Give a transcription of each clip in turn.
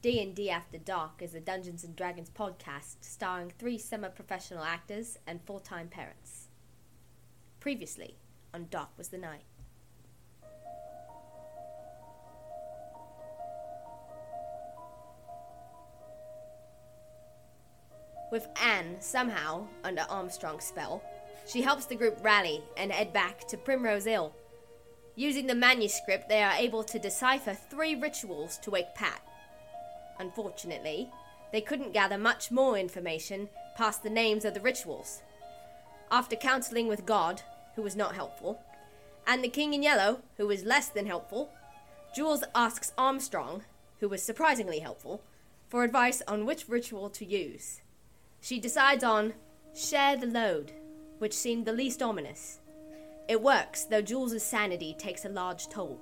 D&D After Dark is a Dungeons & Dragons podcast starring three semi-professional actors and full-time parents. Previously on Dark Was the Night. With Anne somehow under Armstrong's spell, she helps the group rally and head back to Primrose Hill. Using the manuscript, they are able to decipher three rituals to wake Pat. Unfortunately, they couldn't gather much more information past the names of the rituals. After counseling with God, who was not helpful, and the King in Yellow, who was less than helpful, Jules asks Armstrong, who was surprisingly helpful, for advice on which ritual to use. She decides on Share the Load, which seemed the least ominous. It works, though Jules' sanity takes a large toll.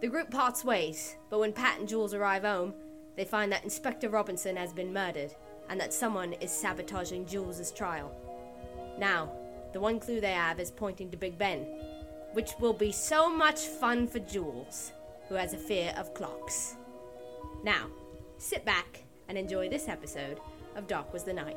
The group parts ways, but when Pat and Jules arrive home, they find that Inspector Robinson has been murdered and that someone is sabotaging Jules' trial. Now, the one clue they have is pointing to Big Ben, which will be so much fun for Jules, who has a fear of clocks. Now, sit back and enjoy this episode of Dark Was the Night.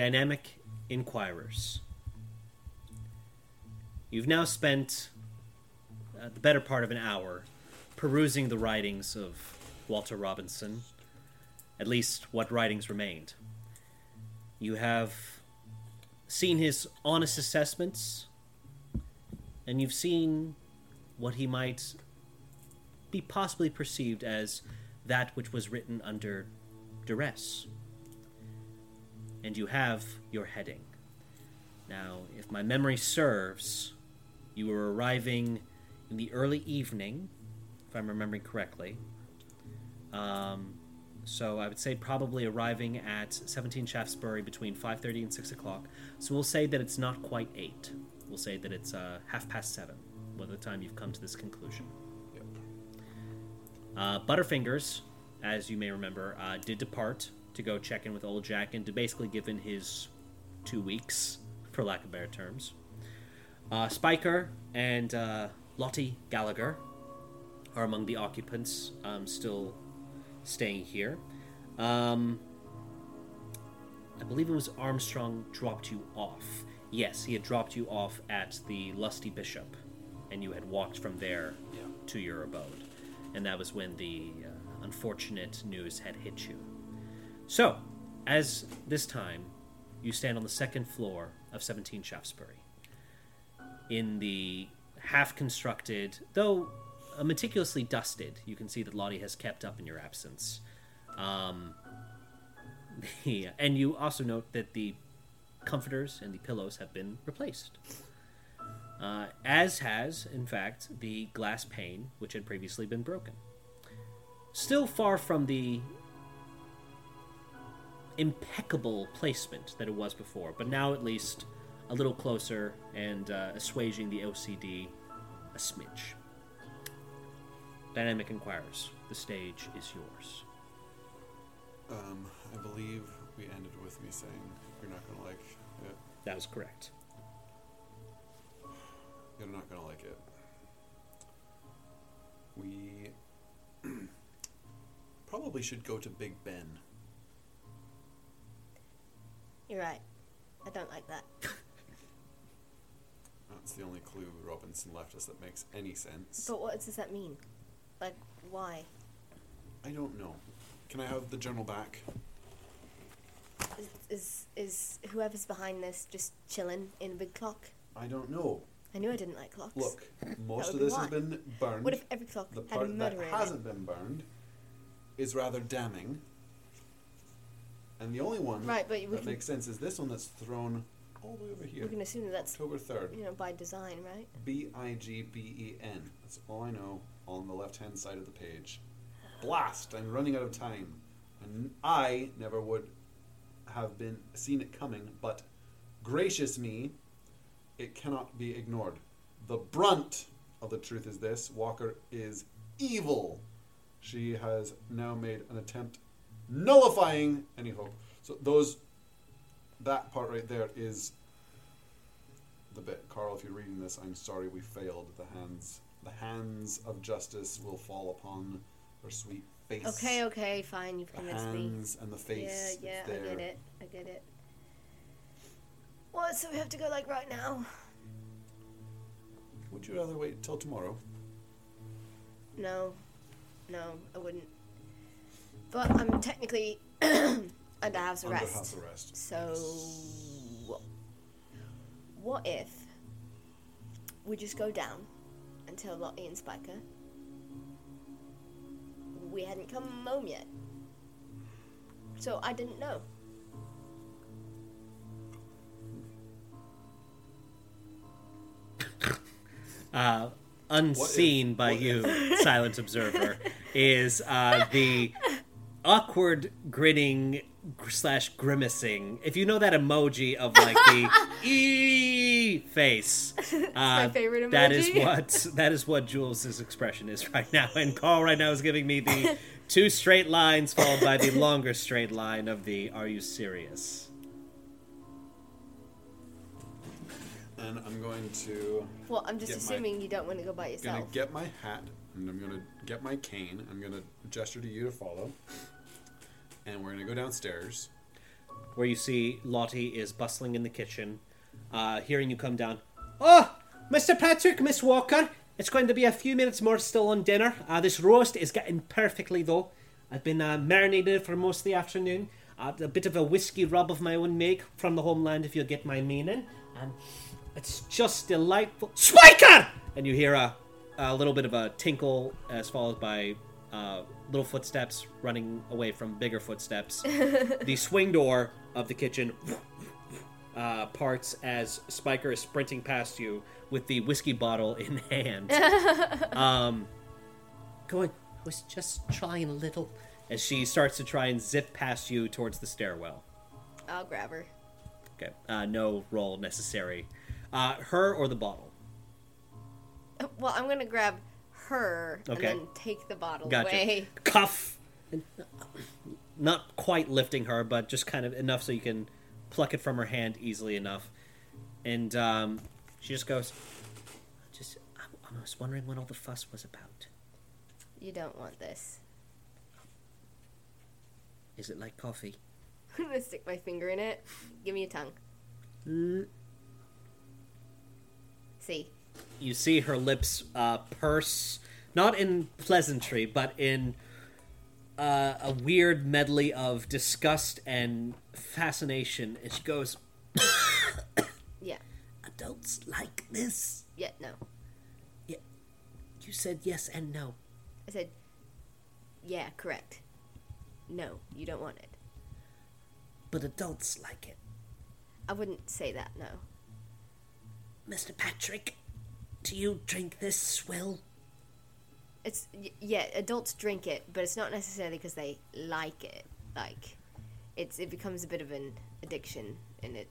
Dynamic Inquirers. You've now spent uh, the better part of an hour perusing the writings of Walter Robinson, at least what writings remained. You have seen his honest assessments, and you've seen what he might be possibly perceived as that which was written under duress and you have your heading. Now, if my memory serves, you were arriving in the early evening, if I'm remembering correctly. Um, so I would say probably arriving at 17 Shaftesbury between 5:30 and 6 o'clock. So we'll say that it's not quite eight. We'll say that it's uh, half past seven by the time you've come to this conclusion. Yep. Uh, Butterfingers, as you may remember, uh, did depart to go check in with Old Jack and to basically give in his two weeks, for lack of better terms. Uh, Spiker and uh, Lottie Gallagher are among the occupants um, still staying here. Um, I believe it was Armstrong dropped you off. Yes, he had dropped you off at the Lusty Bishop, and you had walked from there Yeah. to your abode. And that was when the uh, unfortunate news had hit you. So, as this time, you stand on the second floor of 17 Shaftesbury. In the half constructed, though uh, meticulously dusted, you can see that Lottie has kept up in your absence. Um, and you also note that the comforters and the pillows have been replaced. Uh, as has, in fact, the glass pane, which had previously been broken. Still far from the impeccable placement that it was before, but now at least a little closer and uh, assuaging the OCD a smidge. Dynamic Inquirers, the stage is yours. Um, I believe we ended with me saying you're not gonna like it. That was correct. You're not gonna like it. We probably should go to Big Ben. You're right. I don't like that. That's the only clue Robinson left us that makes any sense. But what does that mean? Like, why? I don't know. Can I have the journal back? Is, is is whoever's behind this just chilling in a big clock? I don't know. I knew I didn't like clocks. Look, most of this has been burned. What if every clock the had a part that in it? hasn't been burned is rather damning. And the only one Right, but we that can, makes sense is this one that's thrown all the way over here. we can assume that that's October 3rd. you know by design, right? B I G B E N. That's all I know on the left hand side of the page. Blast! I'm running out of time. And I never would have been seen it coming, but gracious me, it cannot be ignored. The brunt of the truth is this Walker is evil. She has now made an attempt nullifying any hope. So those that part right there is the bit. Carl, if you're reading this, I'm sorry we failed. The hands the hands of justice will fall upon her sweet face. Okay, okay, fine. You've The convinced me. hands and the face. Yeah, yeah, I get it. I get it. What? So we have to go like right now? Would you rather wait till tomorrow? No, no, I wouldn't. But I'm technically under house Under arrest. house arrest. So, what if we just go down and tell Lottie and Spiker we hadn't come home yet? So I didn't know. uh, unseen if- by what you, silent observer, is uh, the awkward grinning slash grimacing. If you know that emoji of like the e face, uh, my favorite That is what that is what Jules's expression is right now, and Carl right now is giving me the two straight lines followed by the longer straight line of the "Are you serious?" And I'm going to Well, I'm just Get my- assuming you don't want to go by gonna yourself. get my hat and I'm gonna get my cane. I'm gonna gesture to you to follow. And we're gonna go downstairs. where you see Lottie is bustling in the kitchen, uh, hearing you come down. Oh, Mr. Patrick, Miss Walker, it's going to be a few minutes more still on dinner. Uh, this roast is getting perfectly though. I've been uh, marinated for most of the afternoon. Uh, a bit of a whiskey rub of my own make from the homeland, if you get my meaning. And it's just delightful. Spiker! And you hear a, a little bit of a tinkle, as followed by uh, little footsteps running away from bigger footsteps. the swing door of the kitchen uh, parts as Spiker is sprinting past you with the whiskey bottle in hand. um, going, was just trying a little. As she starts to try and zip past you towards the stairwell. I'll grab her. Okay, uh, no roll necessary. Uh, her or the bottle. Well, I'm gonna grab her Okay. and then take the bottle Gotcha. away. Cuff. Not quite lifting her, but just kind of enough so you can pluck it from her hand easily enough. And um, she just goes, "Just, I, I was wondering what all the fuss was about. You don't want this. Is it like coffee?" I'm gonna stick my finger in it. Give me a tongue. Mm. See. You see her lips uh, purse, not in pleasantry, but in uh, a weird medley of disgust and fascination. And she goes, Yeah. Adults like this? Yeah, no. Yeah. You said yes and no. I said, yeah, correct. No, you don't want it. But adults like it. I wouldn't say that, no. Mr. Patrick, do you drink this swill? It's, yeah, adults drink it, but it's not necessarily because they like it. Like, it's it becomes a bit of an addiction, and it,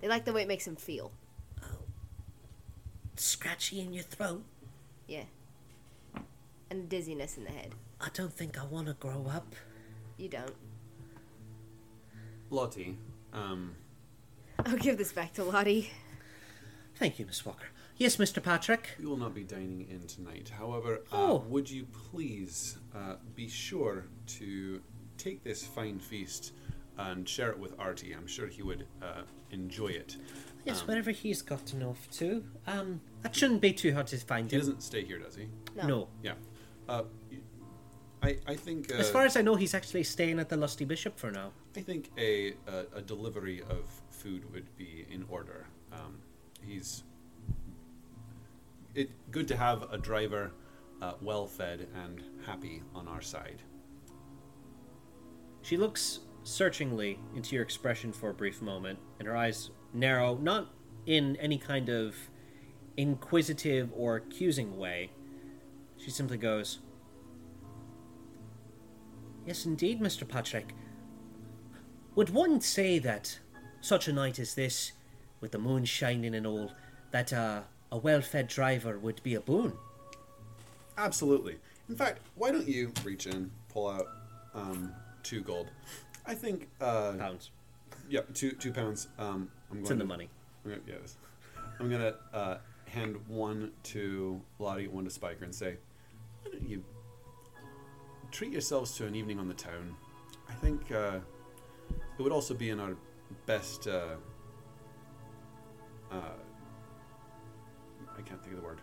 they like the way it makes them feel. Scratchy in your throat? Yeah. And dizziness in the head. I don't think I want to grow up. You don't. Lottie, um, I'll give this back to Lottie. Thank you, Miss Walker. Yes, Mr. Patrick. we will not be dining in tonight. However, uh, Oh. would you please uh, be sure to take this fine feast and share it with Artie? I'm sure he would uh, enjoy it. Yes, Um, whatever he's got enough to. Um, that shouldn't be too hard to find He him. doesn't stay here, does he? No. No. Yeah. Uh, I, I think. Uh, As far as I know, he's actually staying at the Lusty Bishop for now. I think a, a a delivery of food would be in order. Um, he's it good to have a driver uh, well fed and happy on our side. She looks searchingly into your expression for a brief moment, and her eyes narrow, not in any kind of inquisitive or accusing way. She simply goes, Yes, indeed, Mr. Patrick. Would one say that such a night as this, with the moon shining and all, that uh, a well fed driver would be a boon? Absolutely. In fact, why don't you reach in, pull out um, two gold? I think. Uh, Pounds. Yeah, two two pounds. Um, I'm going It's in the to- money. I'm gonna, yes. I'm gonna uh, hand one to Lottie, one to Spiker, and say, "Why don't you treat yourselves to an evening on the town? I think uh, it would also be in our best. Uh, uh, I can't think of the word.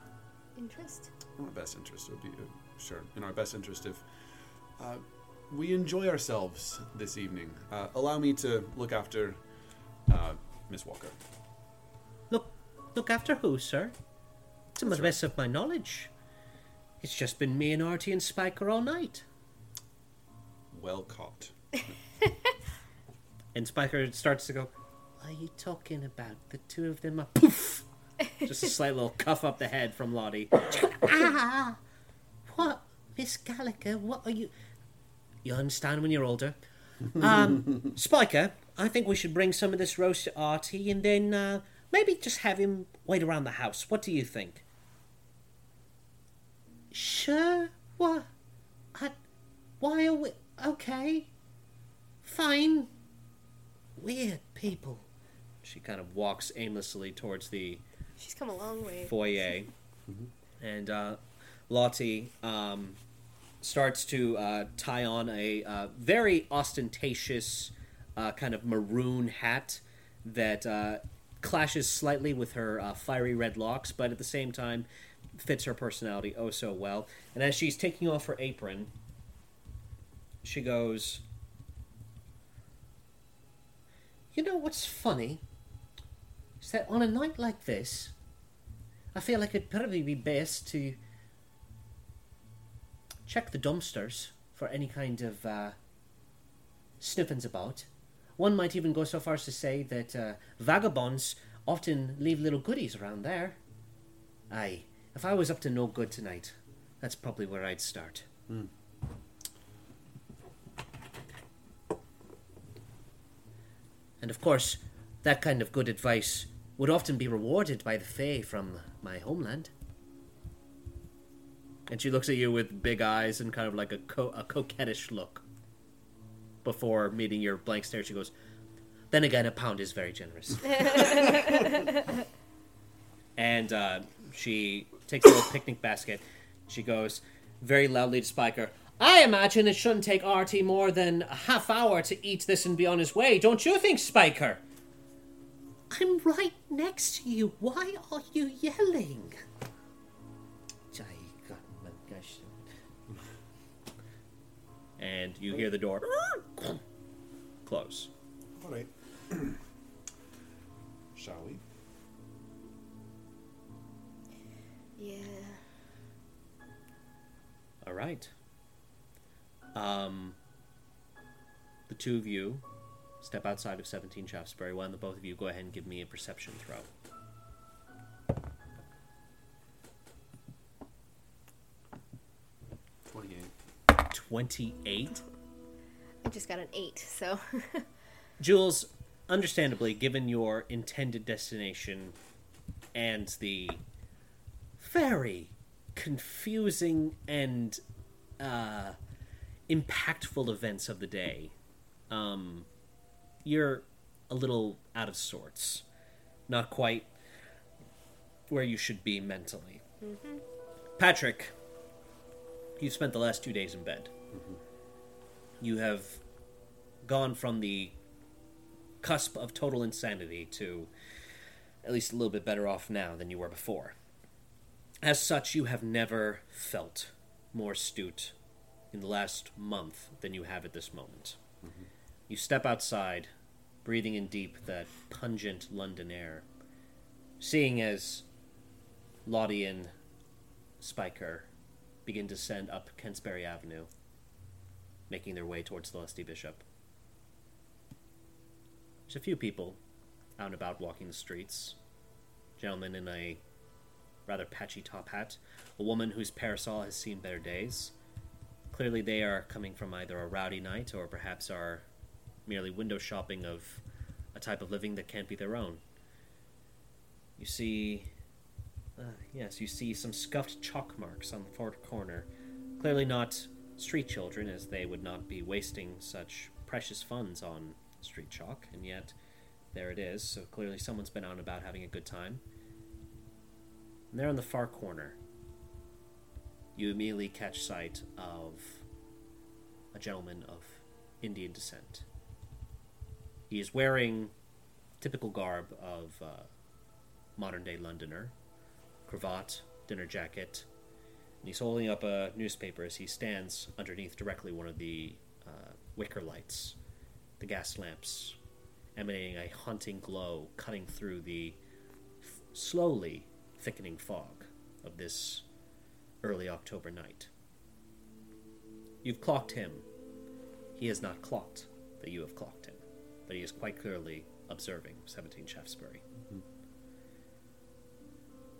Interest? In our best interest. It would be uh, sure in our best interest if uh, we enjoy ourselves this evening. Uh, allow me to look after uh, Miss Walker. Look, look after who, sir? To the That's best of my knowledge, it's just been me and Artie and Spiker all night. Well caught. And Spiker starts to go, What are you talking about? The two of them are poof! Just a slight little cuff up the head from Lottie. ah! What? Miss Gallagher, what are you. You understand when you're older. Um, Spiker, I think we should bring some of this roast to Artie and then uh, maybe just have him wait around the house. What do you think? Sure. What? I, why are we. Okay. Fine. Weird people. She kind of walks aimlessly towards the She's come a long way. foyer, and uh, Lottie um, starts to uh, tie on a uh, very ostentatious uh, kind of maroon hat that uh, clashes slightly with her uh, fiery red locks, but at the same time fits her personality oh so well. And as she's taking off her apron, she goes, "You know what's funny?" That on a night like this, I feel like it'd probably be best to check the dumpsters for any kind of uh, sniffings about. One might even go so far as to say that uh, vagabonds often leave little goodies around there. Aye, if I was up to no good tonight, that's probably where I'd start. And of course, that kind of good advice would often be rewarded by the Fae from my homeland. And she looks at you with big eyes and kind of like a, co- a coquettish look. Before meeting your blank stare, she goes, Then again, a pound is very generous. and uh, she takes a little picnic basket. She goes very loudly to Spiker, I imagine it shouldn't take Artie more than a half hour to eat this and be on his way. Don't you think, Spiker? I'm right next to you. Why are you yelling? And you hear the door close. All right. Shall we? Yeah. All right. Um, the two of you step outside of 17 Shaftesbury. Why don't the both of you go ahead and give me a perception throw? Twenty-eight. 28. I just got an eight, so Jules, understandably, given your intended destination and the very confusing and uh, impactful events of the day, um, you're a little out of sorts. Not quite where you should be mentally. Mm-hmm. Patrick, you've spent the last two days in bed. Mm-hmm. You have gone from the cusp of total insanity to at least a little bit better off now than you were before. As such, you have never felt more astute in the last month than you have at this moment. Mm-hmm. You step outside, breathing in deep that pungent London air, seeing as Lottie and Spiker begin to send up Kensbury Avenue, making their way towards the Lusty Bishop. There's a few people out and about walking the streets. Gentleman in a rather patchy top hat, a woman whose parasol has seen better days. Clearly, they are coming from either a rowdy night or perhaps are merely window shopping of a type of living that can't be their own. You see. Uh, yes, you see some scuffed chalk marks on the far corner. Clearly not street children, as they would not be wasting such precious funds on street chalk, and yet there it is. So clearly someone's been out about having a good time. And there in the far corner, you immediately catch sight of a gentleman of Indian descent. He is wearing typical garb of uh, modern day Londoner cravat, dinner jacket, and he's holding up a newspaper as he stands underneath directly one of the uh, wicker lights, the gas lamps, emanating a haunting glow cutting through the f- slowly thickening fog of this early October night. You've clocked him. He has not clocked that you have clocked him, but he is quite clearly observing 17 Shaftesbury.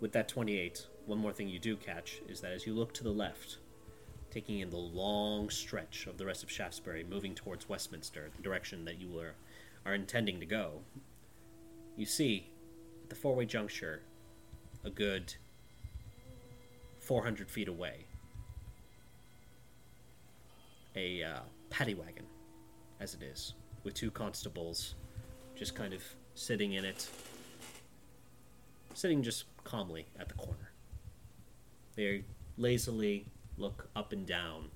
With that 28, one more thing you do catch is that as you look to the left, taking in the long stretch of the rest of Shaftesbury, moving towards Westminster, the direction that you are, are intending to go, you see at the four way juncture a good 400 feet away a uh, paddy wagon, as it is, with two constables just kind of sitting in it, sitting just calmly at the corner. They lazily look up and down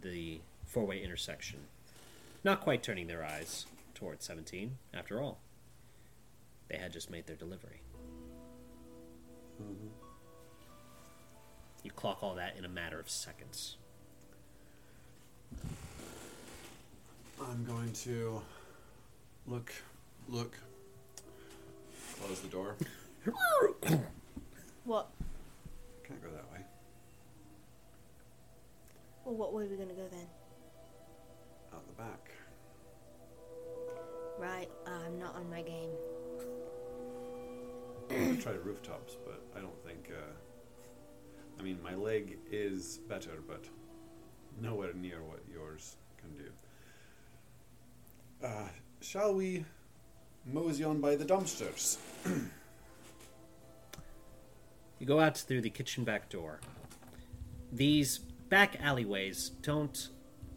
the four way intersection, not quite turning their eyes towards 17, after all. They had just made their delivery. Mm-hmm. You clock all that in a matter of seconds. I'm going to look, look, close the door. What? Can't go that way. Well, what way are we gonna go then? Out the back. Right, I'm not on my game. I tried rooftops, but I don't think. Uh, I mean, my leg is better, but nowhere near what yours can do. Uh, shall we mosey on by the dumpsters? You go out through the kitchen back door. These back alleyways don't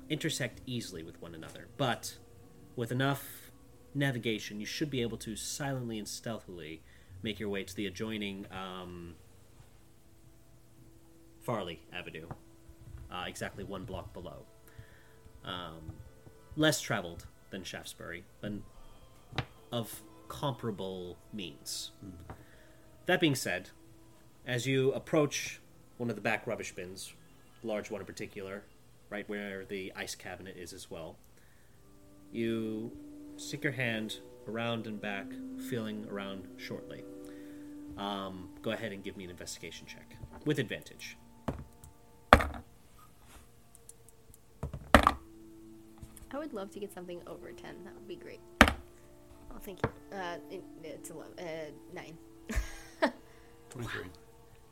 intersect easily with one another, but with enough navigation, you should be able to silently and stealthily make your way to the adjoining um, Farley Avenue, uh, exactly one block below. Um, less traveled than Shaftesbury, but of comparable means. That being said, as you approach one of the back rubbish bins, large one in particular, right where the ice cabinet is as well, you stick your hand around and back, feeling around shortly. Um, go ahead and give me an investigation check with advantage. I would love to get something over 10. That would be great. Oh, thank you. Uh, it, it's 11, uh, 9. 23.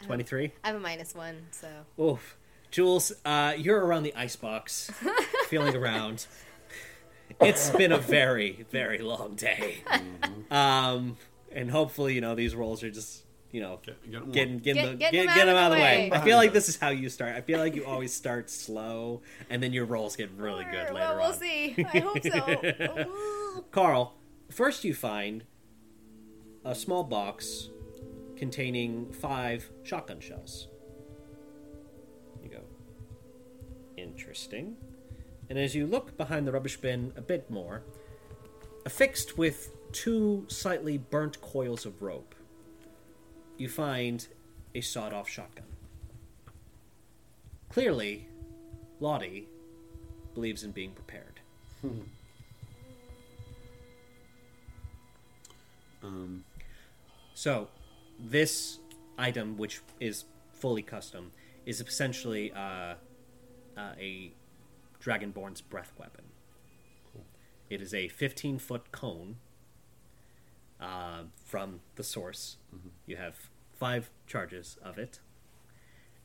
23? I have a minus 1, so. Oof. Jules, uh, you're around the icebox, feeling around. It's been a very, very long day. Um, and hopefully, you know, these rolls are just, you know, Get, get 'em getting, getting, Get- the, get get, them get out them of out of the the way. way. I feel like this is how you start. I feel like you always start slow, and then your rolls get really good later well, we'll on. see. I hope so. Ooh. Carl, first you find a small box containing five shotgun shells. You go, interesting. And as you look behind the rubbish bin a bit more, affixed with two slightly burnt coils of rope, you find a sawed off shotgun. Clearly, Lottie believes in being prepared. Um, So, this item, which is fully custom, is essentially uh, uh, a Dragonborn's breath weapon. It is a 15 foot cone uh, from the source. You have five charges of it.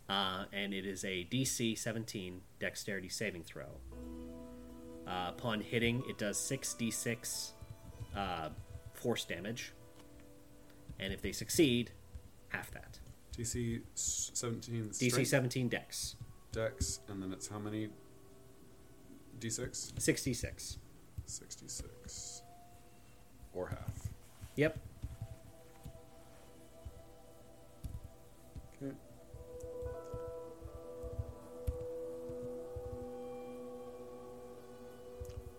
Uh, and it is a DC 17 dexterity saving throw. Uh, upon hitting, it does 6d6 uh, force damage. And if they succeed, half that. DC s- 17. DC 17 dex. Dex, and then it's how many? D6? 66. 66. Or half. Yep. Okay.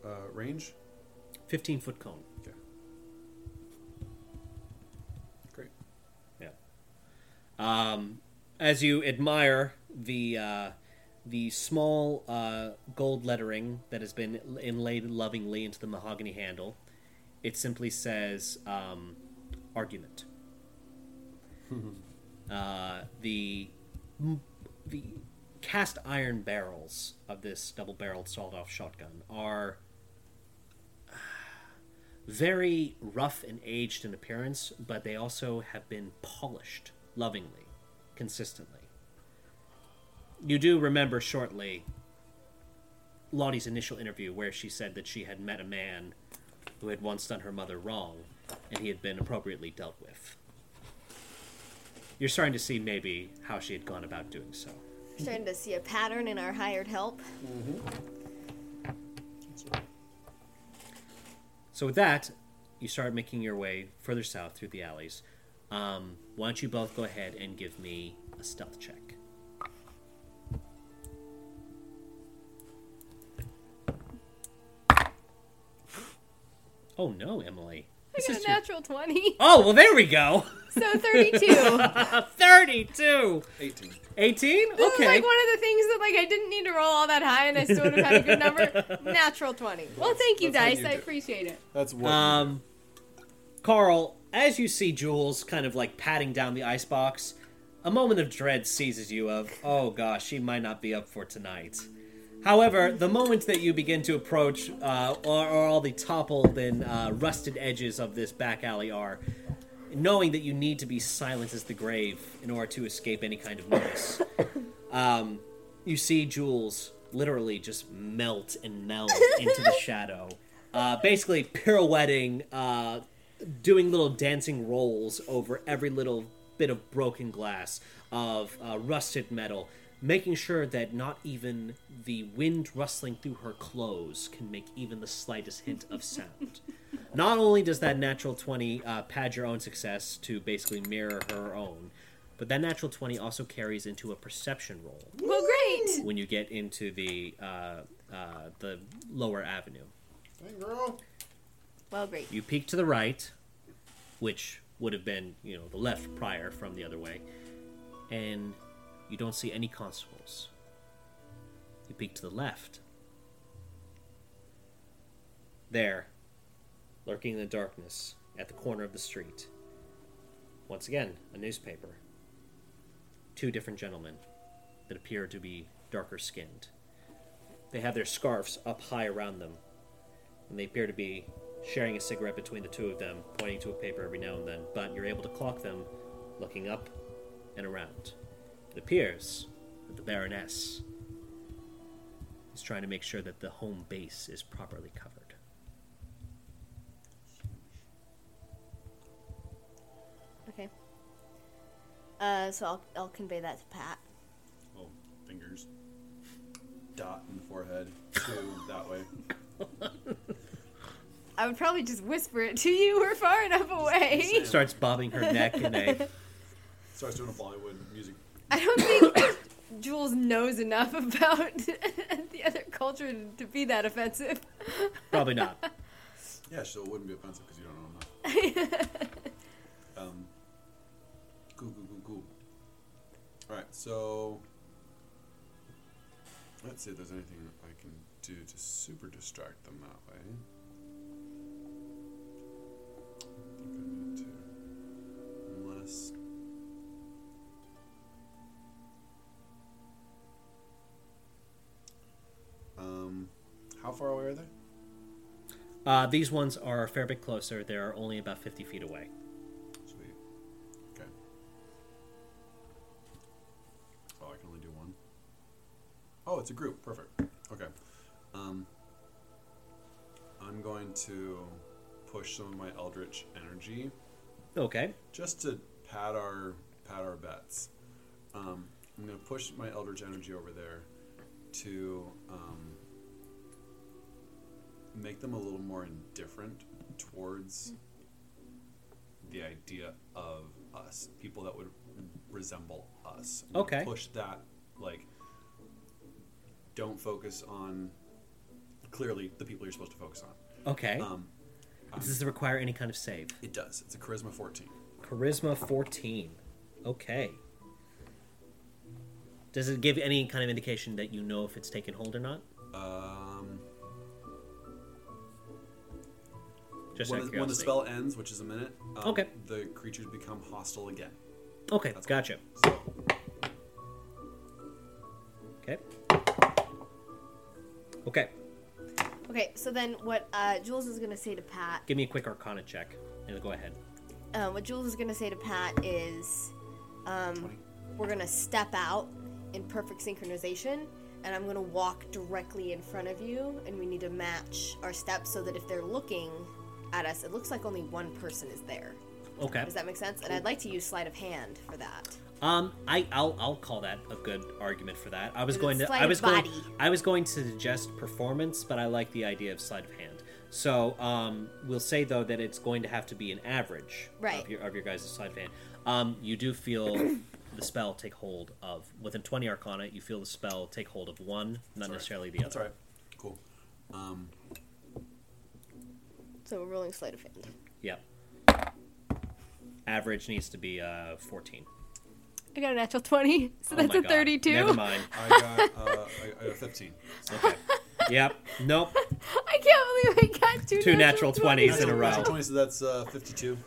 Uh, range? 15 foot cone. Okay. Great. Yeah. Um, as you admire the uh, the small uh, gold lettering that has been inlaid lovingly into the mahogany handle, it simply says um, "argument." uh, the the cast iron barrels of this double-barreled sawed-off shotgun are very rough and aged in appearance, but they also have been polished lovingly, consistently. You do remember shortly Lottie's initial interview where she said that she had met a man who had once done her mother wrong and he had been appropriately dealt with. You're starting to see maybe how she had gone about doing so. Starting to see a pattern in our hired help. So with that, you start making your way further south through the alleys. Um, why don't you both go ahead and give me a stealth check? Oh no, Emily. I This got is a your- natural 20. Oh well, there we go. So 32. Thirty-two. 18. Eighteen. This is like one of the things that like I didn't need to roll all that high and I still would have had a good number. Natural 20. Well, thank you, Dice. you I appreciate it. That's one. Um, Carl, as you see Jules kind of like patting down the icebox, a moment of dread seizes you of, oh gosh, she might not be up for tonight. However, the moment that you begin to approach, uh, or, or all the toppled and uh, rusted edges of this back alley are, knowing that you need to be silent as the grave in order to escape any kind of notice, um, you see Jules literally just melt and meld into the shadow, uh, basically pirouetting, uh, doing little dancing rolls over every little bit of broken glass, of uh, rusted metal, making sure that not even the wind rustling through her clothes can make even the slightest hint of sound. Not only does that natural 20 uh, pad your own success to basically mirror her own, but that natural 20 also carries into a perception roll Well, great. when you get into the uh, uh, the lower avenue. Hey, girl. Well, great. You peek to the right, which would have been, you know, the left prior from the other way, and you don't see any constables. You peek to the left. There, lurking in the darkness at the corner of the street. Once again, a newspaper. Two different gentlemen that appear to be darker skinned. They have their scarves up high around them, and they appear to be sharing a cigarette between the two of them, pointing to a paper every now and then, but you're able to clock them looking up and around. It appears that the Baroness is trying to make sure that the home base is properly covered. Okay. Uh, so I'll, I'll convey that to Pat. Oh, fingers. Dot in the forehead. Two that way. I would probably just whisper it to you. We're far enough away. She starts bobbing her neck in a. Starts doing a Bollywood music. I don't think Jules knows enough about the other culture to be that offensive. Probably not. Yeah, so it wouldn't be offensive because you don't know enough. um, cool, cool, cool, cool. All right, so let's see if there's anything I can do to super distract them that way. I think I need to, unless. Um, how far away are they? Uh, these ones are a fair bit closer. They're only about 50 feet away. Sweet. Okay. Oh, I can only do one. Oh, it's a group. Perfect. Okay. Um, I'm going to push some of my eldritch energy Okay. just to pad our pad our bets. Um, I'm gonna push my Eldritch energy over there to um, make them a little more indifferent towards the idea of us, people that would resemble us. Okay. Push that like. Don't focus on clearly the people you're supposed to focus on. Okay. Um, Does this require any kind of save? it does. It's a charisma 14. Charisma 14. Okay. Does it give any kind of indication that you know if it's taken hold or not? Um, Just when, out of the, when the curiosity. spell ends, which is a minute, um, Okay. the creatures become hostile again. Okay, That's gotcha. So, Okay. Okay, Okay, so then what uh, Jules is gonna say to Pat, give me a quick Arcana check, and go ahead. uh, what Jules is gonna say to Pat is, um, we're gonna step out in perfect synchronization, and I'm gonna walk directly in front of you, and we need to match our steps so that if they're looking at us, it looks like only one person is there. Okay. Does that make sense? And I'd like to use sleight of hand for that. Um, I I'll I'll call that a good argument for that. I was going to I was going? I was going to suggest performance, but I like the idea of sleight of hand. So um, we'll say though that it's going to have to be an average Right. of your of your guys' sleight of hand. Um, you do feel the spell take hold of within twenty Arcana. You feel the spell take hold of one, not all right. necessarily the other. That's other. all right. Cool. Um, So we're rolling sleight of hand. Yep. Average needs to be uh, fourteen. I got a natural 20, so Oh that's my a God. 32. Never mind. I got uh, I, I got 15. Okay. yep. Nope. I can't believe I got two, Two natural 20s in a row. natural 20, so that's uh, 52.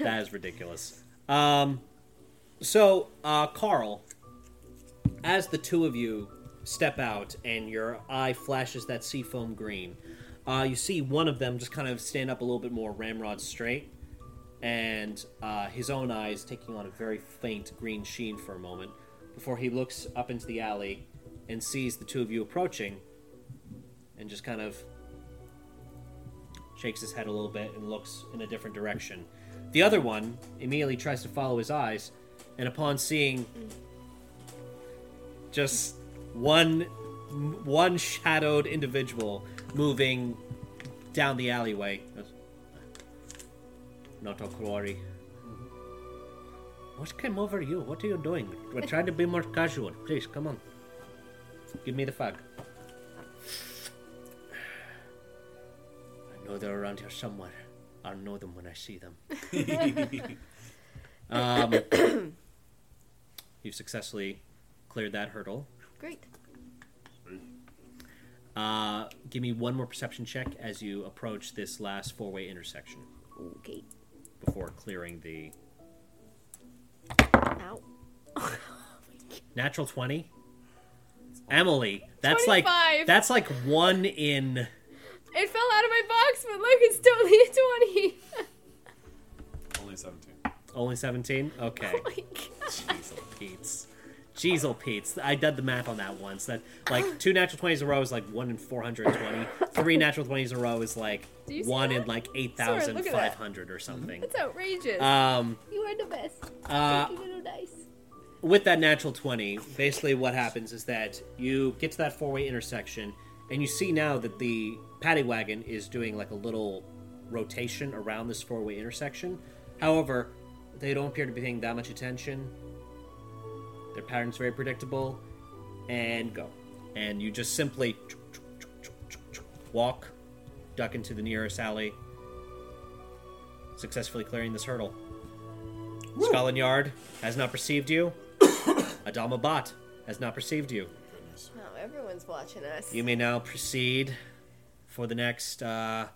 that is ridiculous. Um, so, uh, Carl, as the two of you step out and your eye flashes that seafoam green, uh, you see one of them just kind of stand up a little bit more ramrod straight, and uh, his own eyes taking on a very faint green sheen for a moment before he looks up into the alley and sees the two of you approaching and just kind of shakes his head a little bit and looks in a different direction. The other one immediately tries to follow his eyes, and upon seeing just one one shadowed individual moving down the alleyway, not a quarry. What came over you? What are you doing? We're trying to be more casual. Please, come on. Give me the fag. I know they're around here somewhere. I'll know them when I see them. um, you've successfully cleared that hurdle. Great. Uh, give me one more perception check as you approach this last four-way intersection Okay. before clearing the Ow. natural twenty. Emily, that's like that's like one in. It fell out of my box, but look, it's totally a 20. Only 17. Only seventeen. Okay. Oh my god. Jeezel Pete's. Jeezel Pete's. I did the math on that once. That like two natural twenties in a row is like one in four hundred and twenty. Three natural twenties in a row is like Do you see one in like eight Sorry, thousand look at five that. hundred or something. That's outrageous. Um, you are the best. uh, Thank you, little dice. with that natural 20, basically what happens is that you get to that four way intersection, and you see now that the paddy wagon is doing like a little rotation around this four way intersection. However, they don't appear to be paying that much attention. Their pattern's very predictable, and go. And you just simply walk, duck into the nearest alley, successfully clearing this hurdle. Scotland Yard has not perceived you. Adama Bot has not perceived you. Goodness. Oh, everyone's watching us. You may now proceed for the next. Uh,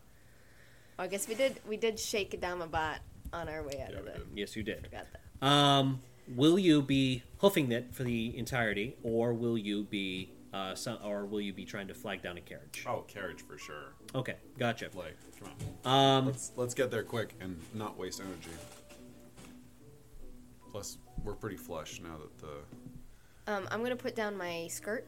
I guess we did. We did shake Adama bot on our way out Yeah, of it. yes, you did. Forgot that. Um, will you be hoofing it for the entirety, or will you be, uh, some, or will you be trying to flag down a carriage? Oh, carriage for sure. Okay, gotcha. Like, come on. Um, Let's let's get there quick and not waste energy. Plus, we're pretty flush now that the Um, I'm gonna put down my skirt.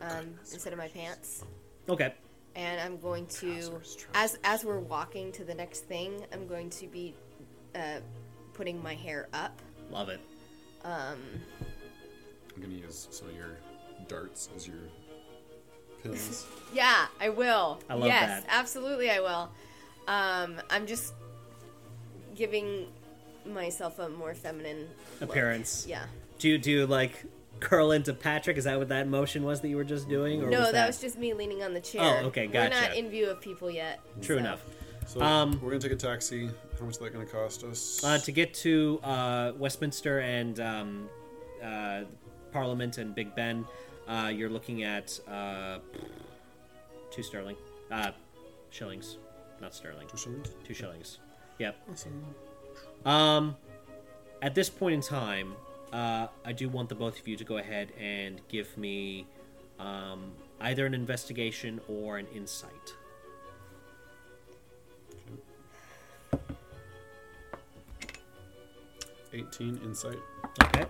Um, instead of my pants, okay, and I'm going to, as as we're walking to the next thing, I'm going to be, uh, putting my hair up. love it. Um, I'm gonna use some of your darts as your pins. yeah, I will. I love yes, that. absolutely, I will. Um, I'm just giving myself a more feminine look. Appearance. Yeah. Do you do like curl into Patrick? Is that what that motion was that you were just doing? Or No, was that, was just me leaning on the chair. Oh, okay, We're not in view of people yet. true so- enough. So Um, we're gonna take a taxi. How much is that gonna cost us? Uh, to get to uh, Westminster and um, uh, Parliament and Big Ben, uh, you're looking at uh, two sterling, uh, shillings, not sterling, Two shillings. two shillings. Yep. Awesome. Um, at this point in time, uh, I do want the both of you to go ahead and give me um, either an investigation or an insight. 18 insight. Okay.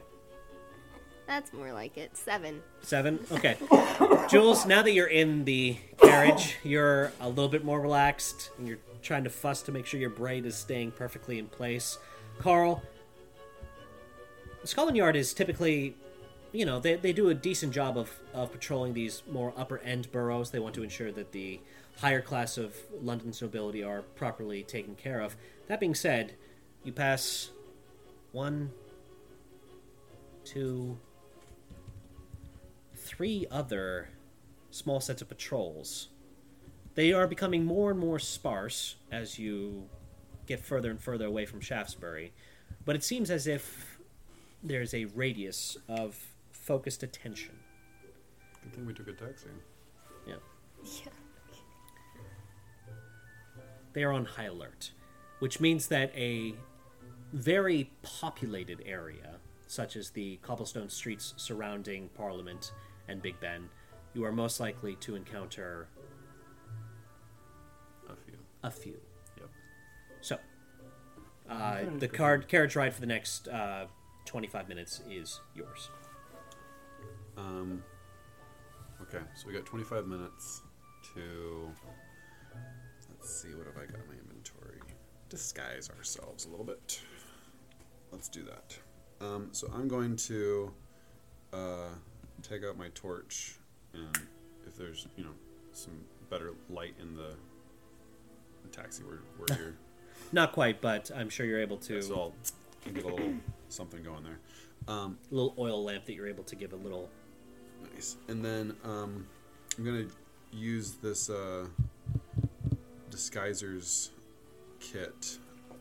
That's more like it. Seven. Seven. Okay. Jules, now that you're in the carriage, you're a little bit more relaxed, and you're trying to fuss to make sure your braid is staying perfectly in place. Carl, Scotland Yard is typically, you know, they, they do a decent job of, of patrolling these more upper end boroughs. They want to ensure that the higher class of London's nobility are properly taken care of. That being said, you pass one, two, three other small sets of patrols. They are becoming more and more sparse as you get further and further away from Shaftesbury, but it seems as if there's a radius of focused attention. Good thing we took a taxi. Yeah. Yeah. They are on high alert, which means that a very populated area, such as the cobblestone streets surrounding Parliament and Big Ben, you are most likely to encounter A few. a few. Yep. So, uh, the card carriage ride for the next uh, 25 minutes is yours. Um. Okay, so we got 25 minutes to. Let's see, what have I got in my inventory? Disguise ourselves a little bit. Let's do that. Um, so I'm going to uh, take out my torch, and if there's, you know, some better light in the, the taxi where, where you're. Not quite, but I'm sure you're able to. So I'll get a little something going there. Um, a little oil lamp that you're able to give a little. Nice. And then um, I'm gonna use this uh, disguiser's kit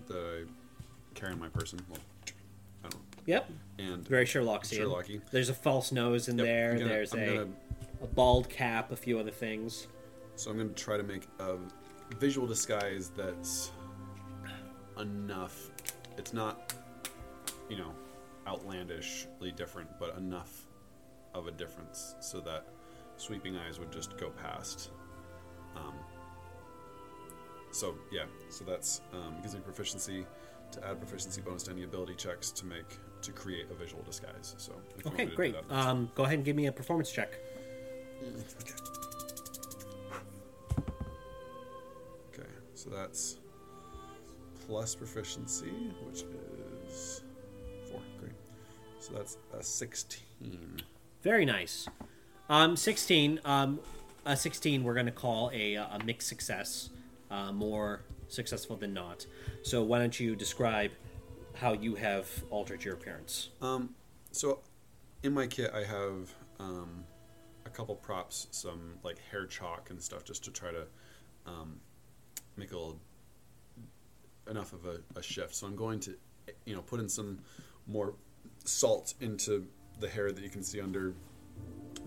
that I carry in my person. Well, I don't. Yep. And Very Sherlockian. Sherlocky. There's a false nose in Yep, there. Gonna- There's a, gonna- a bald cap, a few other things. So I'm gonna try to make a visual disguise that's enough. It's not, you know, outlandishly different, but enough of a difference so that sweeping eyes would just go past. Um, so yeah, so that's um, gives me proficiency to add proficiency bonus to any ability checks to make to create a visual disguise. So if you want Okay, me to do great. that, Um, go ahead and give me a performance check. Okay, so that's plus proficiency, which is. So that's a sixteen. Very nice. Um, 16. Um, a 16 we're going to call a, a mixed success. Uh, more successful than not. So why don't you describe how you have altered your appearance? Um, so in my kit, I have um, a couple props, some like hair chalk and stuff, just to try to um, make a little enough of a, a shift. So I'm going to, you know, put in some more salt into the hair that you can see under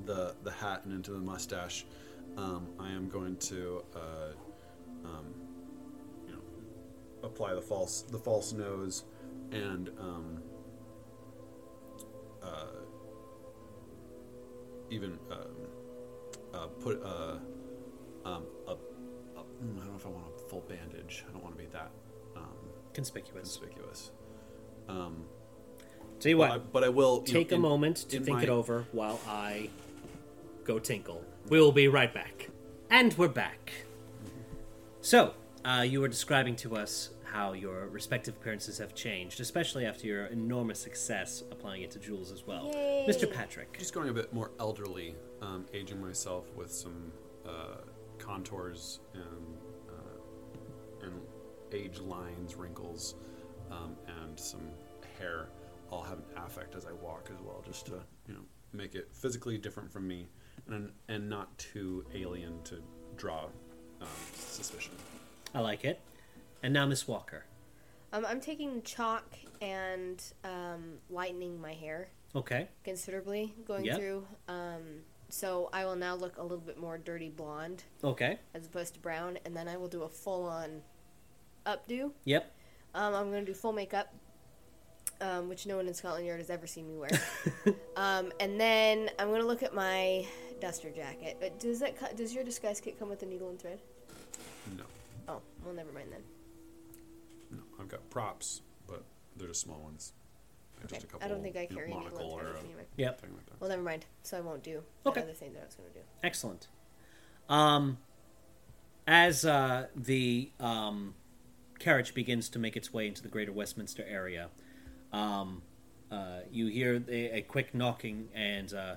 the the hat and into the mustache. Um, I am going to, uh, um, you know, apply the false the false nose and um, uh, even um, uh, put uh, um, a, a I don't know if I want a full bandage. I don't want to be that um, Conspicuous. conspicuous. Um, Tell you but, what, I, but I will you know, take a in- moment to think my- it over while I go tinkle. We'll be right back. And we're back. So, uh, you were describing to us how your respective appearances have changed, especially after your enormous success applying it to Jules as well. Yay. Mr. Patrick. Just going a bit more elderly, um, aging myself with some uh, contours and uh, and age lines, wrinkles, um, and some hair. I'll have an affect as I walk as well, just to you know make it physically different from me, and and not too alien to draw um, suspicion. I like it. And now Miss Walker. Um, I'm taking chalk and um, lightening my hair Okay. considerably, going Yep. through. Um, so I will now look a little bit more dirty blonde Okay. as opposed to brown, and then I will do a full on updo. Yep. Um, I'm going to do full makeup, um, which no one in Scotland Yard has ever seen me wear. um, and then I'm going to look at my duster jacket. But does that co- does your disguise kit come with a needle and thread? No, Oh, well, never mind then. no, I've got props, but they're just small ones. Like Okay. Just a couple, I don't think I you know, carry a needle monocle and or thread a anyway. Yep. thing like that. Well, never mind. So I won't do that Okay. other thing that I was going to do. Excellent. Um, as uh, the um, carriage begins to make its way into the greater Westminster area, um, uh, you hear a, a quick knocking and. Uh,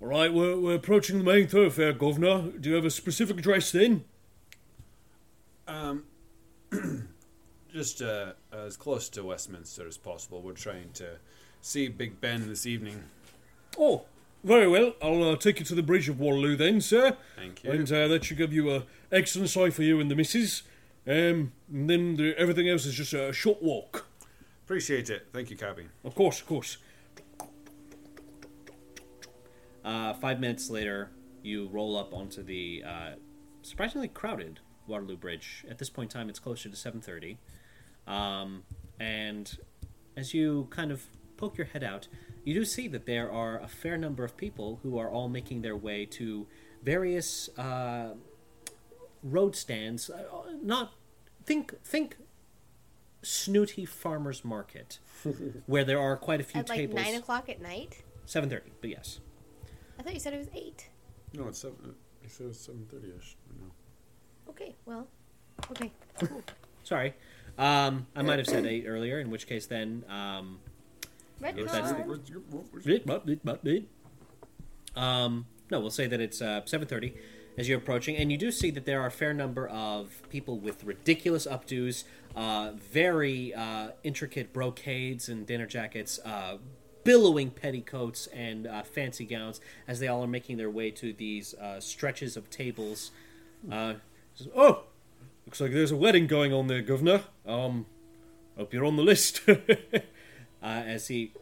All right, we're, we're approaching the main thoroughfare, Governor. Do you have a specific address then? Um, just uh, as close to Westminster as possible. We're trying to see Big Ben this evening. Oh, very well. I'll uh, take you to the Bridge of Waterloo then, sir. Thank you. And uh, that should give you a excellent sight for you and the missus. Um, and then the, everything else is just a short walk. Appreciate it. Thank you, Cabby. Of course, of course. Uh, five minutes later, you roll up onto the uh, surprisingly crowded Waterloo Bridge. At this point in time, it's closer to seven thirty, um, and as you kind of poke your head out, you do see that there are a fair number of people who are all making their way to various uh, road stands. Uh, not think think snooty farmers market, where there are quite a few At like tables. nine o'clock at night. Seven thirty, but yes. I thought you said it was eight. No, it's seven. I said it was seven thirty ish. No. Okay, well, okay. Sorry. Um, I might have said eight earlier, in which case then. Um, Red If that's the- um, no, we'll say that it's uh, 7.30 as you're approaching, and you do see that there are a fair number of people with ridiculous updos, uh, very uh, intricate brocades and dinner jackets, uh, billowing petticoats and uh, fancy gowns as they all are making their way to these uh, stretches of tables. Uh, Oh, looks like there's a wedding going on there, Governor. Um, hope you're on the list. As he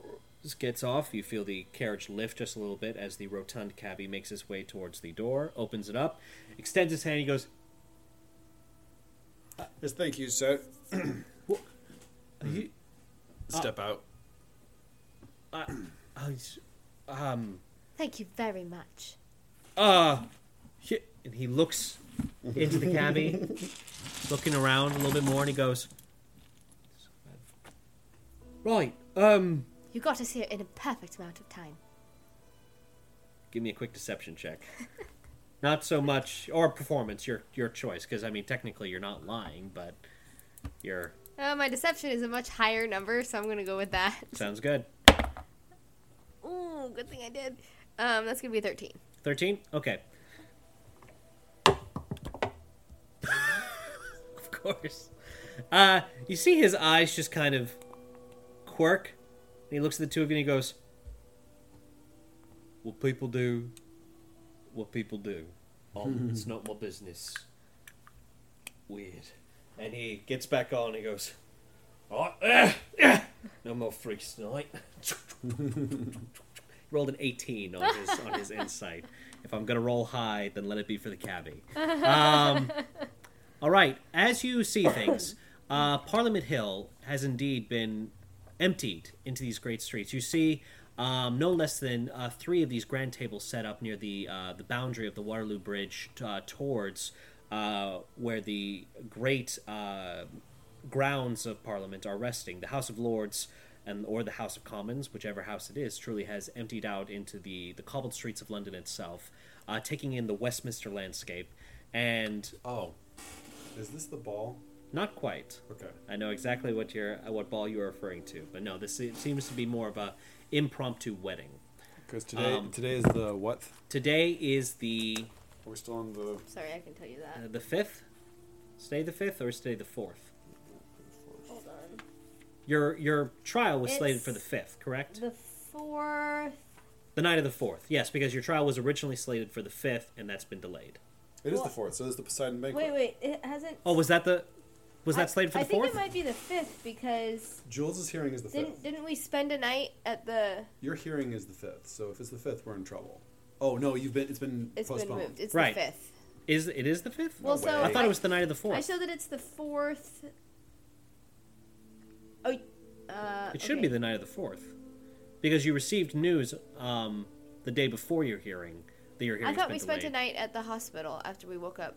just gets off, you feel the carriage lift just a little bit as the rotund cabbie makes his way towards the door, opens it up, extends his hand, he goes, Yes, thank you, sir. he, Step out. uh, uh, um, Thank you very much. uh, he, and he looks into the cabbie, looking around a little bit more, and he goes, right, um, You got us here in a perfect amount of time. give me a quick deception check. Not so much, or performance, your your choice, because I mean, technically you're not lying, but you're Uh, my deception is a much higher number, so I'm gonna go with that. sounds good. Ooh, good thing I did. Um, that's gonna be thirteen. 13? Okay. of course. Uh, you see his eyes just kind of quirk. And he looks at the two of you and he goes, What people do, what people do. Um, it's not my business. Weird. And he gets back on and he goes, Alright, no more freaks tonight. rolled an 18 on his on his insight. If I'm gonna roll high, then let it be for the cabbie. Um, all right, as you see things, uh, Parliament Hill has indeed been emptied into these great streets. You see um, no less than uh, three of these grand tables set up near the uh, the boundary of the Waterloo Bridge uh, towards uh, where the great uh, grounds of Parliament are resting. The House of Lords and or the House of Commons, whichever house it is, truly has emptied out into the the cobbled streets of London itself, uh, taking in the Westminster landscape. And Oh, is this the ball Not quite. Okay. I know exactly what you're uh, what ball you're referring to, but no, this seems to be more of a impromptu wedding. Because today, Um, today is the what? Today is the We're we still on the? Sorry, I can tell you that. uh, the fifth. Stay the fifth or stay the fourth. Hold on. Your your trial was slated for the fifth, correct? The fourth. The night of the fourth, yes, because your trial was originally slated for the fifth, and that's been delayed. It is Well- the fourth. So this is the Poseidon banquet. Wait, wait. It hasn't. Oh, was that the was that I- slated for I the think fourth? it might be the fifth because Jules' hearing is the didn't fifth. didn't we spend a night at the? Your hearing is the fifth. So if it's the fifth, we're in trouble. Oh no, you've been. It's been It's been postponed. moved. It's Right. the fifth. Is it is the fifth? Well, No so. I thought it was the night of the fourth. I show that it's the fourth. Oh, uh, It should okay. be the night of the fourth, because you received news um, the day before your hearing that your hearing. I thought we been spent a night at the hospital after we woke up.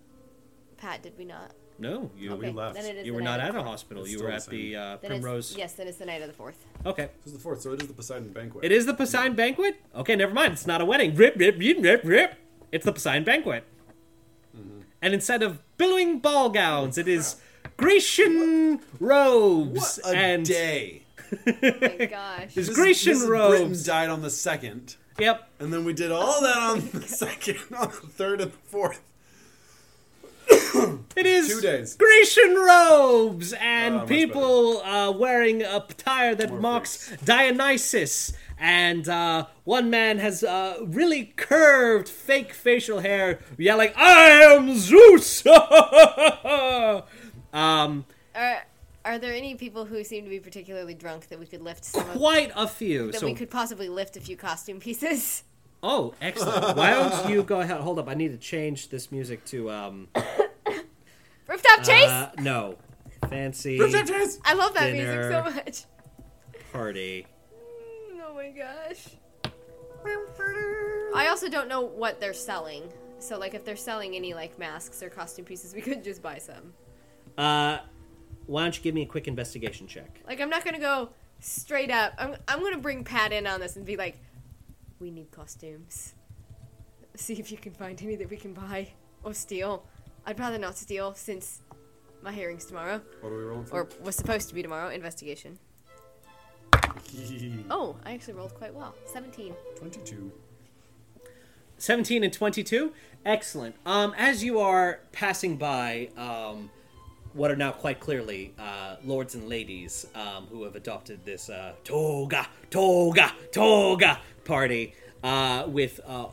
Pat, did we not? No, you okay, left. then it is you the were night not of at a hospital. It's you still were the at same. the uh, Then it's- Primrose. yes, then it's the night of the fourth. Okay, This is the fourth. So it is the Poseidon banquet. it is the Poseidon banquet. Okay, never mind. It's not a wedding. Rip, rip, rip, rip, rip. It's the Poseidon banquet. Mm-hmm. And instead of billowing ball gowns, it is Grecian robes What a and day! Oh my gosh. There's This- Grecian this is Britain robes. died on the second, Yep. and then we did all that on the second, on the third, and the fourth. It is Two days. Grecian robes and much people uh, wearing a attire that More mocks Dionysus. And uh, one man has uh, really curved fake facial hair, yelling, "I am Zeus!" um, Are are there any people who seem to be particularly drunk that we could lift some of, quite a few. that So, we could possibly lift a few costume pieces? oh, excellent! Why don't you go ahead? Hold up, I need to change this music to um, Rooftop chase. uh, no, fancy Rooftop Chase! I love that dinner. music so much. party. Mm, Oh my gosh. I also don't know what they're selling. So like if they're selling any like masks or costume pieces, we could just buy some. Uh, why don't you give me a quick investigation check? Like I'm not gonna go straight up. I'm I'm gonna bring Pat in on this and be like, we need costumes. See if you can find any that we can buy or steal. I'd rather not steal since my hearing's tomorrow What are we rolling for? or was supposed to be tomorrow. Investigation. Oh, I actually rolled quite well. Seventeen. Twenty-two. 17 and 22 excellent um as you are passing by um what are now quite clearly uh, lords and ladies um, who have adopted this uh, toga toga toga party uh, with uh,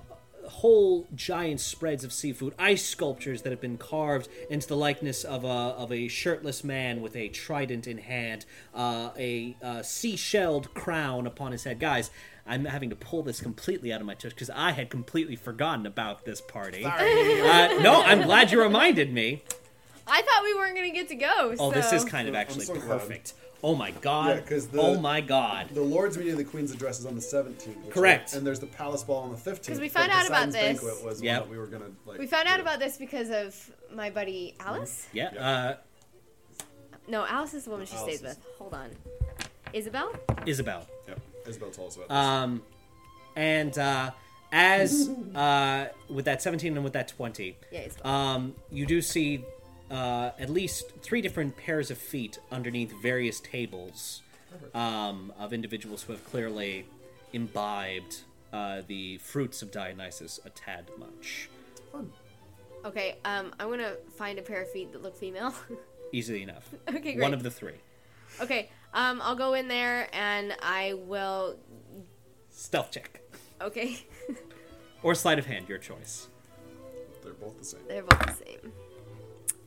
whole giant spreads of seafood ice sculptures that have been carved into the likeness of a, of a shirtless man with a trident in hand uh, a uh, seashelled crown upon his head. Guys i'm having to pull this completely out of my tush because i had completely forgotten about this party. Uh, no i'm glad you reminded me. I thought we weren't gonna get to go. oh this so- is kind of actually so glad. perfect oh my god Yeah, 'cause the- oh my god The Lord's meeting of the Queen's address is on the seventeenth. Correct. And there's the Palace Ball on the fifteenth. 'Cause we found out about this. Banquet was Yep. we were gonna like. We found out do. about this because of my buddy Alice. yeah, Yeah. Uh, No, Alice is the woman she Alice stays with. Hold on. Isabel? isabel Yep. Isabel told us about this. Um, and uh, as uh, with that 17 and with that 20, Yeah, Isabel. um, you do see uh, at least three different pairs of feet underneath various tables um, of individuals who have clearly imbibed uh, the fruits of Dionysus a tad much. Fun. okay, um, I'm gonna find a pair of feet that look female. Easily enough. okay, great. One of the three. Okay, um, I'll go in there and I will. Stealth check. Okay, Or sleight of hand, your choice. They're both the same. they're both the same.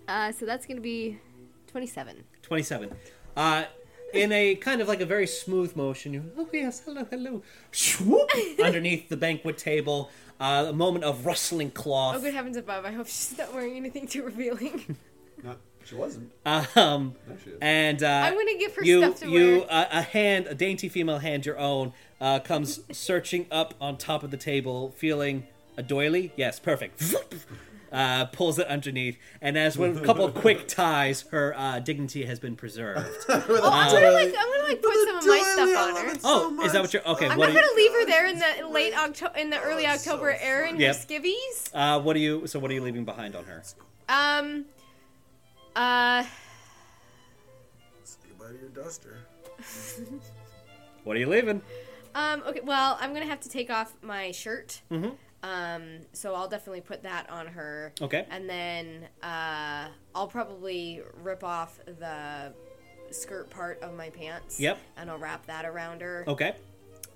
Uh, so that's gonna be 27. 27. Uh, in a kind of like a very smooth motion, you, oh yes, hello, hello, swoop underneath the banquet table. Uh, a moment of rustling cloth. Oh, cloth. good heavens above! I hope she's not wearing anything too revealing. Not, she wasn't. Um, No, she is. and uh, I'm gonna give her you, stuff to you, wear. uh, a hand, a dainty female hand, your own, uh, comes searching up on top of the table, feeling a doily. Yes, perfect. Uh, pulls it underneath, and as with a couple of quick ties, her uh, dignity has been preserved. oh, I'm gonna like, I'm gonna like put some of my stuff on her. Oh, is that what you're? Okay, I'm what not gonna leave her there in the late October, in the early Oh, so October air in Yep. her skivvies. Uh, what do you? So what are you leaving behind on her? Um, uh, side of your duster. What are you leaving? Um, okay, well, I'm gonna have to take off my shirt. Mhm. Um, so I'll definitely put that on her. Okay. And then uh, I'll probably rip off the skirt part of my pants. Yep. And I'll wrap that around her. Okay.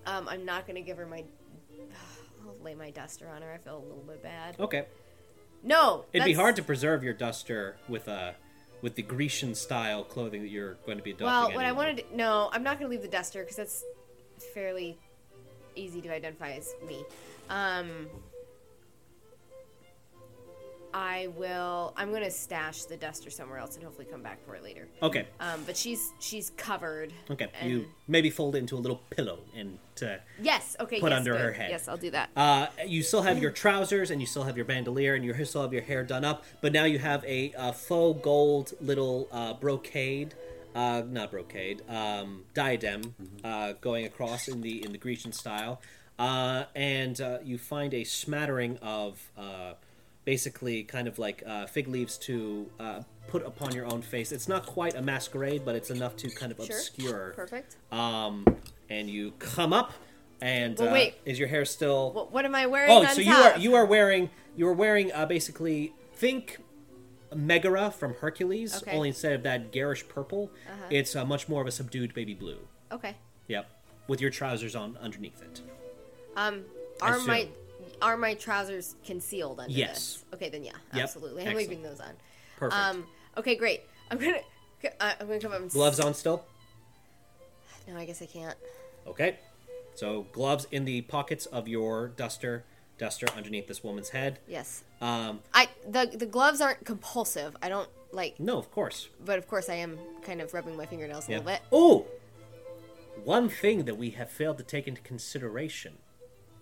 Um, I'm not gonna give her my. I'll lay my duster on her. I feel a little bit bad. Okay. No. It'd be that's- hard to preserve your duster with uh with the Grecian style clothing that you're going to be adopting. Well, what I anyway. wanted. To, no, I'm not gonna leave the duster because that's fairly easy to identify as me. Um, I will. I'm gonna stash the duster somewhere else and hopefully come back for it later. Okay. Um, but she's she's covered. Okay. and- You maybe fold it into a little pillow and to Yes. Okay. Put yes, under her head. Yes, I'll do that. Uh, you still have your trousers and you still have your bandolier and you still have your hair done up, but now you have a, uh faux gold little uh, brocade, uh, not brocade, um, diadem uh, going across in the in the Grecian style, uh, and uh, you find a smattering of. Uh, Basically, kind of like uh, fig leaves to uh, put upon your own face. It's not quite a masquerade, but it's enough to kind of Sure. obscure. Perfect. Um, and you come up, and Well, uh, wait. is your hair still? What, what am I wearing? Oh, so you are you are wearing you are wearing uh, basically think Megara from Hercules, Okay. only instead of that garish purple, Uh-huh. it's uh, much more of a subdued baby blue. Okay. Yep, with your trousers on underneath it. Um, are my are my trousers concealed under Yes. this? Okay, then yeah, Yep. absolutely. I'm Excellent. leaving those on. Perfect. Um. Okay, great. I'm gonna. uh, I'm gonna come up and. gloves on still. No, I guess I can't. Okay, so gloves in the pockets of your duster, duster underneath this woman's head. Yes. Um, I the the gloves aren't compulsive. I don't like, no, of course. but of course I am kind of rubbing my fingernails a Yeah. little bit. Oh, one thing that we have failed to take into consideration.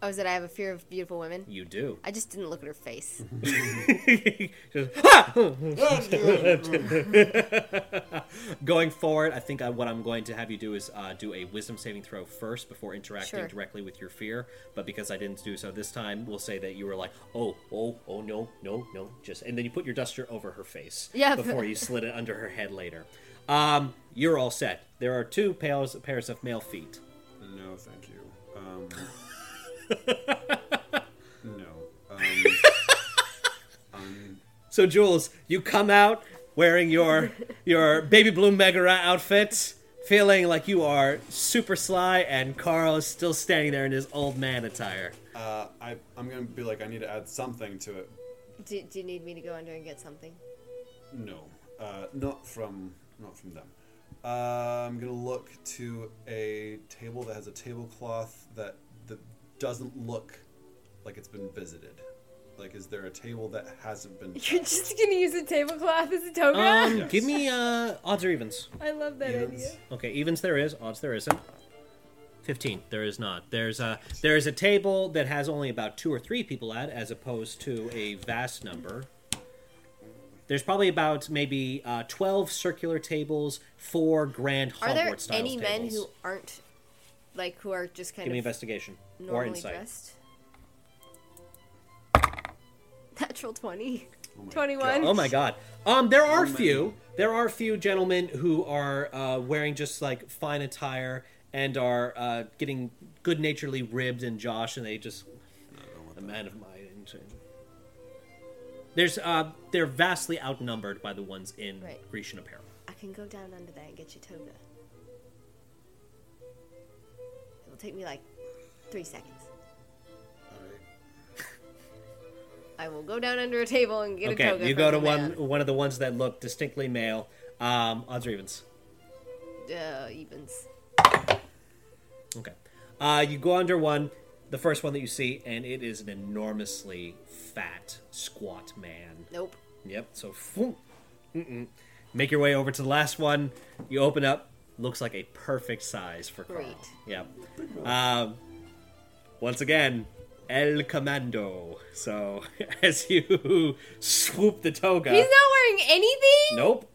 Oh, is that I have a fear of beautiful women? You do. I just didn't look at her face. Just, "Ha!" going forward, I think I, what I'm going to have you do is uh, do a wisdom saving throw first before interacting Sure. directly with your fear. But because I didn't do so this time, we'll say that you were like, oh, oh, oh, no, no, no, just, and then you put your duster over her face Yeah. before you slid it under her head later. Um, you're all set. There are two pairs, pairs of male feet. No, thank you. Um, no. Um, um, So Jules, you come out wearing your your baby blue Megara outfit, feeling like you are super sly, and Carl is still standing there in his old man attire. uh, I, I'm gonna be like, I need to add something to it. do, do you need me to go under and get something? No, uh, not from not from them. Uh, I'm gonna look to a table that has a tablecloth that that doesn't look like it's been visited. Like, is there a table that hasn't been? You're just gonna use a tablecloth as a toga? Um, Yes. give me uh, odds or evens. I love that Evens? idea. Okay, evens there is, odds there isn't. Fifteen, there is not. There's a there is a table that has only about two or three people at, as opposed to a vast number. There's probably about maybe uh, twelve circular tables, four grand Hogwarts Are there Hogwarts style any men who aren't like who are just kind Give me of investigation or normally insight. dressed? Natural twenty. Oh my 21. Oh my god. Um, there are How few. There are few gentlemen who are uh, wearing just like fine attire and are uh, getting good naturedly ribbed and Josh, and they just a man of my. There's uh, they're vastly outnumbered by the ones in Right. Grecian apparel. I can go down under there and get you toga. It will take me like three seconds. Alright. I will go down under a table and get a toga. Okay, you go to one man. one of the ones that look distinctly male. Um, odds or evens. Uh, evens. Okay. Uh, you go under one, the first one that you see, and it is an enormously fat, squat man. Nope. Yep. So, mm-mm. make your way over to the last one. You open up. Looks like a perfect size for Carl. Great. Yep. Um, once again, El Commando. So as you swoop the toga. He's not wearing anything. Nope.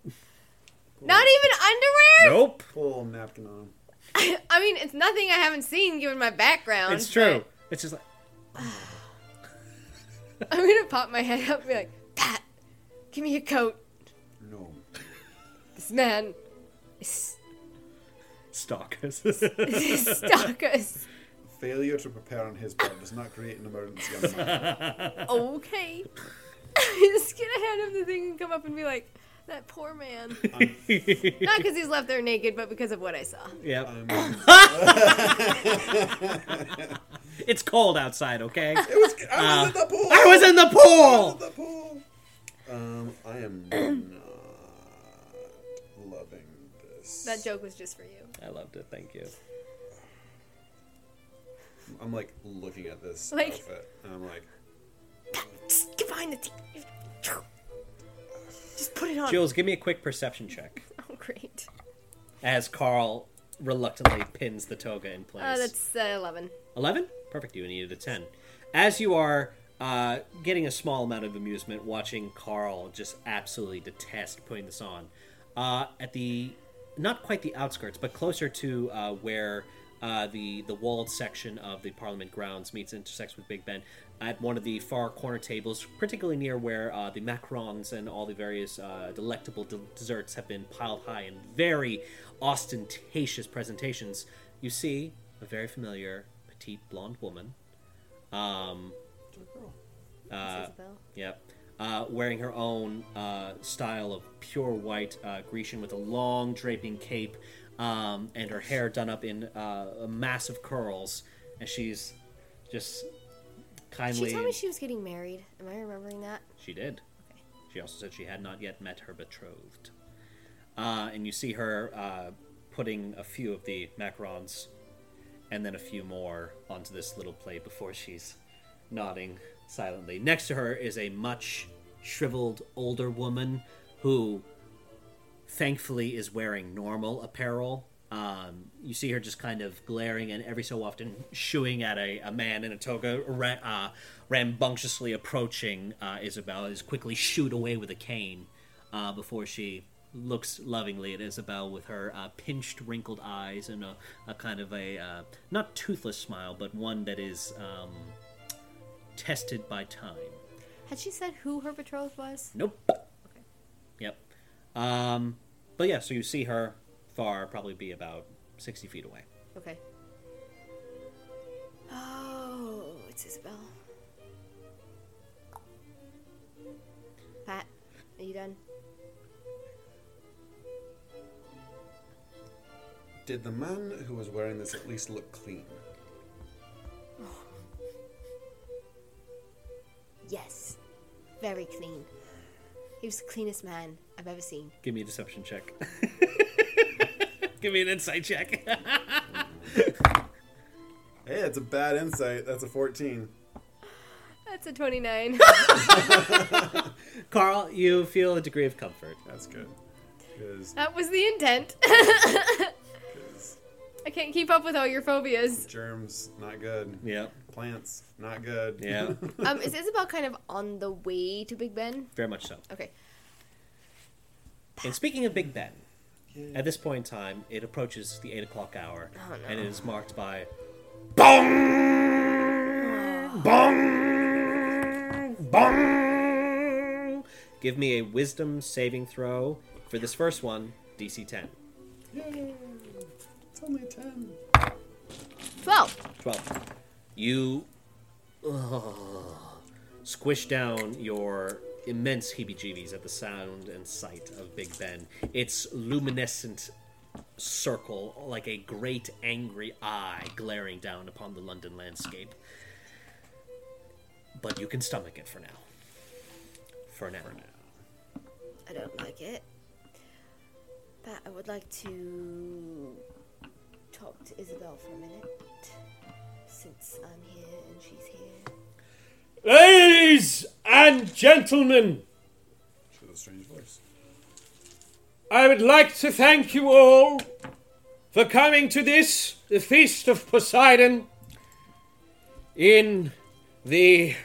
Not even underwear. Nope. Pull a napkin on. I mean, it's nothing I haven't seen given my background. It's true. It's just like I'm gonna pop my head up and be like, Pat, give me a coat. No. This man is Stalkers. Stalkers. Failure to prepare on his part does not create an emergency on mine. Okay. Just gonna hand him the thing and come up and be like, that poor man. Not because he's left there naked, but because of what I saw. yep. I'm, It's cold outside, okay? it was, I was in the pool. I was in the I was pool! in the pool. Um, I am not loving this. That joke was just for you. I loved it, thank you. I'm like looking at this Like- outfit, and I'm like, Just get behind the t- Just put it on. Jules, give me a quick perception check Oh, great. as Carl reluctantly pins the toga in place. Uh, that's uh, 11. 11? Perfect, you needed a 10. As you are uh, getting a small amount of amusement watching Carl just absolutely detest putting this on, uh, at the, not quite the outskirts, but closer to uh, where uh, the, the walled section of the Parliament grounds meets intersects with Big Ben, at one of the far corner tables, particularly near where uh, the macarons and all the various uh, delectable de- desserts have been piled high in very ostentatious presentations, you see a very familiar petite blonde woman. Um, uh, Isabel. Yep. Uh, wearing her own uh, style of pure white uh, Grecian with a long draping cape um, and her hair done up in uh, massive curls. And she's just kindly. She told me she was getting married. Am I remembering that? She did. She also said she had not yet met her betrothed. Uh, and you see her uh, putting a few of the macarons and then a few more onto this little plate before she's nodding silently. Next to her is a much shriveled older woman who thankfully is wearing normal apparel. Um, you see her just kind of glaring and every so often shooing at a, a man in a toga, ra- uh, rambunctiously approaching uh, Isabel, is quickly shooed away with a cane uh, before she looks lovingly at Isabel with her uh, pinched, wrinkled eyes and a, a kind of a uh, not toothless smile, but one that is um, tested by time. Had she said who her betrothed was? Nope. Okay. Yep. Um, but yeah, so you see her far, probably be about 60 feet away. Okay. Oh, it's Isabel. Pat, are you done? did the man who was wearing this at least look clean? Yes. Very clean. He was the cleanest man I've ever seen. Give me a deception check. Give me an insight check. Hey, that's a bad insight. That's a 14. That's a 29. Carl, you feel a degree of comfort. That's good. That was the intent. I can't keep up with all your phobias. germs, not good. Yep. Plants, not good. Yeah. Um, is Isabel kind of on the way to Big Ben? Very much so. Okay. And speaking of Big Ben, at this point in time, it approaches the 8 o'clock hour, Oh, no. and it is marked by Bong! Bong! Bong! Give me a wisdom saving throw for this first one, DC 10. Yay. It's only a 10. 12. 12. You ugh, squish down your immense heebie jeebies at the sound and sight of Big Ben. Its luminescent circle like a great angry eye glaring down upon the London landscape. But you can stomach it for now. For now. I don't like it. But I would like to talk to Isabel for a minute. Since I'm here and she's here. Ladies and gentlemen, She a strange voice. I would like to thank you all for coming to this, the Feast of Poseidon, in the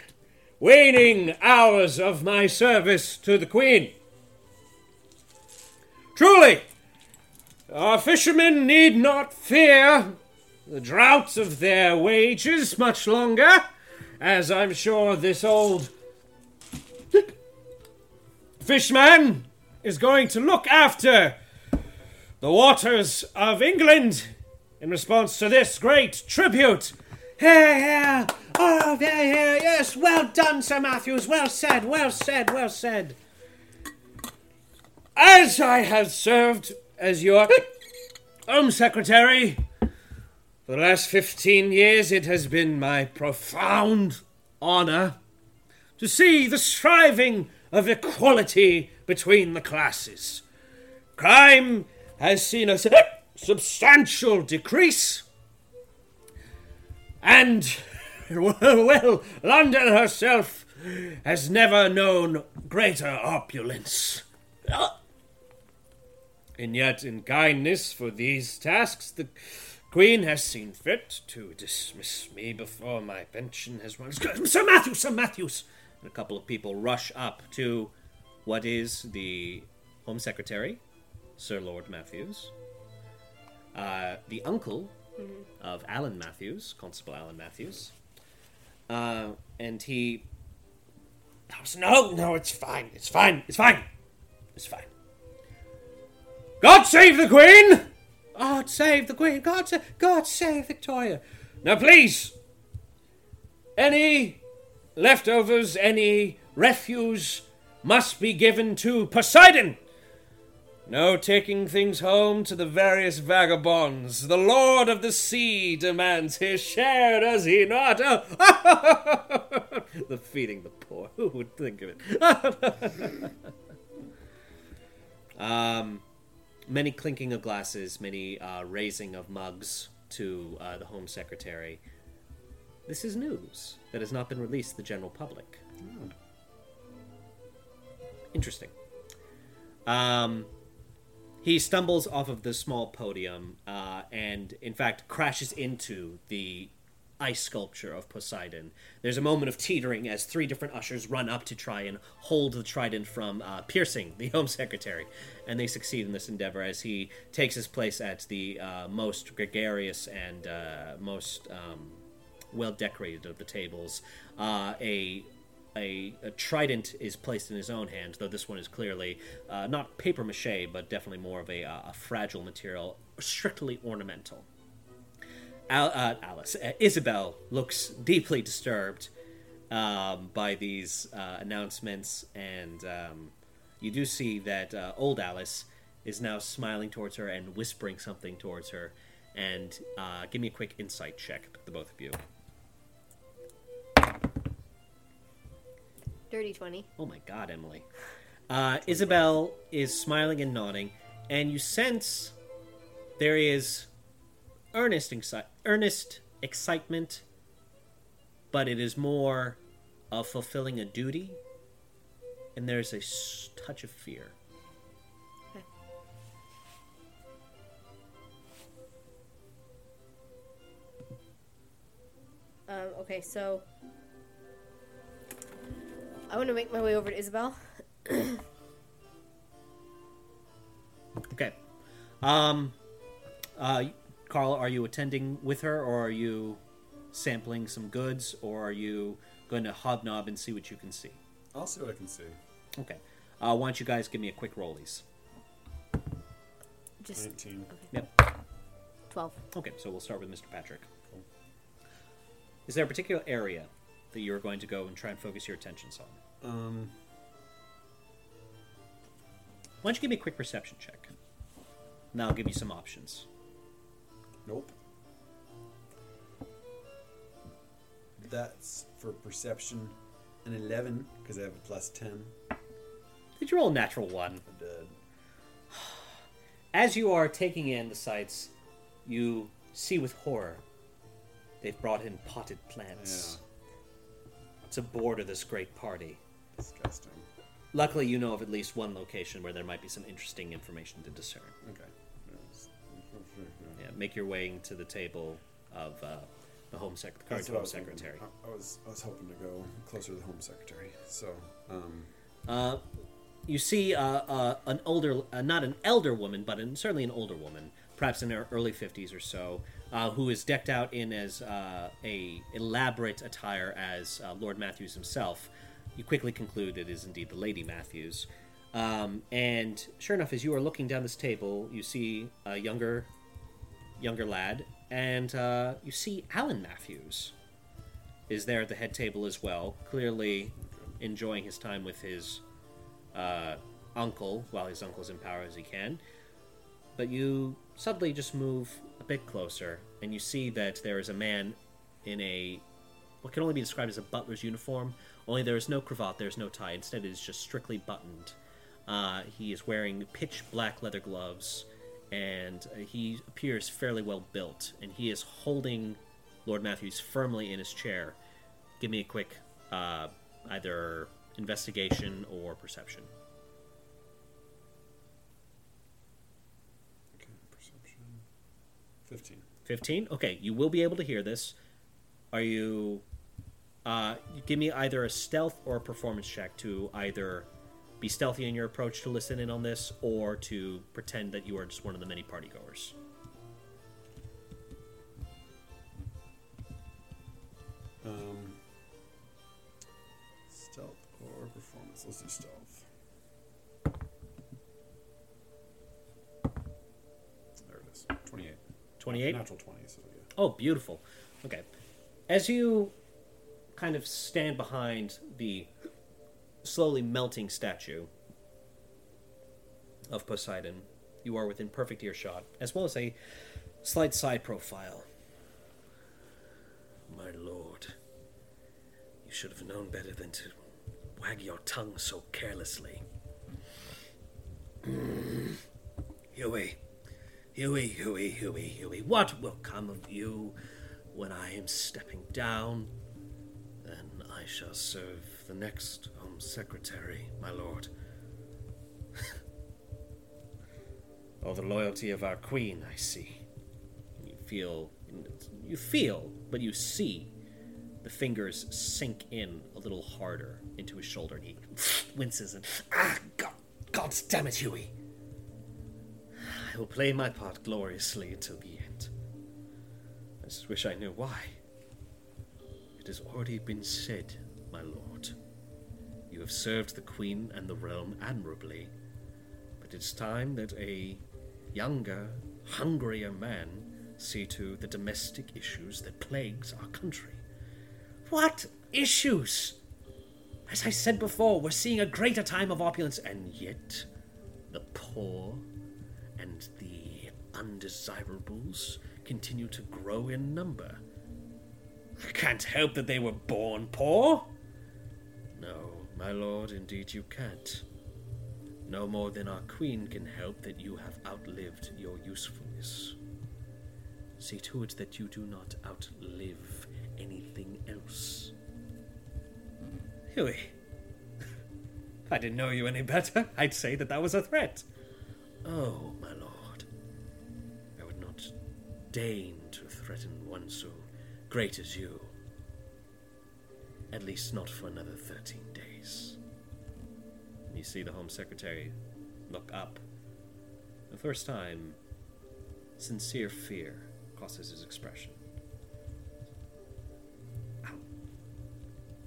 waning hours of my service to the Queen. Truly, our fishermen need not fear the drought of their wages much longer, as I'm sure this old fishman is going to look after the waters of England in response to this great tribute. Hear, hear! Oh, there, here! Yes, well done, Sir Matthews. Well said, well said, well said. As I have served as your Home Secretary for the last 15 years, it has been my profound honor to see the striving of equality between the classes. Crime has seen a substantial decrease, and, well, London herself has never known greater opulence. Uh, And yet, in kindness for these tasks, the Queen has seen fit to dismiss me before my pension has run. Sir Matthews, Sir Matthews! And a couple of people rush up to what is the Home Secretary, Sir Lord Matthews, uh, the uncle of Alan Matthews, Constable Alan Matthews, uh, and he. No, no, it's fine, it's fine, it's fine, it's fine. God save the Queen! God save the Queen! God save, God save Victoria! Now, please, any leftovers, any refuse must be given to Poseidon. No taking things home to the various vagabonds. The Lord of the Sea demands his share, does he not? Oh, the feeding the poor. Who would think of it? um, many clinking of glasses, many uh, raising of mugs to uh, the Home Secretary. This is news that has not been released to the general public. Interesting. Um, he stumbles off of the small podium uh, and, in fact, crashes into the ice sculpture of Poseidon. There's a moment of teetering as three different ushers run up to try and hold the trident from uh, piercing the Home Secretary, and they succeed in this endeavor as he takes his place at the uh, most gregarious and uh, most um, well decorated of the tables. Uh, a a, a trident is placed in his own hand, though this one is clearly uh, not paper mache, but definitely more of a, uh, a fragile material, strictly ornamental. Al- uh, Alice, uh, Isabel looks deeply disturbed um, by these uh, announcements, and um, you do see that uh, old Alice is now smiling towards her and whispering something towards her. And uh, give me a quick insight check, the both of you. Dirty 20. Oh my god, Emily. Uh, Isabel is smiling and nodding, and you sense there is earnest, exci- earnest excitement, but it is more of fulfilling a duty, and there's a touch of fear. Okay. Um, okay, so I want to make my way over to Isabel. Okay. Um, uh, Carl, are you attending with her, or are you sampling some goods, or are you going to hobnob and see what you can see? I'll see what I can see. Okay. Uh, why don't you guys give me a quick rollies? Just 19. Yep. 12. Okay, so we'll start with Mr. Patrick. Is there a particular area that you're going to go and try and focus your attentions on? Um, Why don't you give me a quick perception check? And I'll give you some options. Nope. That's for perception an 11 because I have a plus 10. Did you roll a natural one? I did. As you are taking in the sights, you see with horror they've brought in potted plants to border this great party. Disgusting. Luckily, you know of at least one location where there might be some interesting information to discern. Okay. Make your way into the table of uh, the home sec- current That's what I home was thinking. secretary. I, I was I was hoping to go closer to the home secretary. So, um, Uh, you see uh, uh, an older, uh, not an elder woman, but an, certainly an older woman, perhaps in her early fifties or so, uh, who is decked out in as uh, a elaborate attire as uh, Lord Matthews himself. You quickly conclude it is indeed the Lady Matthews. Um, and sure enough, as you are looking down this table, you see a younger, younger lad, and uh, you see Alan Matthews is there at the head table as well, clearly enjoying his time with his uh, uncle while his uncle's in power as he can. But you suddenly just move a bit closer, and you see that there is a man in a what can only be described as a butler's uniform. Only there is no cravat, there is no tie. Instead, it is just strictly buttoned. Uh, he is wearing pitch black leather gloves, and he appears fairly well built. And he is holding Lord Matthews firmly in his chair. Give me a quick uh, either investigation or perception. Okay, perception. 15. 15 okay you will be able to hear this are you uh you give me either a stealth or a performance check to either be stealthy in your approach to listen in on this or to pretend that you are just one of the many partygoers Um, stealth or performance. Let's do stealth. There it is. 28. 28 Natural 20, so yeah. Oh, beautiful. Okay. As you kind of stand behind the slowly melting statue of Poseidon, you are within perfect earshot, as well as a slight side profile. My lord, you should have known better than to wag your tongue so carelessly. Huey, Huey, Huey, Huey, Huey, what will come of you when I am stepping down? Then I shall serve the next Home Secretary, my lord. oh, the loyalty of our Queen, I see. You feel. You feel, but you see the fingers sink in a little harder into his shoulder, and he winces and. Ah, God, God damn it, Huey! I will play my part gloriously until the end. I just wish I knew why. It has already been said, my lord. You have served the Queen and the realm admirably, but it's time that a younger, hungrier man see to the domestic issues that plagues our country. What issues? As I said before, we're seeing a greater time of opulence, and yet the poor and the undesirables continue to grow in number. I can't help that they were born poor. No, my lord, indeed you can't. No more than our queen can help that you have outlived your usefulness. See to it that you do not outlive anything else. Huey, I didn't know you any better, I'd say that that was a threat. Oh, my lord, I would not deign to threaten one so great as you. At least not for another thirteen days. You see the Home Secretary look up. The first time, sincere fear crosses his expression.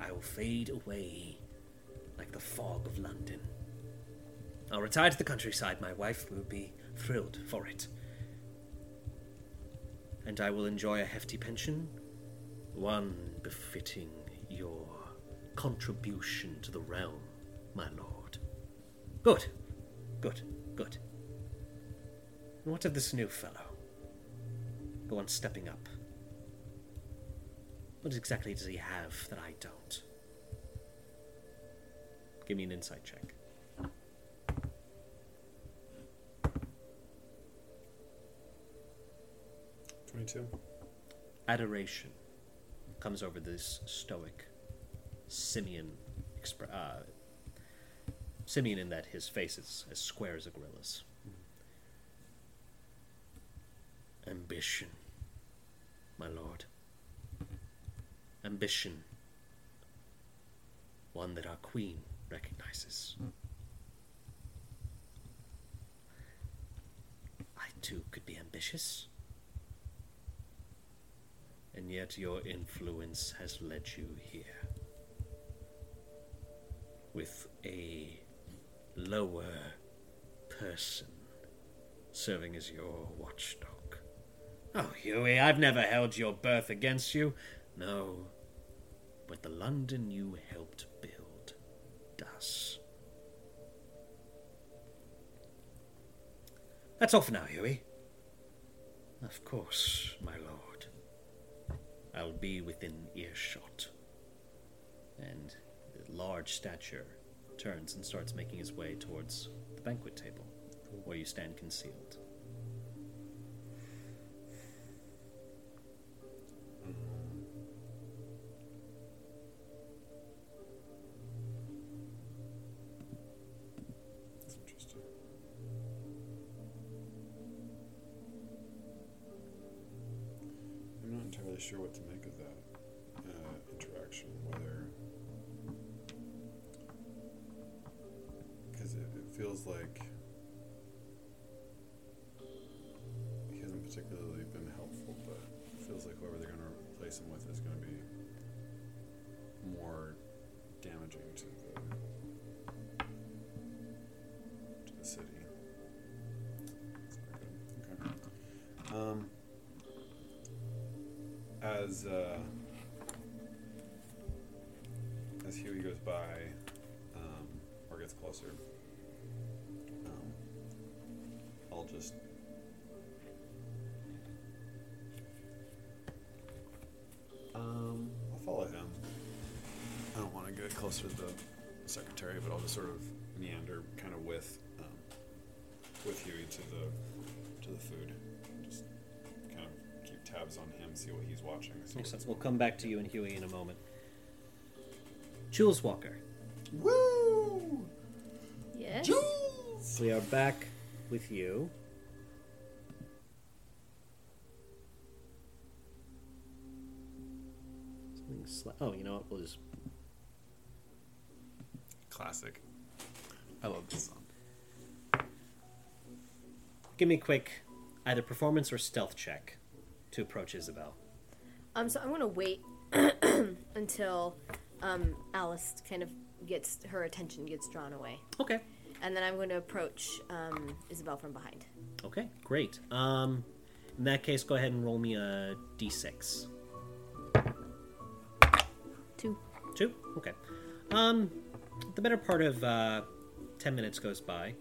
I will fade away like the fog of London. I'll retire to the countryside. My wife will be thrilled for it. And I will enjoy a hefty pension, one befitting your contribution to the realm, my lord. Good, good, good. And what of this new fellow? Go on stepping up. What exactly does he have that I don't? Give me an insight check. 22. adoration comes over this stoic simian expre- uh, in that his face is as square as a gorilla's. Ambition my lord. Ambition. One that our queen recognizes. I too could be ambitious and yet your influence has led you here. With a lower person serving as your watchdog. Oh, Huey, I've never held your birth against you. No, but the London you helped build does. That's all for now, Huey. Of course, my lord. I'll be within earshot. And the large stature turns and starts making his way towards the banquet table, where you stand concealed. Sure what to make want to get closer to the secretary, but I'll just sort of meander, kind of with um, with Huey to the to the food. Just kind of keep tabs on him, see what he's watching. Makes sense. We'll come back to you and Huey in a moment. Jules Walker. Woo! Yes. Jules! We are back with you. Something sli- oh, you know what? We'll just Classic. I love this song. Give me a quick either performance or stealth check to approach Isabel. Um, so I'm gonna wait until um, Alice kind of gets her attention gets drawn away, Okay. and then I'm going to approach um, Isabel from behind. Okay, great. Um, in that case, go ahead and roll me a d6. Two. Two? Okay. Um, the better part of uh, 10 minutes goes by.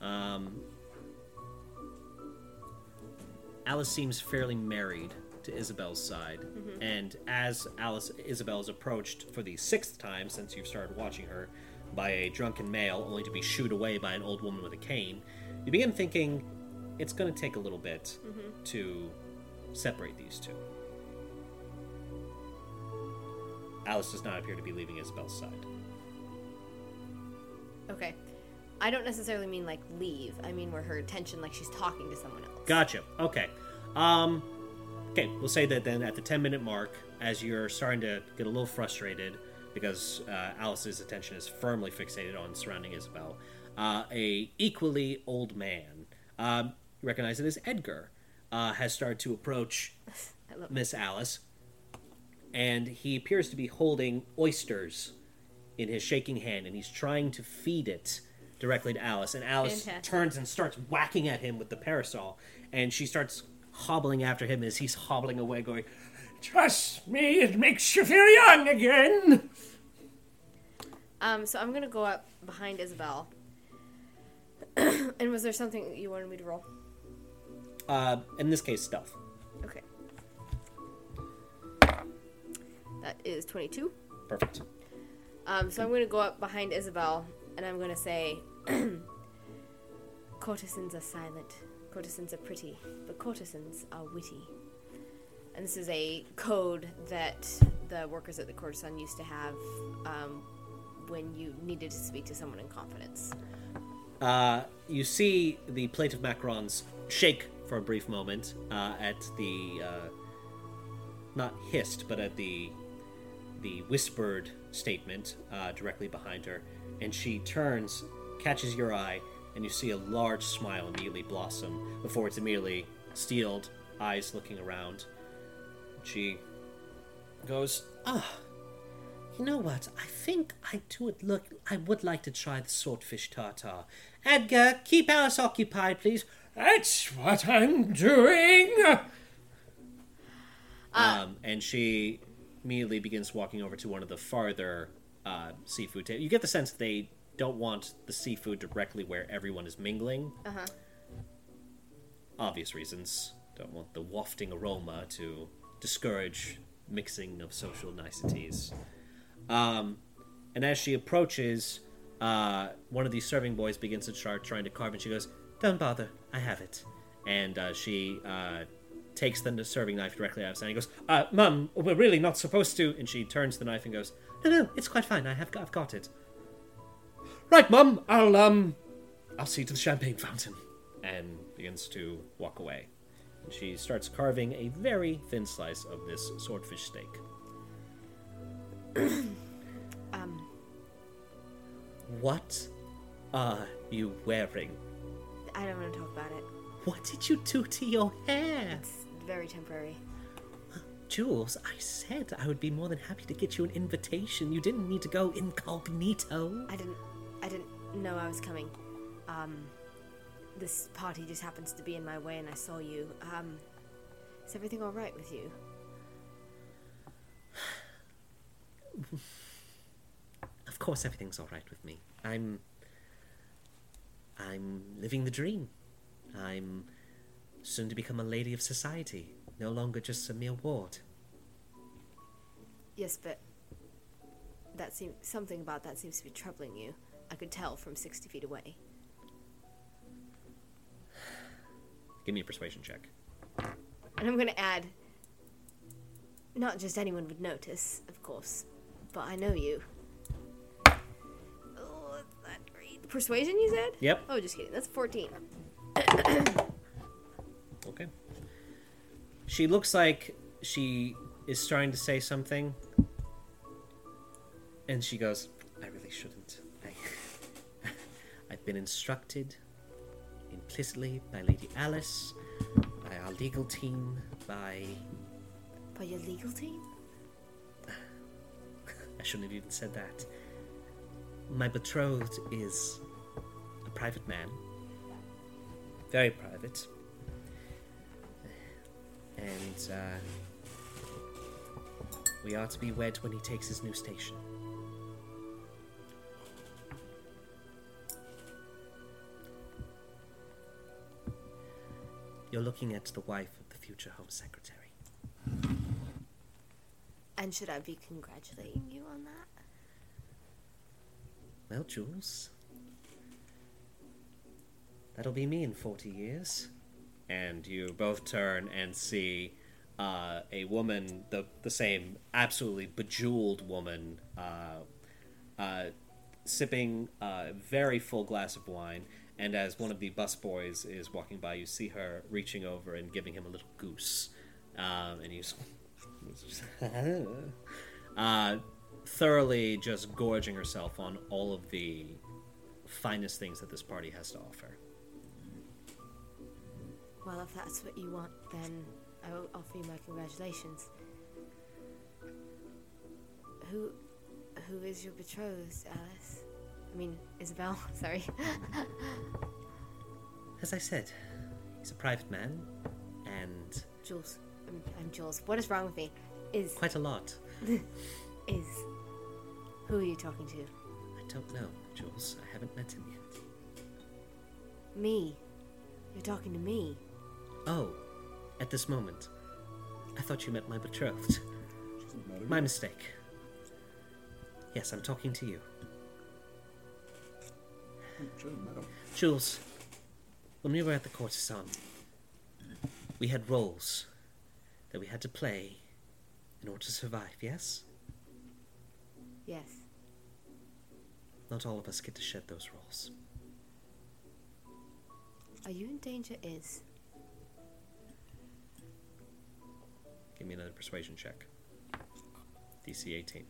Um, Alice seems fairly married to Isabel's side. Mm-hmm. And as Alice Isabel is approached for the sixth time since you've started watching her by a drunken male, only to be shooed away by an old woman with a cane, you begin thinking it's going to take a little bit mm-hmm. to separate these two. Alice does not appear to be leaving Isabel's side. Okay. I don't necessarily mean like leave. I mean where her attention, like she's talking to someone else. Gotcha. Okay. Um, okay, we'll say that then at the 10 minute mark, as you're starting to get a little frustrated because uh, Alice's attention is firmly fixated on surrounding Isabel, uh, a equally old man, um, you recognize it as Edgar, uh, has started to approach Miss Alice, and he appears to be holding oysters in his shaking hand, and he's trying to feed it directly to Alice. And Alice Fantastic. turns and starts whacking at him with the parasol, and she starts hobbling after him as he's hobbling away, going, Trust me, it makes you feel young again. Um, so I'm gonna go up behind Isabel. and was there something you wanted me to roll? uh, in this case, stealth. Okay. That is 22. Perfect. Um, so I'm going to go up behind Isabel and I'm going to say, Courtesans are silent, courtesans are pretty, but courtesans are witty. And this is a code that the workers at the courtesan used to have um, when you needed to speak to someone in confidence. Uh, you see the plate of macarons shake for a brief moment uh, at the uh, not hissed, but at the the whispered statement uh, directly behind her, and she turns, catches your eye, and you see a large smile immediately blossom before it's immediately steeled, eyes looking around. She goes, "Ah, You know what? I think I do it. Look, I would like to try the swordfish tartar. Edgar, keep Alice occupied, please. That's what I'm doing. um, and she immediately begins walking over to one of the farther uh, seafood tables. You get the sense they don't want the seafood directly where everyone is mingling. Uh huh. Obvious reasons. Don't want the wafting aroma to discourage mixing of social niceties. Um, and as she approaches, uh, one of these serving boys begins to start trying to carve, and she goes, "Don't bother, I have it." And uh, she uh, takes the serving knife directly out of his hand. He goes, uh, "Mum, we're really not supposed to." And she turns the knife and goes, "No, no, it's quite fine. I have, I've got it." Right, Mum. I'll um, I'll see to the champagne fountain. And begins to walk away. And she starts carving a very thin slice of this swordfish steak. Um, What are you wearing? I don't want to talk about it. What did you do to your hair? It's very temporary. Jules, I said I would be more than happy to get you an invitation. You didn't need to go incognito. I didn't. Know I was coming. Um, this party just happens to be in my way, and I saw you. Um, is everything all right with you? Of course everything's all right with me. I'm I'm living the dream. I'm soon to become a lady of society, no longer just a mere ward. Yes, but that seems something about that seems to be troubling you. I could tell from sixty feet away. Give me a persuasion check. And I'm gonna add. Not just anyone would notice, of course, but I know you. Oh, that's not great. Persuasion, you said? Yep. Oh, just kidding. That's 14. Okay. She looks like she is trying to say something, and she goes, "I really shouldn't. I've been instructed implicitly by Lady Alice, by our legal team, by By your legal team? I shouldn't have even said that. My betrothed is a private man. Very private. And, uh, we are to be wed when he takes his new station. You're looking at the wife of the future Home Secretary. And should I be congratulating you on that? Well, Jules, that'll be me in 40 years. And you both turn and see uh, a woman, the, the same absolutely bejeweled woman, uh, uh, sipping a very full glass of wine. And as one of the busboys is walking by, you see her reaching over and giving him a little goose. Um, and he's uh, thoroughly just gorging herself on all of the finest things that this party has to offer. Well, if that's what you want, then I will offer you my congratulations. Who, who is your betrothed, Alice? I mean, Isabel. Sorry. As I said, he's a private man, and Jules. I'm, I'm Jules. What is wrong with me? Is quite a lot. is. Who are you talking to? I don't know, Jules. I haven't met him yet. Me. You're talking to me. Oh, at this moment, I thought you meant my betrothed. My mistake. Yes, I'm talking to you. Jules, when we were at the courtesan, we had roles that we had to play in order to survive, yes? Yes. Not all of us get to shed those roles. Are you in danger? Is. Give me another persuasion check. DC 18.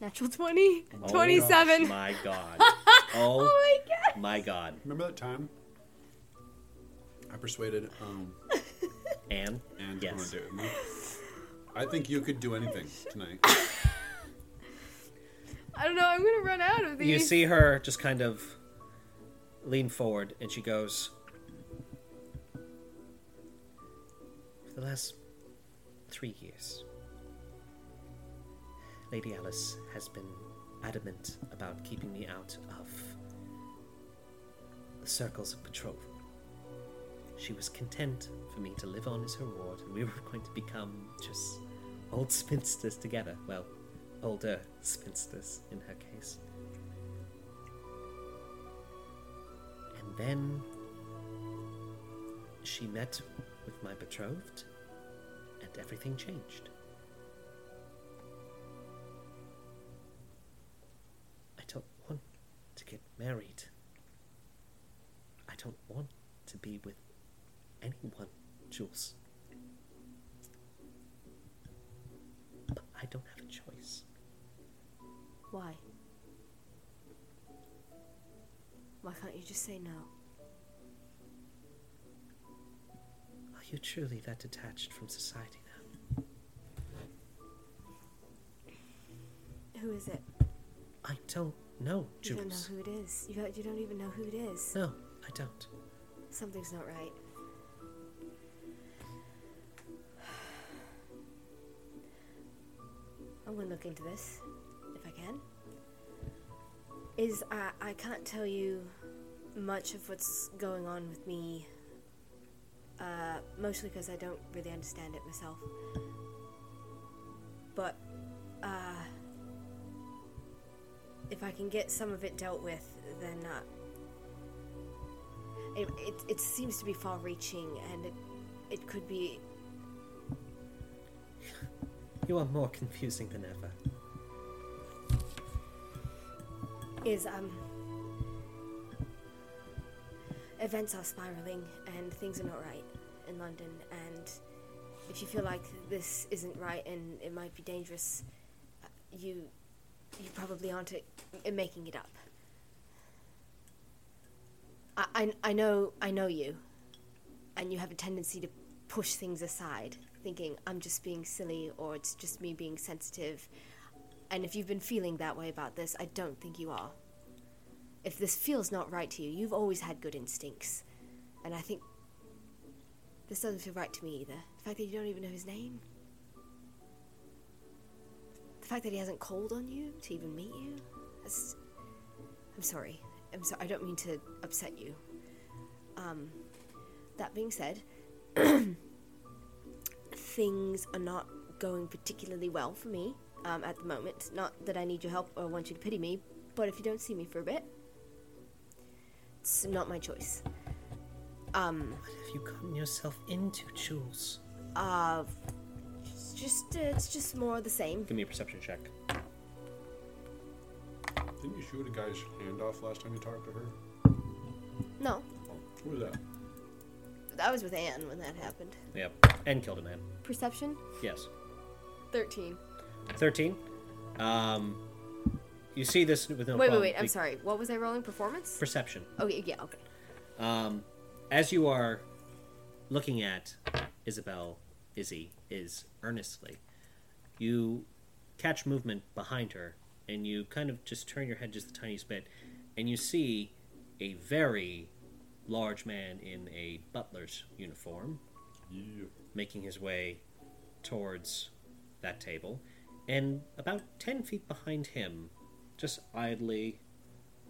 Natural 20? Oh 27. my god. oh Oh my god. my god. Remember that time? I persuaded um Anne? Anne to go on a Yes. date with me. I think you could do anything tonight. I don't know. I'm gonna run out of these. You see her just kind of lean forward, and she goes, For the last three years, Lady Alice has been adamant about keeping me out of the circles of betrothal. She was content for me to live on as her ward, and we were going to become just old spinsters together. Well, older spinsters in her case. And then she met with my betrothed, and everything changed. Married. I don't want to be with anyone, Jules. But I don't have a choice. Why? Why can't you just say no? Are you truly that detached from society now? Who is it? I don't know, You don't know who it is. You don't, you don't even know who it is. No, I don't. Something's not right. I'm gonna look into this, if I can. Is I I can't tell you much of what's going on with me. Uh, mostly because I don't really understand it myself. If I can get some of it dealt with, then uh, it, it, it seems to be far reaching and it, it could be You are more confusing than ever. is um events are spiraling and things are not right in London and if you feel like this isn't right and it might be dangerous uh, you you probably aren't making it up I, I, I know I know you and you have a tendency to push things aside thinking I'm just being silly or it's just me being sensitive and if you've been feeling that way about this, I don't think you are. If this feels not right to you, you've always had good instincts. And I think this doesn't feel right to me either. The fact that you don't even know his name. The fact that he hasn't called on you to even meet you. That's. I'm sorry. I'm sorry. I don't mean to upset you. Um, that being said, things are not going particularly well for me um, at the moment. Not that I need your help or want you to pity me, but if you don't see me for a bit, it's not my choice. Um, What have you gotten yourself into, Jules? uh, just uh, it's just more of the same. Give me a perception check. Didn't you shoot a guy's hand off last time you talked to her? No, Oh, who was that? that was with Anne when that happened. Yep. And killed a man. Perception, Yes. thirteen. 13. Um, you see this with no wait, wait, problem. wait. I'm Be- sorry. What was I rolling? Performance? Perception. Okay, yeah, okay. Um, as you are looking at Isabel, Izzy, is earnestly, you catch movement behind her, and you kind of just turn your head just the tiniest bit, and you see a very large man in a butler's uniform Yeah. making his way towards that table, and about 10 feet behind him, just idly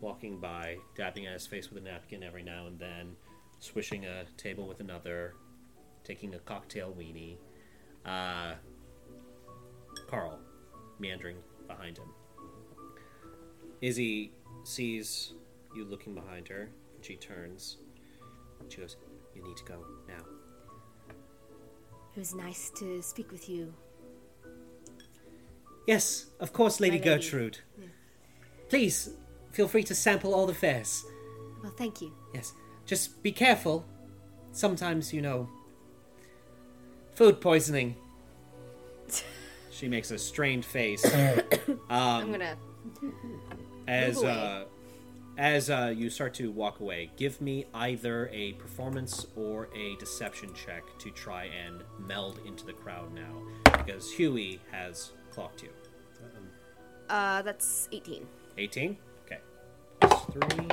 walking by, dabbing at his face with a napkin every now and then, swishing a table with another, taking a cocktail weenie. Uh, Carl, meandering behind him. Izzy sees you looking behind her, and she turns. And she goes, You need to go now. It was nice to speak with you. Yes, of course, Lady lady. Gertrude. Please, feel free to sample all the fares. Well, thank you. Yes, just be careful. Sometimes, you know, food poisoning. she makes a strained face I'm um, gonna. as uh, As uh, you start to walk away, give me either a performance or a deception check to try and meld into the crowd now, because Huey has clocked you. Uh, that's 18. 18? Okay. Plus 3.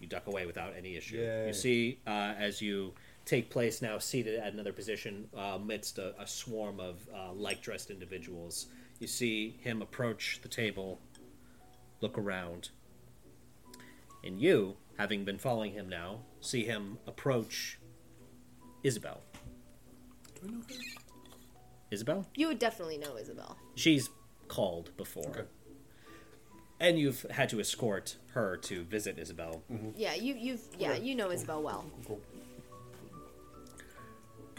You duck away without any issue. Yay. You see, uh, as you take place now seated at another position uh, amidst a, a swarm of uh, like dressed individuals, you see him approach the table, look around, and you, having been following him now, see him approach Isabel. Do I know her? Isabel? You would definitely know Isabel. She's called before. Okay. And you've had to escort her to visit Isabel. Yeah, you you've yeah Okay. you know Isabel well. Cool.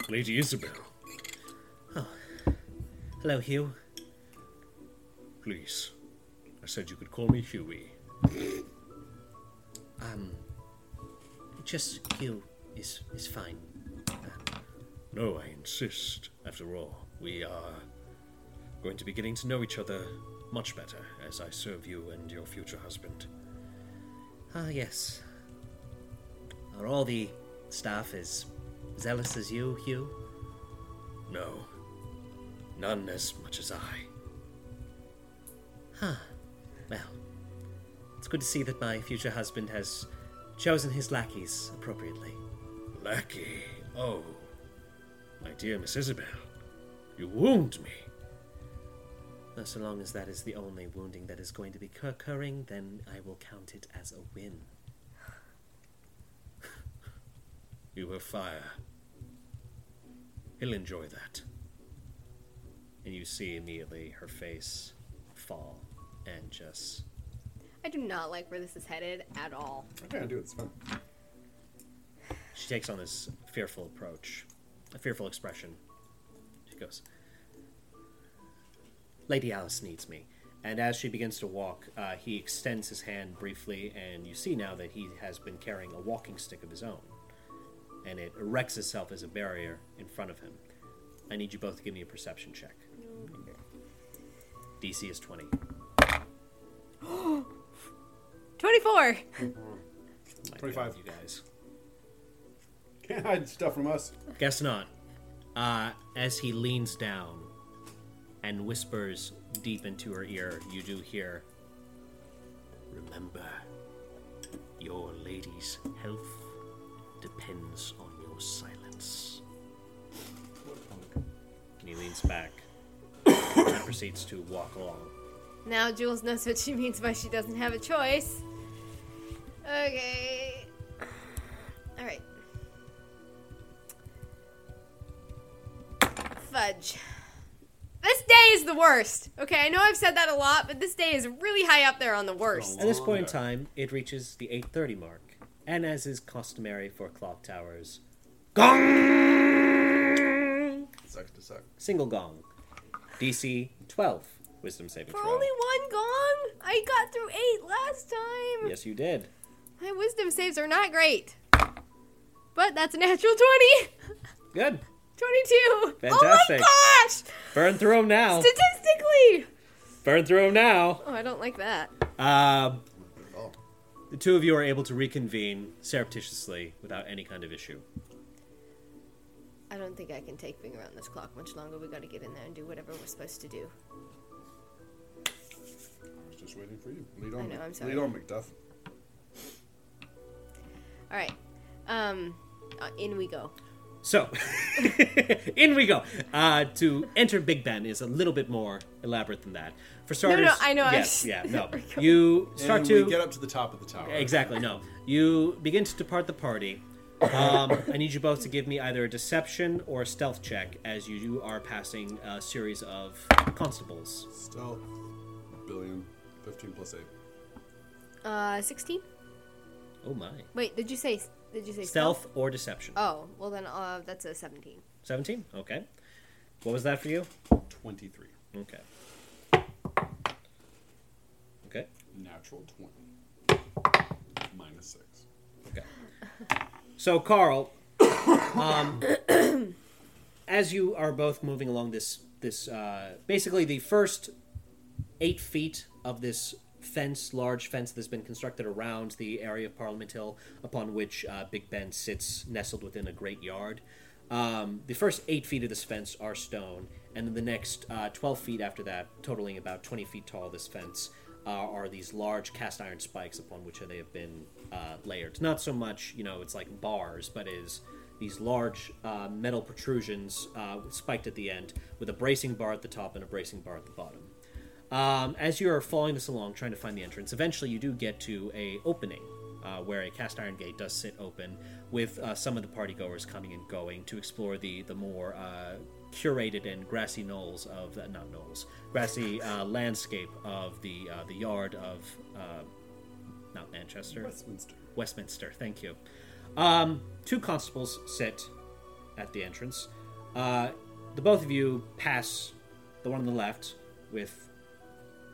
Lady Isabel. Oh. Hello, Hugh. Please. I said you could call me Huey. Um, just Hugh is is fine. No, I insist. After all, we are going to be getting to know each other much better as I serve you and your future husband. Ah, yes. Are all the staff as zealous as you, Hugh? No, none as much as I. Huh. Well, it's good to see that my future husband has chosen his lackeys appropriately. Lackey. Oh, my dear Miss Isabel, you wound me. Well, so long as that is the only wounding that is going to be occurring, then I will count it as a win. You have fire. He'll enjoy that. And you see immediately her face fall and just. I do not like where this is headed at all. Okay, I do it. It's fine. She takes on this fearful approach, a fearful expression. She goes, Lady Alice needs me. And as she begins to walk, uh, he extends his hand briefly, and you see now that he has been carrying a walking stick of his own. And it erects itself as a barrier in front of him. I need you both to give me a perception check. DC is 20. 24! 25. God, You guys. Can't hide stuff from us. Guess not. Uh, as he leans down and whispers deep into her ear, you do hear Remember, your lady's health depends on your silence. And he leans back and proceeds to walk along. Now Jules knows what she means by she doesn't have a choice. Okay. Alright. Fudge. This day is the worst. Okay, I know I've said that a lot, but this day is really high up there on the worst. At this point in time, it reaches the 8:30 mark, and as is customary for clock towers, gong, Sucks to suck. single gong, DC 12, wisdom saving For throw. only one gong? I got through eight last time. Yes, you did. My wisdom saves are not great. But that's a natural 20. Good. 22. Fantastic. Oh my gosh! Burn through them now. Statistically! Burn through them now. Oh, I don't like that. Um, Oh. The two of you are able to reconvene surreptitiously without any kind of issue. I don't think I can take being around this clock much longer. We gotta get in there and do whatever we're supposed to do. I was just waiting for you. Lead on. I know, Mc- I'm sorry. Lead on, Macduff. Alright. Um, uh, in we go. So, in we go. Uh, to enter Big Ben is a little bit more elaborate than that. For starters, no, no, I know, Yes, was- yeah, no. There we go. You start and to get up to the top of the tower. exactly no. You begin to depart the party. Um, I need you both to give me either a deception or a stealth check as you are passing a series of constables. Still, billion, 15 plus 8. Uh, 16? Oh my! Wait, did you say, did you say Stealth or deception? Oh, well then, uh, that's a 17. Seventeen. Okay. What was that for you? 23. Okay. Okay. Natural 20. Minus 6. Okay. So, Carl, um, as you are both moving along this this uh, basically the first eight feet of this fence, large fence that's been constructed around the area of Parliament Hill, upon which uh, Big Ben sits nestled within a great yard. Um, the first eight feet of this fence are stone, and then the next uh, 12 feet after that, totaling about 20 feet tall, this fence, uh, are these large cast iron spikes upon which they have been uh, layered. Not so much, you know, it's like bars, but is these large uh, metal protrusions uh, spiked at the end with a bracing bar at the top and a bracing bar at the bottom. Um, as you are following this along, trying to find the entrance, eventually you do get to a opening uh, where a cast iron gate does sit open, with uh, some of the partygoers coming and going to explore the the more uh, curated and grassy knolls of uh, not knolls, grassy uh, landscape of the uh, the yard of not Manchester, Westminster. Westminster. Thank you. Um, two constables sit at the entrance. Uh, the both of you pass the one on the left with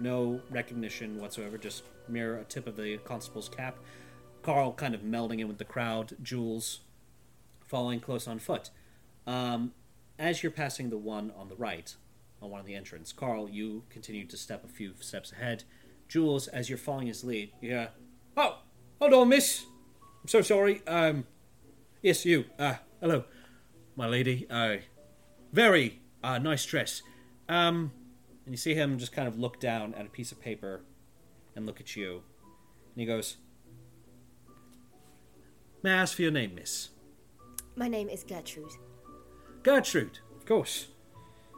no recognition whatsoever, just mere a tip of the constable's cap. Carl kind of melding in with the crowd, Jules following close on foot. Um, as you're passing the one on the right, on one of the entrance, Carl, you continue to step a few steps ahead. Jules, as you're following his lead, yeah. Oh, hold on, miss. I'm so sorry. Um, yes, you. Uh, hello, my lady. Uh, very uh, nice dress. Um, and you see him just kind of look down at a piece of paper and look at you. And he goes, May I ask for your name, miss? My name is Gertrude. Gertrude, of course.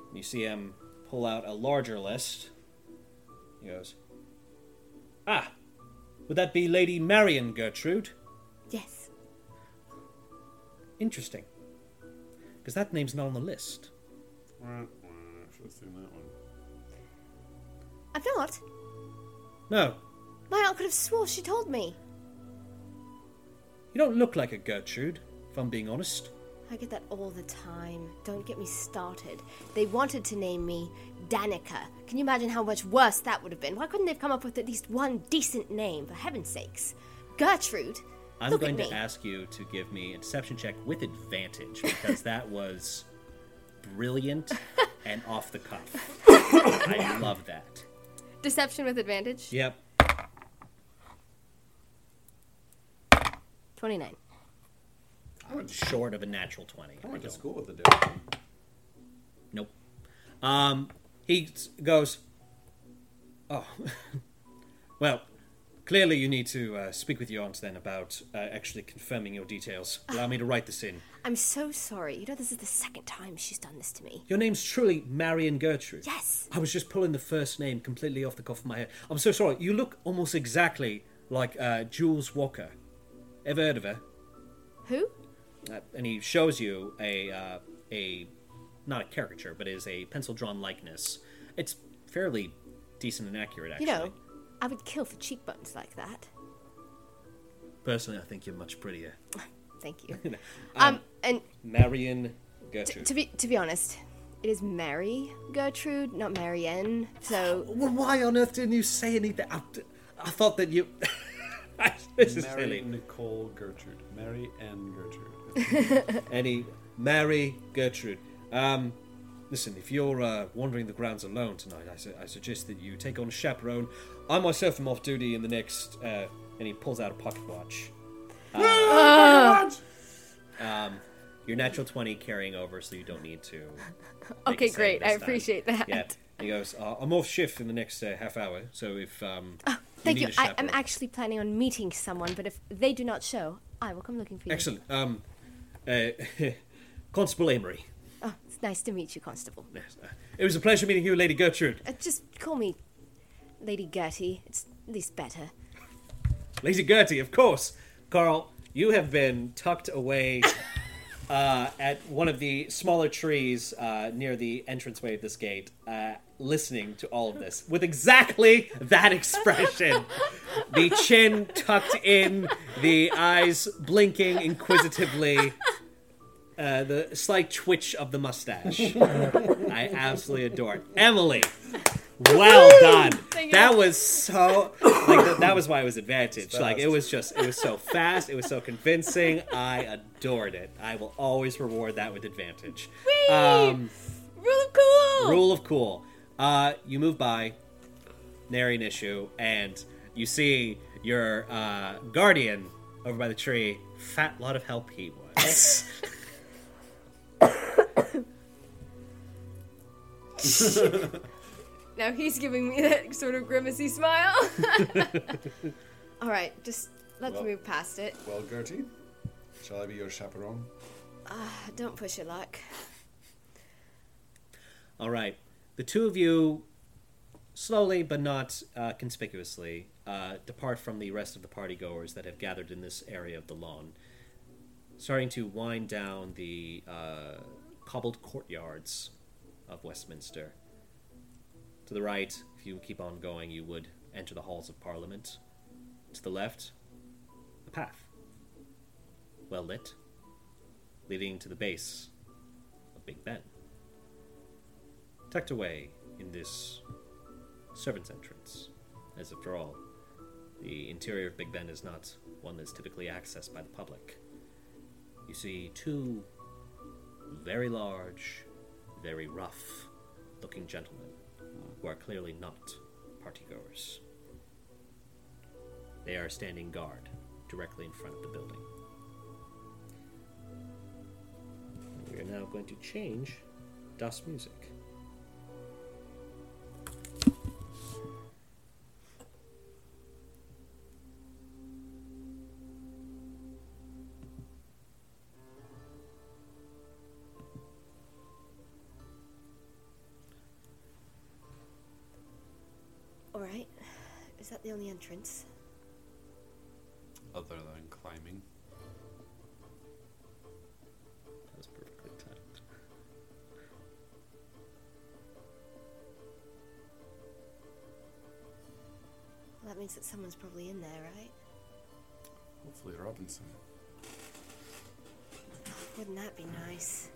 And you see him pull out a larger list. He goes, Ah, would that be Lady Marion Gertrude? Yes. Interesting. Because that name's not on the list. Wah, I'm not. No, My aunt could have swore she told me. you don't look like a Gertrude, if I'm being honest. I get that all the time. Don't get me started. They wanted to name me Danica. Can you imagine how much worse that would have been? Why couldn't they have come up with at least one decent name, for heaven's sakes? Gertrude? I'm Look going to ask you to give me a deception check with advantage because that was brilliant and off the cuff. I love that. Deception with advantage? Yep. 29. I went, Short of a natural 20. I went to school with the devil. Nope. Um, he s- goes, Oh, well, clearly you need to uh, speak with your aunt then about uh, actually confirming your details. Allow me to write this in. I'm so sorry. You know, this is the second time she's done this to me. Your name's truly Marion Gertrude. Yes. I was just pulling the first name completely off the cuff of my head. I'm so sorry. You look almost exactly like uh, Jules Walker. Ever heard of her? Who? Uh, and he shows you a uh, a not a caricature, but is a pencil drawn likeness. It's fairly decent and accurate, actually. You know, I would kill for cheekbones like that. personally, I think you're much prettier. Thank you. um, and Marion t- Gertrude. to be to be honest, it is Mary Gertrude, not Marianne. So well, why on earth didn't you say anything? I, I thought that you. this is Mary silly. Nicole Gertrude. Mary N. Gertrude. Any Mary Gertrude. Um, listen, if you're uh, wandering the grounds alone tonight, I, su- I suggest that you take on a chaperone. I myself am off duty in the next. Uh, and he pulls out a pocket watch. Um, your natural twenty carrying over, so you don't need to. okay, great. this I time. appreciate that. Yeah. He goes, uh, I'm off shift in the next uh, half hour, so if um, Thank you. need a I, I'm actually planning on meeting someone, but if they do not show, I will come looking for you. excellent. Um, uh, Constable Amory. It's nice to meet you, Constable. Yes, uh, it was a pleasure meeting you, Lady Gertrude. Uh, just call me Lady Gertie. It's at least better. Lady Gertie, of course. Carl, you have been tucked away uh, at one of the smaller trees uh, near the entranceway of this gate, uh, listening to all of this with exactly that expression. the chin tucked in, the eyes blinking inquisitively. Uh, the slight twitch of the mustache. I absolutely adore it. Emily, well done. Thank you. That was so like that, that was why it was advantage. Like it was just it was so fast, it was so convincing. I adored it. I will always reward that with advantage. Um, Rule of cool. rule of cool. Uh, you move by. nary an issue, and you see your uh, guardian over by the tree. Fat lot of help he was. Now he's giving me that sort of grimacy smile. All right, just let's Well- move past it. Well, Gertie, shall I be your chaperone? Ah, don't push your luck. All right, the two of you, slowly but not uh, conspicuously, uh, depart from the rest of the party goers that have gathered in this area of the lawn, starting to wind down the uh, cobbled courtyards of Westminster. To the right, if you keep on going, you would enter the halls of Parliament. To the left, a path, well lit, leading to the base of Big Ben tucked away in this servant's entrance. As after all, the interior of Big Ben is not one that's typically accessed by the public. You see two very large, very rough looking gentlemen who are clearly not partygoers. They are standing guard directly in front of the building. We are now going to change Das Music. The only entrance? Other than climbing. That was perfectly timed. Well, that means that someone's probably in there, right? Hopefully, Robinson. Wouldn't that be nice?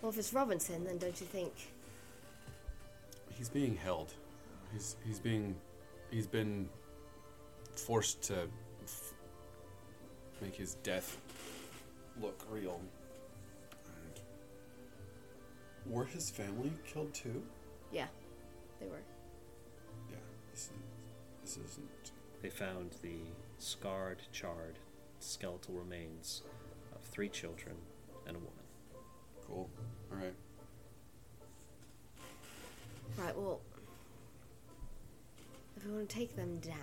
Well, if it's Robinson, then don't you think? He's being held. He's he's being he's been forced to f- make his death look real. And were his family killed too? Yeah, they were. Yeah. This, is, this isn't. They found the scarred, charred, skeletal remains of three children and a woman. Cool. All right. Right, well, if we want to take them down,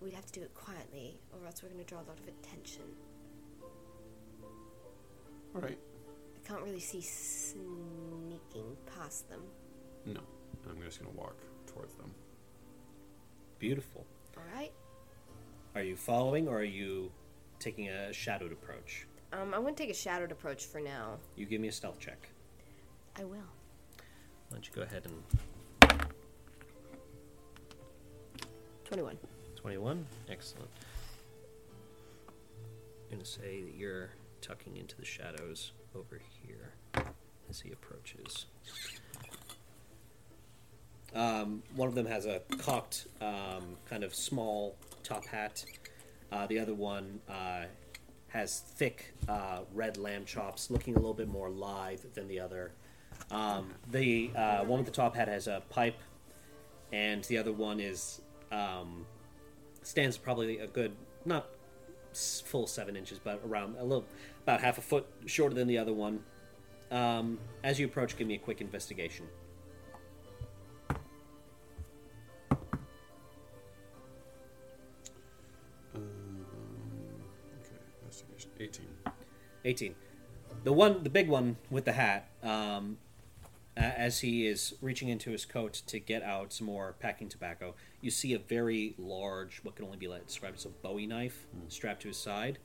we'd have to do it quietly, or else we're going to draw a lot of attention. All right. I can't really see sneaking past them. No, I'm just gonna walk towards them. Beautiful. All right. Are you following or are you taking a shadowed approach? Um, I'm going to take a shadowed approach for now. You give me a stealth check. I will. Why don't you go ahead and 21. 21? Excellent. I'm going to say that you're tucking into the shadows over here as he approaches. Um, one of them has a cocked, um, kind of small top hat. Uh, the other one uh, has thick uh, red lamb chops, looking a little bit more lithe than the other. Um, the uh, one with the top hat has a pipe, and the other one is um, stands probably a good not full seven inches, but around a little about half a foot shorter than the other one. Um, as you approach, give me a quick investigation. Um, okay, investigation. 18. 18. The one, the big one with the hat, um, a- as he is reaching into his coat to get out some more packing tobacco, you see a very large, what can only be like, described as a Bowie knife strapped to his side,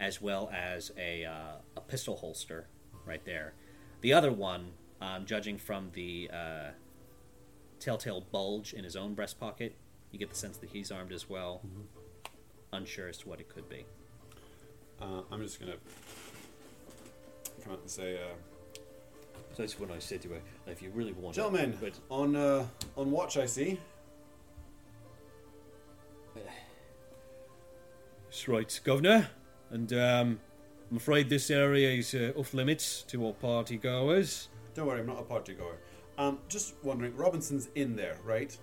as well as a, uh, a pistol holster right there. The other one, um, judging from the uh, telltale bulge in his own breast pocket, you get the sense that he's armed as well. Unsure as to what it could be. Uh, I'm just gonna come out and say, uh, So that's when I said to her, if you really want Gentlemen, but on uh, on watch, I see. That's right, Governor. And um, I'm afraid this area is uh, off limits to all party goers. Don't worry, I'm not a party goer. Um, just wondering, Robinson's in there, right?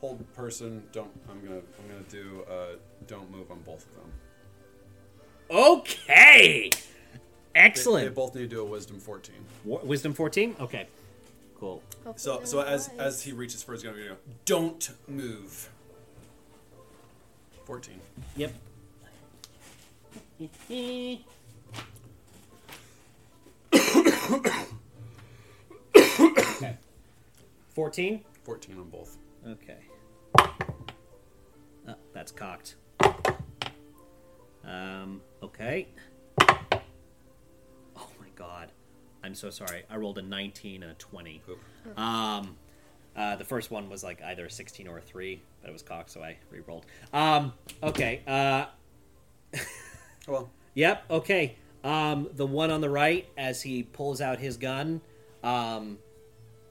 hold person. Don't. I'm gonna. I'm gonna do. Uh, don't move on both of them. Okay. They, Excellent. they both need to do a wisdom 14. Wa- Wisdom 14? Okay. Cool. So so as as he reaches for his gun, you go, don't move. 14. Yep. okay. 14? 14 on both. Okay. Oh, that's cocked. Um, okay. Oh god. I'm so sorry. I rolled a 19 and a 20. Poop. Um, uh, the first one was like either a 16 or a 3, but it was cocked, so I re-rolled. Um, okay. Uh, Well, Yep. Okay. Um, the one on the right, as he pulls out his gun, um,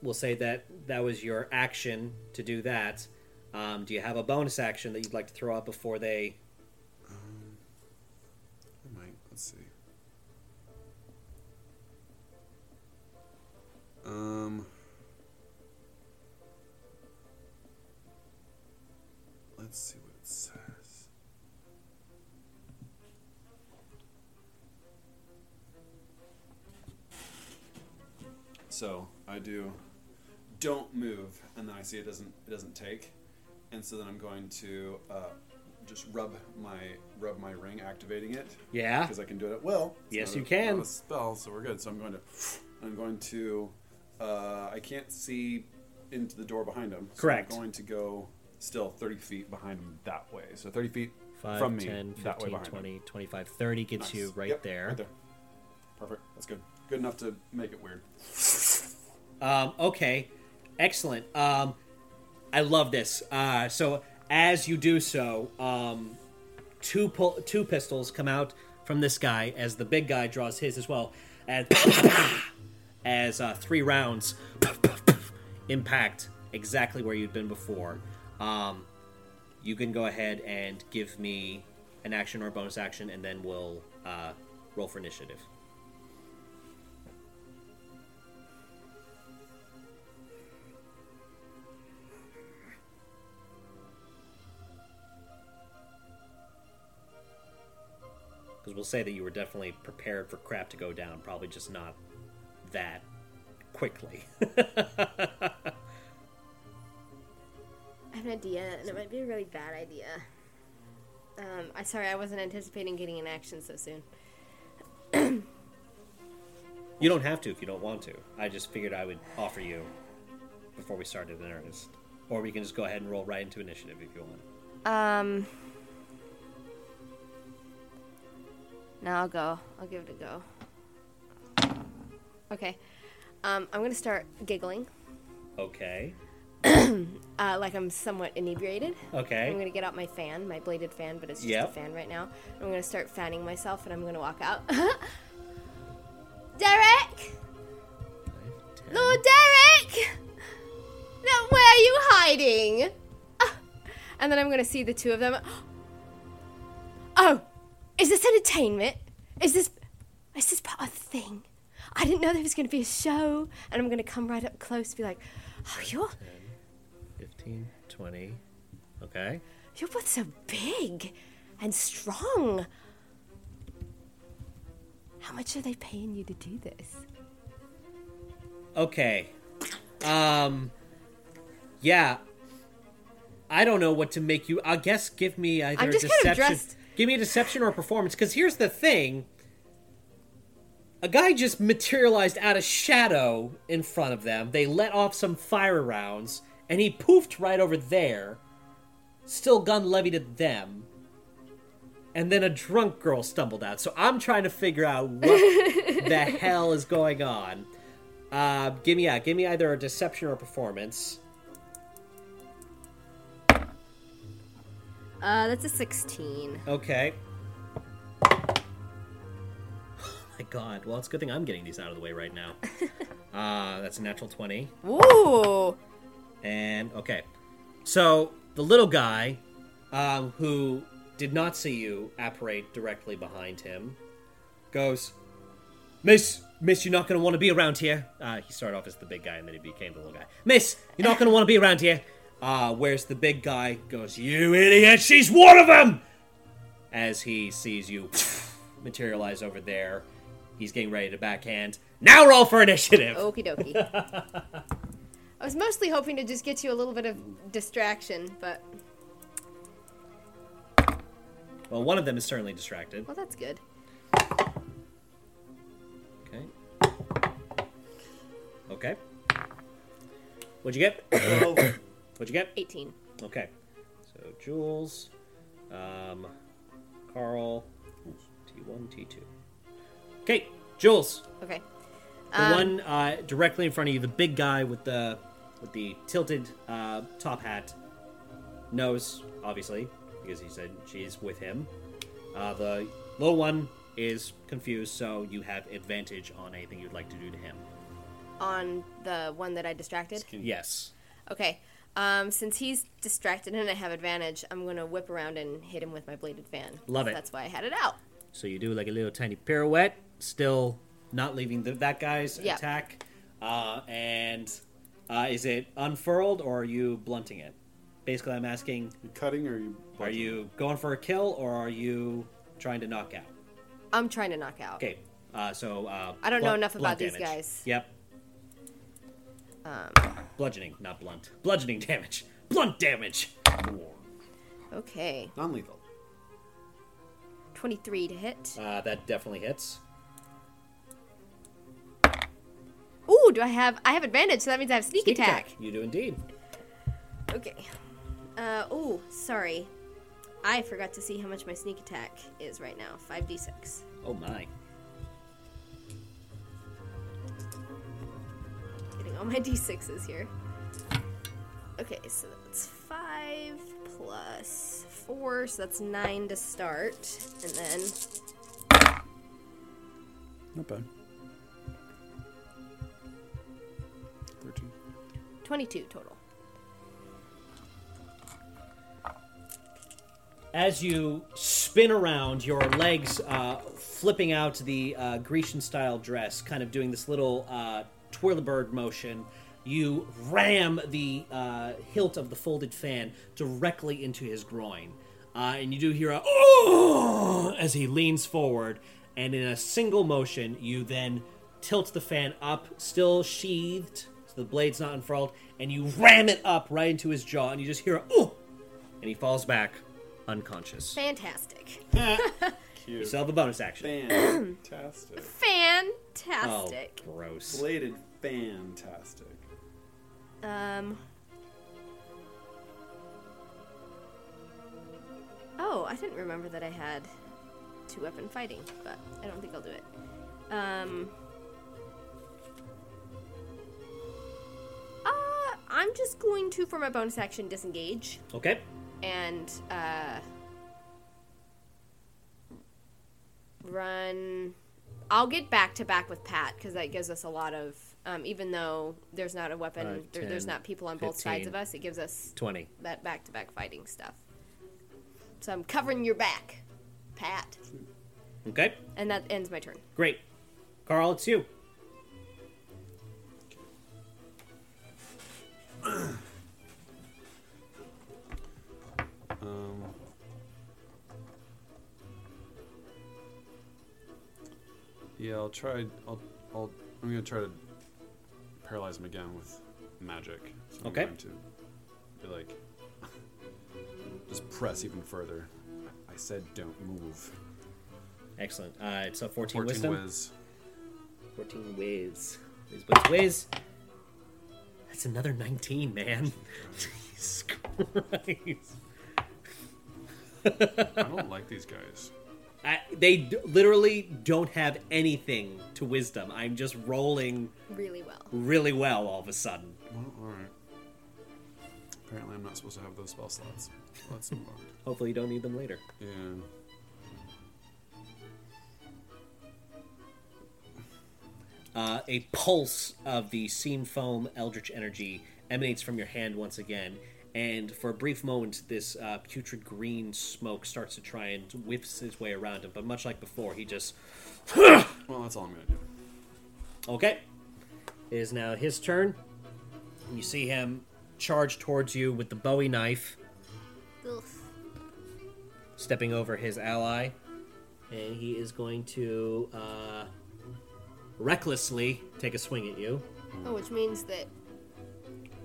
we'll say that that was your action to do that. Um, do you have a bonus action that you'd like to throw out before they? Um. Let's see what it says. So I do don't move, and then I see it doesn't it doesn't take, and so then I'm going to uh, just rub my rub my ring, activating it Yeah. because I can do it at will. It's Yes, you a- can. not a spell, so we're good. So I'm going to, I'm going to, uh, I can't see into the door behind him. So Correct. I'm going to go still 30 feet behind him that way. So 30 feet 5, from me 10, that way 15, behind him. 20, 25, 30 gets Nice. you right Yep, there. Right there. Perfect. That's good. Good enough to make it weird. Um, okay, excellent. Um, I love this. Uh, so as you do so, um, two two pistols come out from this guy as the big guy draws his as well, and as uh, three rounds impact exactly where you'd been before. Um, you can go ahead and give me an action or bonus action, and then we'll uh, roll for initiative. Because we'll say that you were definitely prepared for crap to go down, probably just not that quickly. I have an idea, and it might be a really bad idea. Um, I sorry, I wasn't anticipating getting an action so soon. you don't have to if you don't want to. I just figured I would offer you before we started in earnest. Or we can just go ahead and roll right into initiative if you want. Um. No, I'll go. I'll give it a go. Okay. Um, I'm gonna start giggling, Okay. uh, like I'm somewhat inebriated. Okay. I'm gonna get out my fan, my bladed fan, but it's just Yep. a fan right now. I'm gonna start fanning myself, and I'm gonna walk out. Derek, Lord Derek, now where are you hiding? And then I'm gonna see the two of them. Oh, is this entertainment? Is this is this part of the thing? I didn't know there was gonna be a show, and I'm gonna come right up close, and be like, "Oh, you're 15, 20. Okay. You're both so big and strong. How much are they paying you to do this? Okay. Um. Yeah. I don't know what to make you. I guess give me either I'm just kind of dressed- Give me a deception or a performance. Because here's the thing. A guy just materialized out of shadow in front of them. They let off some fire rounds, and he poofed right over there. Still gun levied at them. And then a drunk girl stumbled out. So I'm trying to figure out what the hell is going on. Uh, give me yeah, give me either a deception or a performance. Uh, that's a 16. Okay. My god. Well, it's a good thing I'm getting these out of the way right now. uh, that's a natural 20. Ooh! And okay. So the little guy um, who did not see you apparate directly behind him goes, Miss, Miss, you're not going to want to be around here. Uh, he started off as the big guy and then he became the little guy. Miss, you're not going to want to be around here. Uh, whereas the big guy goes, "You idiot! She's one of them!" As he sees you materialize over there, he's getting ready to backhand. Now roll for initiative. Okie dokie. I was mostly hoping to just get you a little bit of distraction, but Well, one of them is certainly distracted. well, that's good. Okay. Okay. What'd you get? What'd you get? 18. Okay. So Jules, um, Carl, T1, T2. Okay, Jules, Okay. the Um, one uh, directly in front of you, the big guy with the with the tilted uh, top hat, knows obviously because he said she's with him. Uh, the little one is confused, so you have advantage on anything you'd like to do to him. On the one that I distracted? Yes. Okay. Um, since he's distracted and I have advantage, I'm going to whip around and hit him with my bladed fan. Love it. That's why I had it out. So you do like a little tiny pirouette, still not leaving the, that guy's Yeah. attack. Uh, and uh, is it unfurled or are you blunting it? Basically, I'm asking: You cutting or are you? Are you going for a kill or are you trying to knock out? I'm trying to knock out. Okay, uh, so uh, I don't know enough about blunt these guys. Yep, Um, bludgeoning, not blunt. Bludgeoning damage, blunt damage. okay. non-lethal? 23 to hit. Uh, that definitely hits. Ooh, do I have I have advantage, so that means I have sneak, attack. You do indeed. Okay. Uh ooh, sorry. I forgot to see how much my sneak attack is right now. 5d6. Oh my. Getting all my d6s here. Okay, so that's 5 plus 4, so that's 9 to start. And then Not bad. Thirteen. 22 total. As you spin around, your legs uh, flipping out the uh, Grecian style dress, kind of doing this little uh, twirlbird motion, you ram the uh, hilt of the folded fan directly into his groin. Uh, and you do hear a oh as he leans forward, and in a single motion, you then tilt the fan up, still sheathed, so the blade's not unfurled, and you ram it up right into his jaw, and you just hear a oh, and he falls back unconscious. Fantastic. You Cute. still have a bonus action. Fantastic. Oh, Fantastic. gross. Bladed fantastic. Um. Oh, I didn't remember that I had two weapon fighting, but I don't think I'll do it. Um. I'm just going to, for my bonus action, disengage Okay. and uh, run. I'll get back to back with Pat because that gives us a lot of. Um, even though there's not a weapon, there, there's 10, not people on both sides 15. of us. It gives us 20. that back to back fighting stuff. So I'm covering your back, Pat, Okay. and that ends my turn. Great. Carl, it's you. Um. Yeah, I'll try. I'll. I'll. I'm gonna try to paralyze him again with magic. So I'm Okay. going to be like, just press even further. I said, don't move. Excellent. Uh, it's a 14, 14 wisdom. whiz. 14 whiz. Whiz, whiz, whiz. That's another 19, man. Jesus Christ. I don't like these guys. I, they d- literally don't have anything to wisdom. I'm just rolling Really well. really well all of a sudden. Well, all right. Apparently, I'm not supposed to have those spell slots. Let's move on. Hopefully, you don't need them later. Yeah. Uh, a pulse of the seam foam eldritch energy emanates from your hand once again, and for a brief moment, this uh, putrid green smoke starts to try and whiffs its way around him. But much like before, he just Well, that's all I'm gonna do. okay. It is now his turn. You see him charge towards you with the Bowie knife, Ugh. stepping over his ally, and he is going to uh, recklessly take a swing at you. Oh, which means that.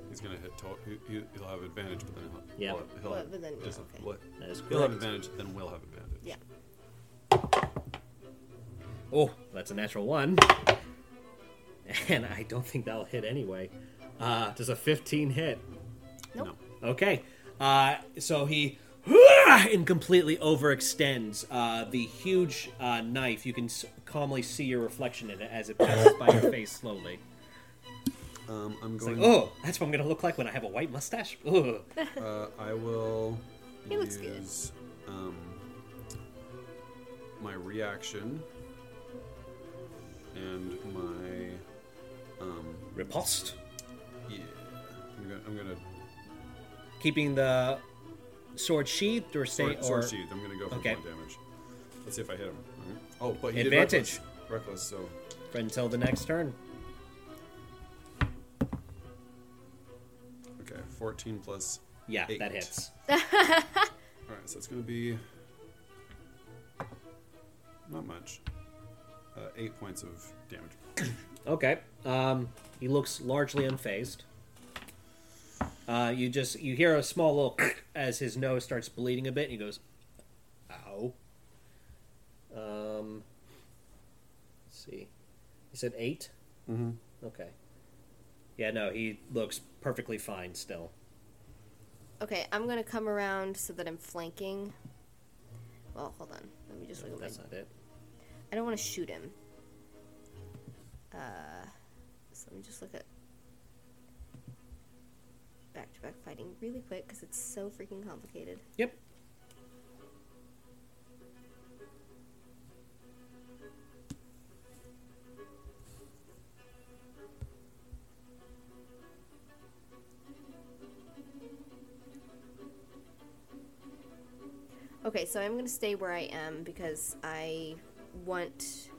He's gonna hit. To- he, he- he'll have advantage, but then he'll. Yeah. He'll, he'll But- but then- yeah, dis- okay. what- That is He'll have correct. advantage, then we'll have advantage. Yeah. Oh, that's a natural one. And I don't think that'll hit anyway. Uh, does a 15 hit? Nope. No. Okay. Uh, so he and completely overextends uh, the huge uh, knife. You can s- calmly see your reflection in it as it passes by your face slowly. Um, I'm It's like, going. oh, that's what I'm going to look like when I have a white mustache. Ugh. Uh, I will He looks good. use um, my reaction and my um, Riposte. yeah. I'm gonna, I'm gonna Keeping the sword sheathed or stay sword, or sword sheath. I'm gonna go for Okay. one damage. Let's see if I hit him. Alright. Oh, but he Advantage. did reckless. Reckless, so until the next turn. okay. 14 plus. Yeah, Eight. that hits. All right, so it's gonna be not much. Uh, eight points of damage. Okay. Um, he looks largely unfazed. Uh, you just you hear a small little as his nose starts bleeding a bit, and he goes, "Ow." Um, let's see. He said 8 Mm-hmm. Okay. Yeah, no, he looks perfectly fine still. Okay, I'm gonna come around so that I'm flanking. Well, hold on. Let me just look at my. That's not it. I don't want to shoot him. Uh, so let me just look at back to back fighting really quick because it's so freaking complicated. Yep. Okay, so I'm gonna stay where I am because I want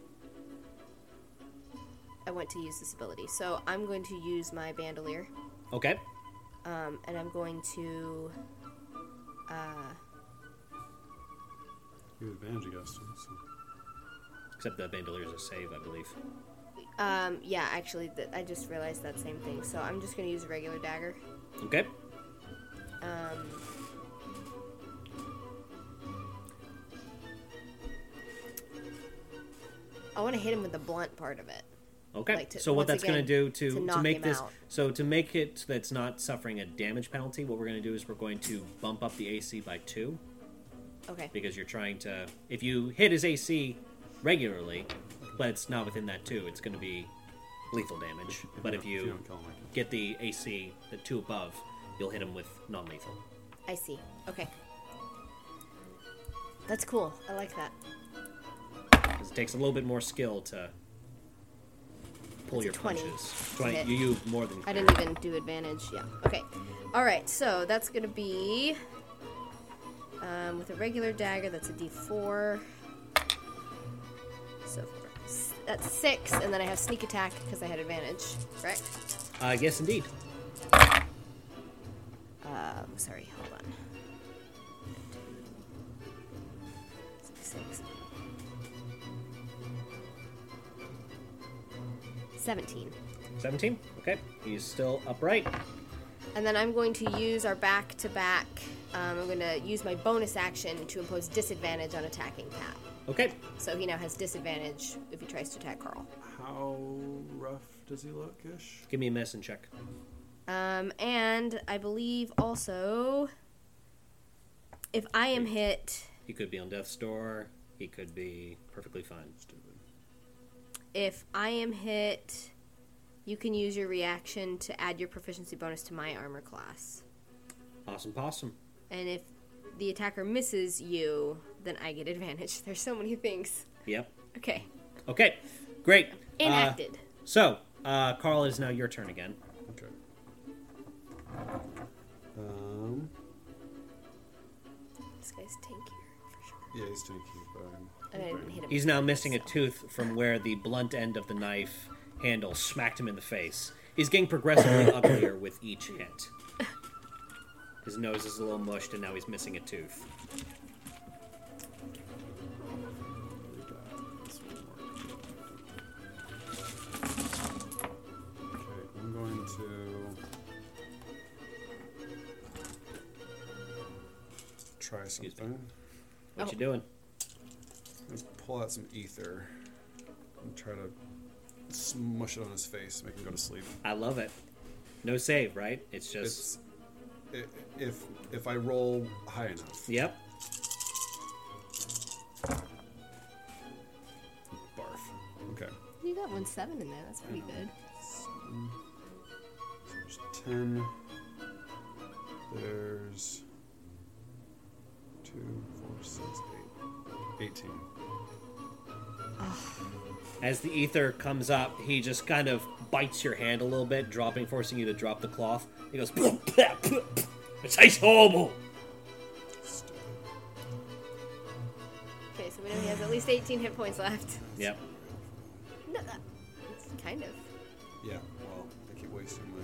I want to use this ability. So I'm going to use my bandolier, Okay. Um, and I'm going to uh, You have advantage against him. So. Except the bandolier's a save, I believe. um, yeah, actually, th- I just realized that same thing. So I'm just gonna use a regular dagger. Okay. Um, I want to hit him with the blunt part of it. Okay. Like to- so what that's going to do to to to, make this out. so to make it that's not suffering a damage penalty, what we're going to do is we're going to bump up the AC by 2 Okay. because you're trying to if you hit his AC regularly, but it's not within that 2, it's going to be lethal damage. But if you you don't kill him, I can. get the AC the 2 above, you'll hit him with non-lethal. I see. Okay. That's cool. I like that. it takes a little bit more skill to pull It's your 20 punches. 20 hit. you use more than I didn't even do advantage. Yeah. Okay. All right. So that's gonna be um, with a regular dagger. That's a D4. So that's six, and then I have sneak attack because I had advantage. Correct. Uh, yes indeed. Um, sorry. Hold on. Six. Seventeen. 17. Okay. He's still upright. And then I'm going to use our back to back. Um, I'm going to use my bonus action to impose disadvantage on attacking Pat. Okay. So he now has disadvantage if he tries to attack Carl. How rough does he look, Ish? Give me a medicine check. Um, and I believe also, if I am hit, He could be on death's door. He could be perfectly fine. Stupid. If I am hit, you can use your reaction to add your proficiency bonus to my armor class. Awesome possum. And if the attacker misses you, then I get advantage. There's so many things. Yep. Okay, Okay. Great. Uh, enacted. so, uh, Carl, it is now your turn again. Okay. Um. this guy's tankier for sure. Yeah, he's tanky, He's now missing a tooth from where the blunt end of the knife handle smacked him in the face. He's getting progressively uglier with each hit. His nose is a little mushed, and now he's missing a tooth. Okay, I'm going to try something. What Oh. you doing? Let's pull out some ether and try to smush it on his face, make him go to sleep. I love it. No save, right? It's just. It's i- if if I roll high enough. Yep. Barf. Okay. You got one seven in there. That's pretty good. Seven. So there's ten. There's two, four, six, eight. Eighteen. As the ether comes up, he just kind of bites your hand a little bit, dropping, forcing you to drop the cloth. He goes, It tastes horrible. Okay, so we know he has at least 18 hit points left. "Yep." No, that, it's kind of. Yeah, well, I keep wasting my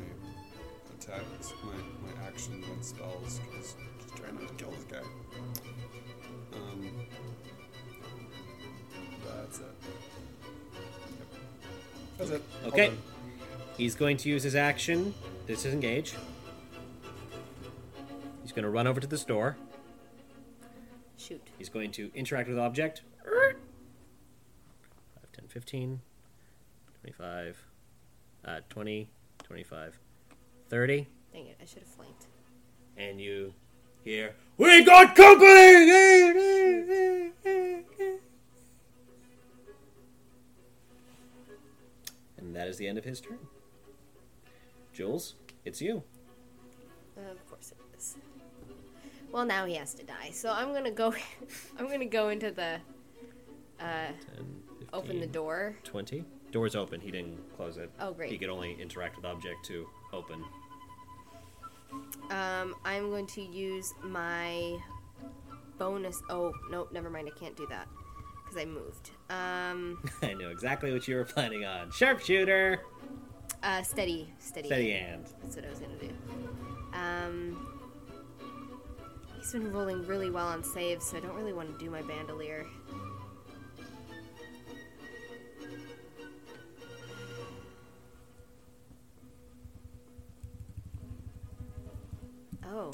attacks, my, my actions and spells, because just trying not to kill this guy. Um, That's it. Okay. He's going to use his action to disengage. He's going to run over to the store. Shoot. He's going to interact with object. 5, 10, 15, 25, uh, 20, 25, 30. Dang it, I should have flanked. And you hear, We got company! and that is the end of his turn. Jules, it's you. of course it is. Well, now he has to die. So I'm gonna go. I'm gonna go into the. Uh, 10, 15, open the door. 20. Door's open. He didn't close it. Oh, great. He could only interact with object to open. Um, I'm going to use my bonus. Oh, nope, never mind. I can't do that because I moved. Um, I know exactly what you were planning on. Sharpshooter! uh, steady, steady. Steady hand. That's what I was gonna do. Um, he's been rolling really well on saves, so I don't really want to do my bandolier. Oh.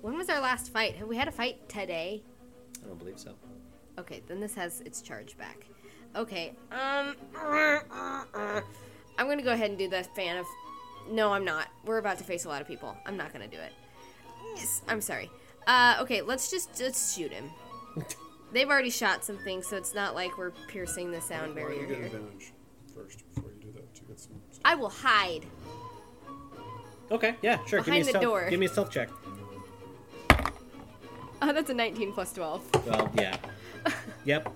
When was our last fight? Have we had a fight today? I don't believe so. Okay, then this has its charge back. Okay, um. I'm gonna go ahead and do the fan of. No, I'm not. We're about to face a lot of people. I'm not gonna do it. Yes, I'm sorry. Uh, okay, let's just let's shoot him. They've already shot some things, so it's not like we're piercing the sound Why don't barrier you get here. advantage first before you do that to get some stuff. I will hide. Okay, yeah, sure. give me a Behind the stealth, door. Give me a stealth check. Oh, that's a 19 plus 12. Well, yeah. yep.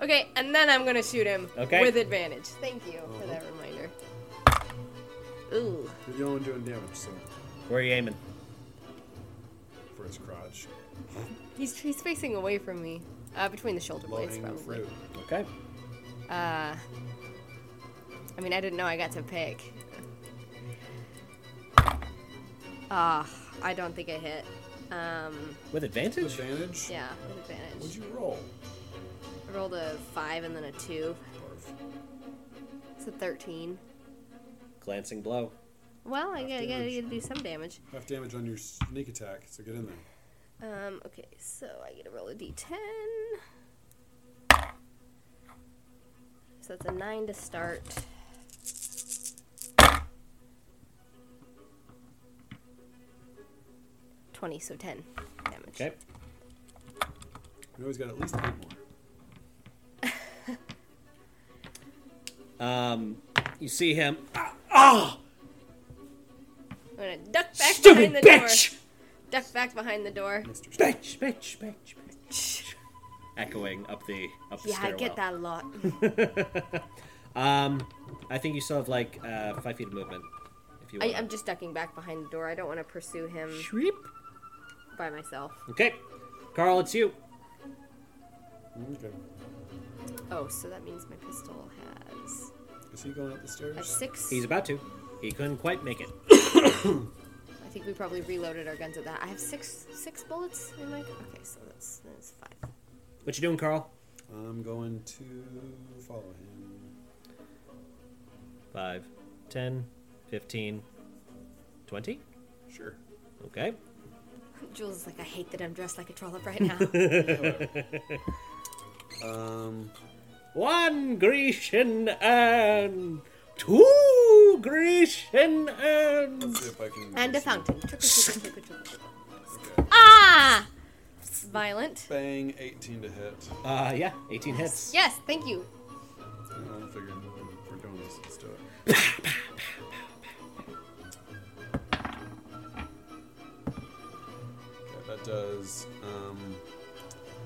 Okay, and then I'm gonna shoot him Okay. with advantage. Thank you for that reminder. Ooh. You're the only doing damage, so Where are you aiming? for his crotch. He's, he's facing away from me. Uh, between the shoulder Low blades, hanging probably. fruit. Okay. Uh, I mean, I didn't know I got to pick. Ah, I don't think I hit. Um, With advantage? Advantage? yeah, with advantage. What'd you roll? I rolled a five and then a two. It's a thirteen. Glancing blow. Well, I gotta, gotta, damage. gotta do some damage. Half damage on your sneak attack, so get in there. Um, okay, so I get to roll a d10. So that's a nine to start. Twenty, so ten damage. Okay. You always got at least eight more. Um, you see him. Ah! I'm gonna duck back Stupid behind the bitch! door. Duck back behind the door. Mr. Bitch, bitch, bitch, bitch. Echoing up the up the Yeah, I get that a lot. Um, I think you still have like uh, five feet of movement. If you I, want. I'm just ducking back behind the door. I don't want to pursue him Shreep. By myself. Okay, Carl, it's you. Okay. Oh, so that means my pistol has Is he going up the At stairs? six. He's about to. He couldn't quite make it. I think we probably reloaded our guns at that. I have six six bullets in my. Okay, so that's that's five. What you doing, Carl? I'm going to follow him. Five, ten, fifteen, twenty. Sure. Okay. Jules is like, I hate that I'm dressed like a trollop right now. Um, One Grecian and two Grecian and. let's see if I can. and a fountain. Trickle, trickle, trickle, trickle, trickle. Okay. Ah! Violent. Bang, 18 to hit. Uh, yeah, 18 hits. Yes, thank you. I'm figuring if we're doing this, let's do it.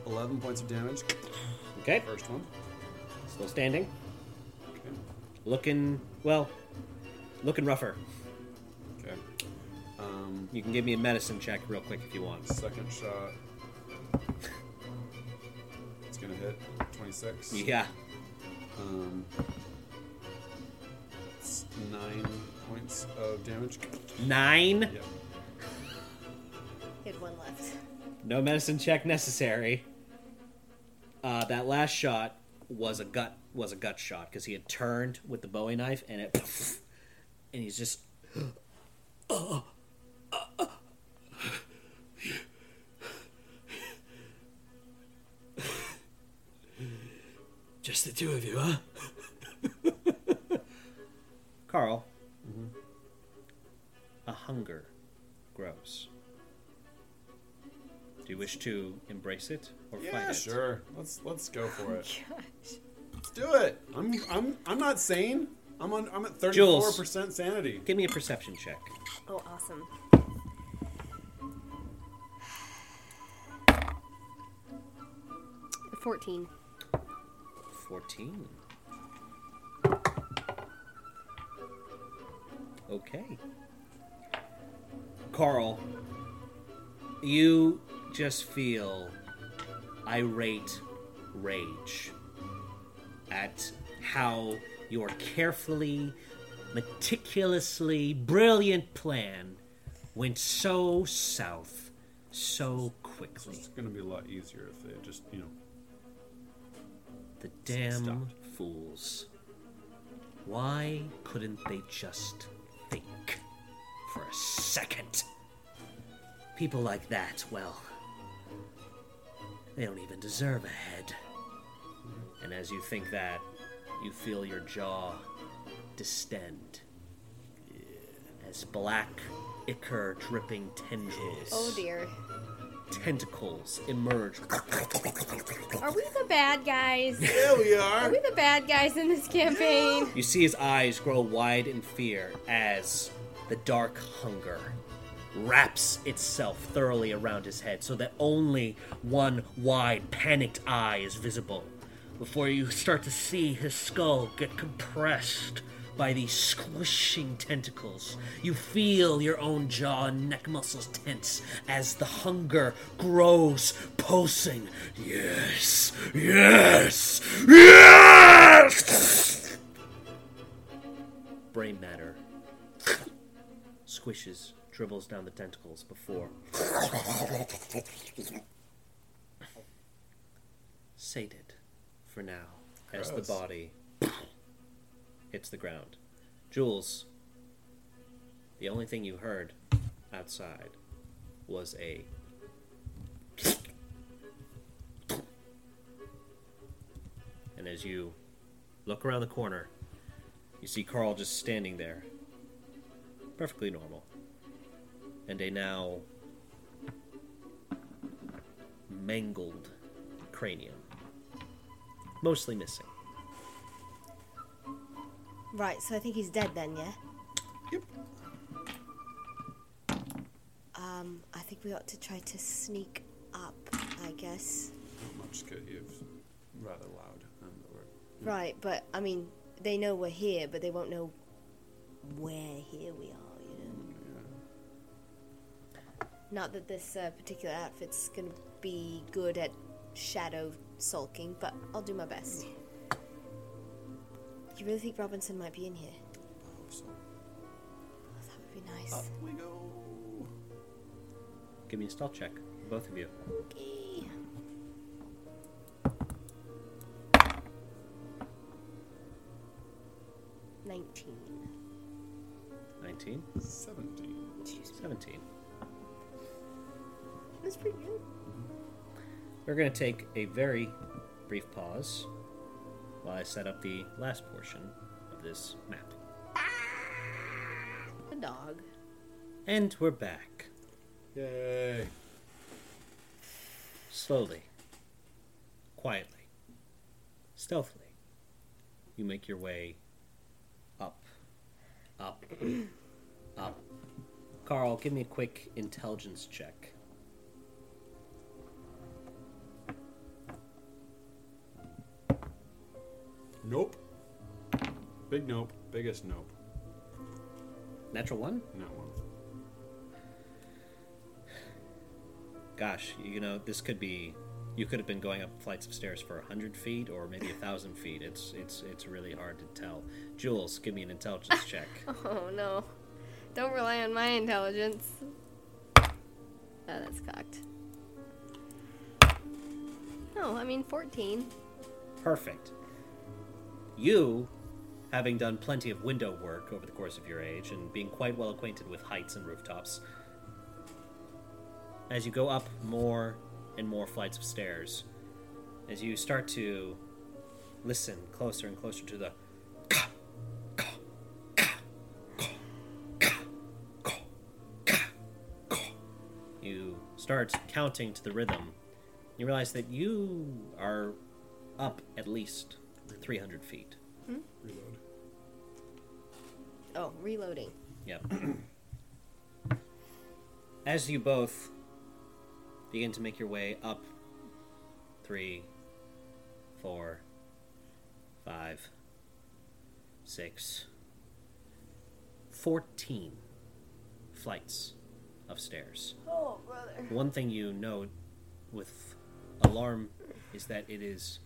11 points of damage. Okay, First one. still standing. Okay. Looking, well, looking rougher. Okay. Um, You can give me a medicine check real quick if you want. second shot. It's gonna hit 26. Yeah. Um, it's nine points of damage. Nine. Yeah. He had one left. No medicine check necessary. Uh, that last shot was a gut was a gut shot because he had turned with the Bowie knife and it, and he's just Just the two of you, huh? Carl. A hunger grows. Do you wish to embrace it or Yeah, it? sure. Let's let's go for it. Oh gosh. Let's do it. I'm I'm I'm not sane. I'm on I'm at thirty four percent sanity. Give me a perception check. Oh, awesome. Fourteen. 14. Okay. Carl, you just feel irate rage at how your carefully, meticulously brilliant plan went so south so quickly. It's gonna be a lot easier if they just you know. The damn Stopped. fools. Why couldn't they just think for a second? People like that, well, they don't even deserve a head. And as you think that, you feel your jaw distend. As black, ichor dripping tendrils, Oh dear. tentacles emerge Are we the bad guys? Yeah, we Are are. we the bad guys in this campaign? You see his eyes grow wide in fear as the dark hunger wraps itself thoroughly around his head so that only one wide, panicked eye is visible before you start to see his skull get compressed by these squishing tentacles. You feel your own jaw and neck muscles tense as the hunger grows, pulsing. Yes, yes, yes! brain matter squishes, dribbles down the tentacles before. Sated for now, as the body hits the ground. Jules, the only thing you heard outside was a. And as you look around the corner, you see Carl just standing there. Perfectly normal. And a now mangled cranium. Mostly missing. Right, so I think he's dead then, yeah? Yep. Um, I think we ought to try to sneak up, I guess. Not much good. You've rather loud. And we're, Right, but I mean, they know we're here, but they won't know where here we are, Not that this uh, particular outfit's gonna be good at shadow sulking, but I'll do my best. You really think Robinson might be in here? I hope so. Oh, that would be nice. Up we go. Give me a stealth check, both of you. Okay. Nineteen. 19, 17. Excuse me. 17. That's pretty good. We're going to take a very brief pause while I set up the last portion of this map. The dog. And we're back. Yay. Slowly, quietly, stealthily, you make your way up, up, up. Carl, give me a quick intelligence check. Nope. Big nope. Biggest nope. Natural one? Not one. Gosh, you know, this could be. You could have been going up flights of stairs for hundred feet or maybe a thousand feet. It's it's it's really hard to tell. Jules, give me an intelligence check. Oh no. Don't rely on my intelligence. Oh, that's cocked. No, I mean 14. Perfect. You, having done plenty of window work over the course of your age and being quite well acquainted with heights and rooftops, as you go up more and more flights of stairs, as you start to listen closer and closer to the you start counting to the rhythm. You realize that you are up at least 300 feet. Reload. Oh, reloading. Yep. As you both begin to make your way up three, four, five, six, fourteen flights of stairs. Oh, brother. One thing you note with alarm is that it is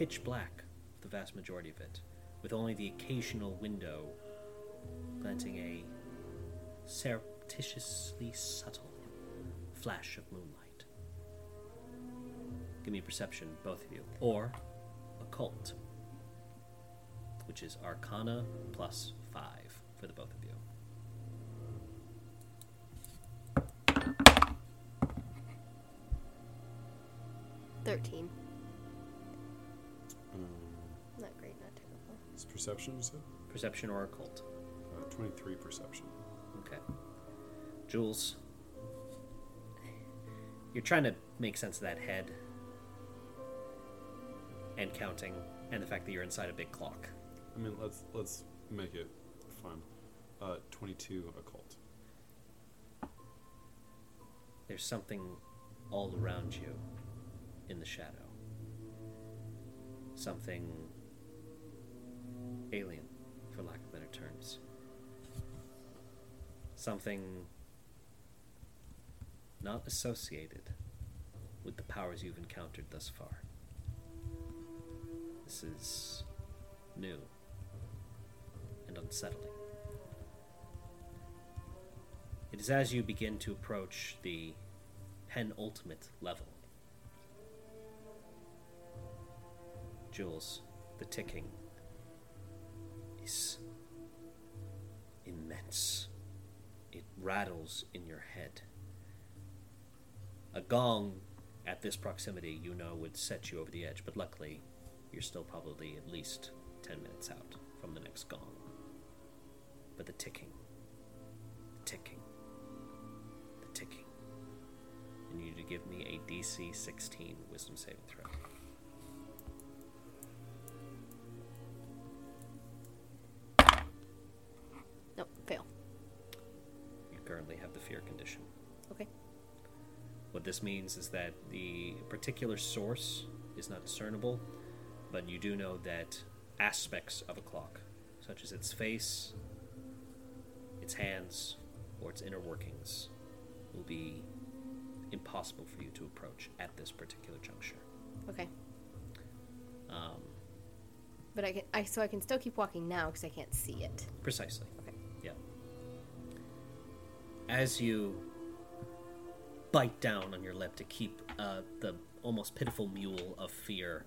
pitch black, the vast majority of it, with only the occasional window granting a surreptitiously subtle flash of moonlight. Give me a perception, both of you. Or occult, which is arcana plus five for the both of you. Thirteen. Perception, you said? Perception or occult. Uh, 23 perception. Okay. Jules, you're trying to make sense of that head and counting, and the fact that you're inside a big clock. I mean, let's let's make it fun. Uh, 22 occult. There's something all around you in the shadow. Something alien, for lack of better terms. Something not associated with the powers you've encountered thus far. This is new and unsettling. It is as you begin to approach the penultimate level. Jules, the ticking is immense. It rattles in your head. A gong at this proximity, you know, would set you over the edge, but luckily, you're still probably at least 10 minutes out from the next gong. But the ticking, the ticking, the ticking. Need you to give me a DC 16 wisdom saving throw. What this means is that the particular source is not discernible, but you do know that aspects of a clock, such as its face, its hands, or its inner workings, will be impossible for you to approach at this particular juncture. Okay. Um, But I can, I so I can still keep walking now because I can't see it. Precisely. Okay. Yeah. As you bite down on your lip to keep uh, the almost pitiful mewl of fear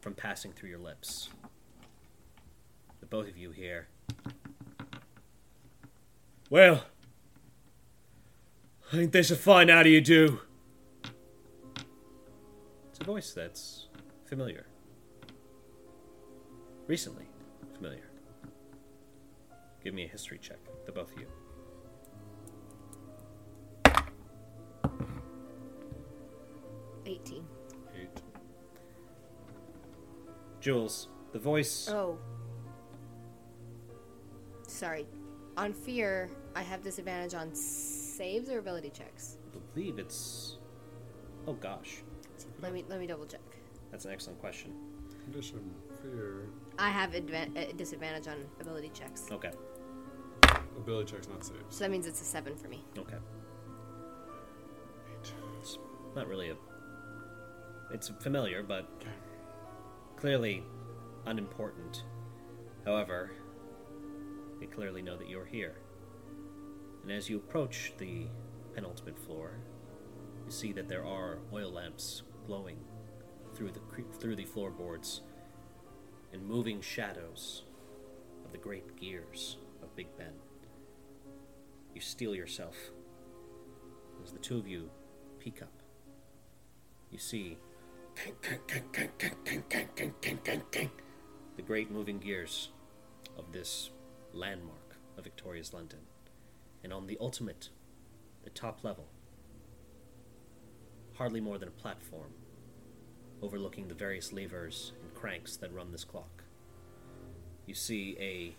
from passing through your lips, the both of you hear Well, ain't this a fine how do you do? It's a voice that's familiar. Recently familiar. Give me a history check, the both of you. Eighteen. Eight. Jules, the voice. Oh. Sorry. On fear, I have disadvantage on saves or ability checks. I believe it's. Oh gosh, Let me let me double check. that's an excellent question. Condition. Fear. I have advan- uh, disadvantage on ability checks, Okay, Ability checks, not saves. so that means it's a seven for me. okay. Eight. It's not really a. It's familiar, but clearly unimportant. However, they clearly know that you're here. And as you approach the penultimate floor, you see that there are oil lamps glowing through the cre- through the floorboards and moving shadows of the great gears of Big Ben. You steel yourself as the two of you peek up. You see the great moving gears of this landmark of Victoria's London. And on the ultimate, the top level, hardly more than a platform, overlooking the various levers and cranks that run this clock, you see a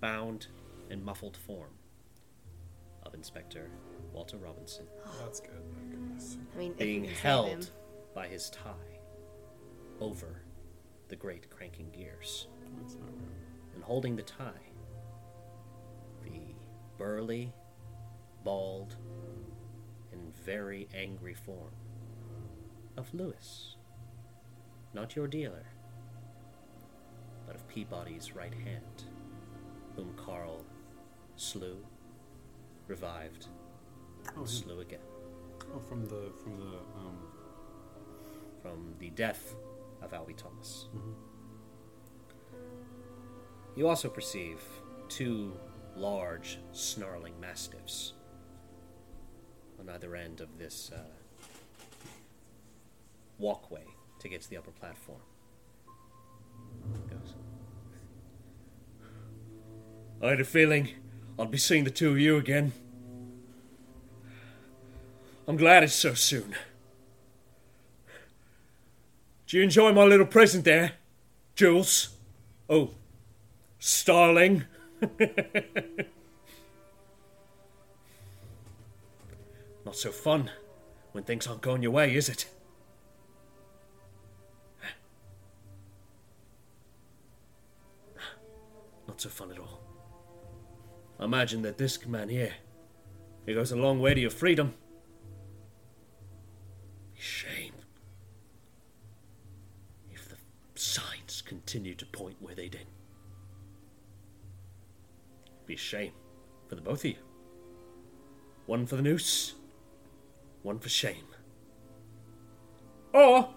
bound and muffled form of Inspector Walter Robinson That's good. Thank goodness. I mean, being we can save held him- by his tie over the great cranking gears. That's not good. and holding the tie, the burly, bald, and very angry form of Lewis. Not your dealer, but of Peabody's right hand, whom Carl slew, revived, Oh, and him. slew again. Oh, from the from the um. From the death of Albie Thomas. Mm-hmm. You also perceive two large, snarling mastiffs on either end of this uh, walkway to get to the upper platform. Goes. I had a feeling I'd be seeing the two of you again. I'm glad it's so soon. Do you enjoy my little present there, Jules? Oh, Starling. Not so fun when things aren't going your way, is it? Not so fun at all. I imagine that this man here, he goes a long way to your freedom. If the signs continue to point where they did. It'd Be a shame for the both of you. One for the noose, one for shame. Or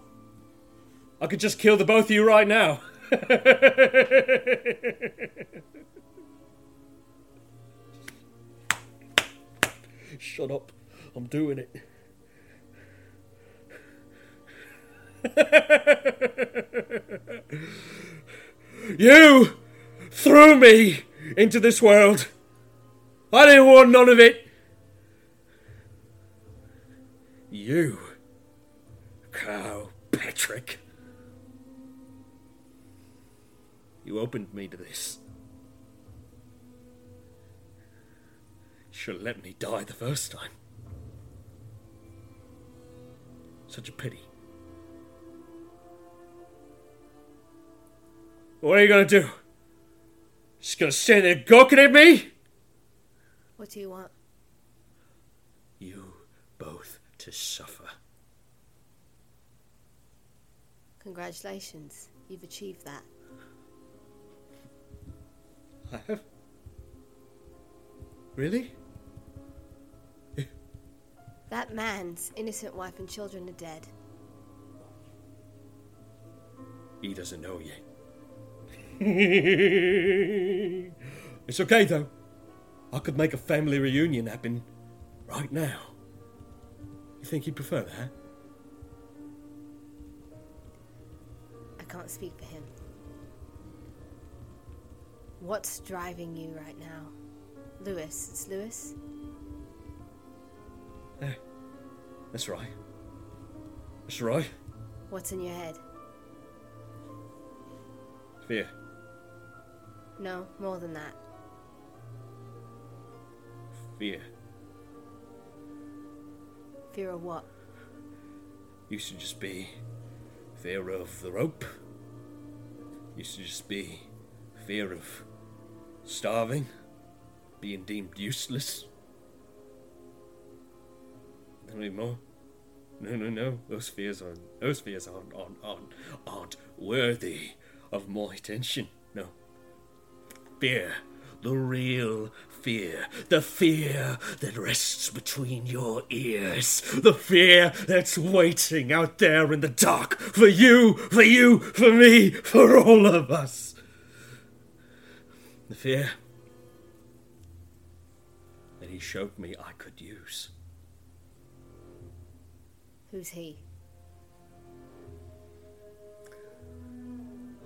I could just kill the both of you right now. Shut up. I'm doing it. you threw me into this world. I didn't want none of it. You, cow Patrick. You opened me to this. Should have let me die the first time. Such a pity. What are you gonna do? Just gonna stand there gawking at me? What do you want? You both to suffer. Congratulations, you've achieved that. I have. Really? That man's innocent wife and children are dead. He doesn't know yet. it's okay though. I could make a family reunion happen right now. You think he'd prefer that? I can't speak for him. What's driving you right now? Lewis. It's Lewis? Yeah, that's right. That's right. What's in your head? Fear. No, more than that. Fear. Fear of what? Used to just be fear of the rope. Used to just be fear of starving, being deemed useless. Not anymore. No, no, no. Those fears aren't. Those fears aren't aren't aren't, aren't worthy of my attention. Fear. The real fear. The fear that rests between your ears. The fear that's waiting out there in the dark for you, for you, for me, for all of us. The fear that he showed me I could use. Who's he?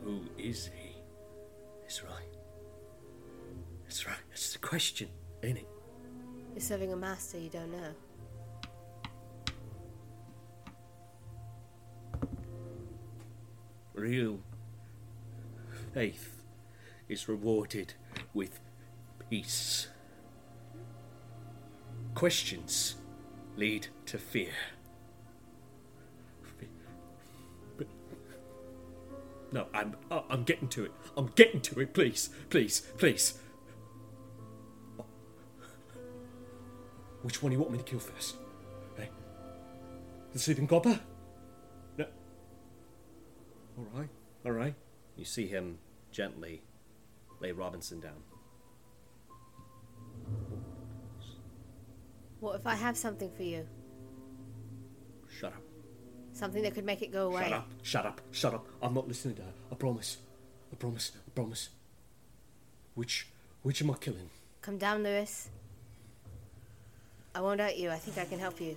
Who is he? That's right. That's right. That's the question, ain't it? You're serving a master you don't know. Real faith is rewarded with peace. Questions lead to fear. But- No, I'm I'm getting to it. I'm getting to it. Please, please, please. Which one do you want me to kill first? Hey, the sleeping copper? No. All right, all right. You see him gently lay Robinson down. What if I have something for you? Shut up. Something that could make it go away? Shut up. Shut up. Shut up. I'm not listening to her. I promise. I promise. I promise. Which which am I killing? Come down, Lewis. I won't hurt you. I think I can help you.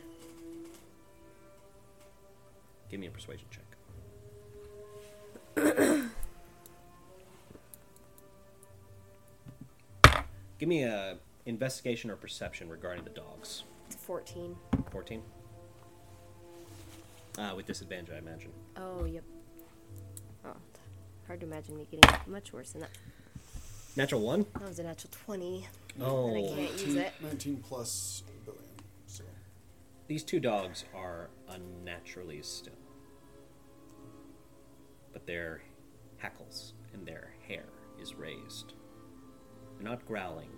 Give me a persuasion check. Give me a investigation or perception regarding the dogs. It's 14. 14. Uh, with disadvantage, I imagine. Oh, yep. Oh, hard to imagine me getting much worse than that. Natural one. That was a natural 20. Oh, And I can't use 19, it. 19 plus a billion. So these two dogs are unnaturally still, but their hackles and their hair is raised. They're not growling,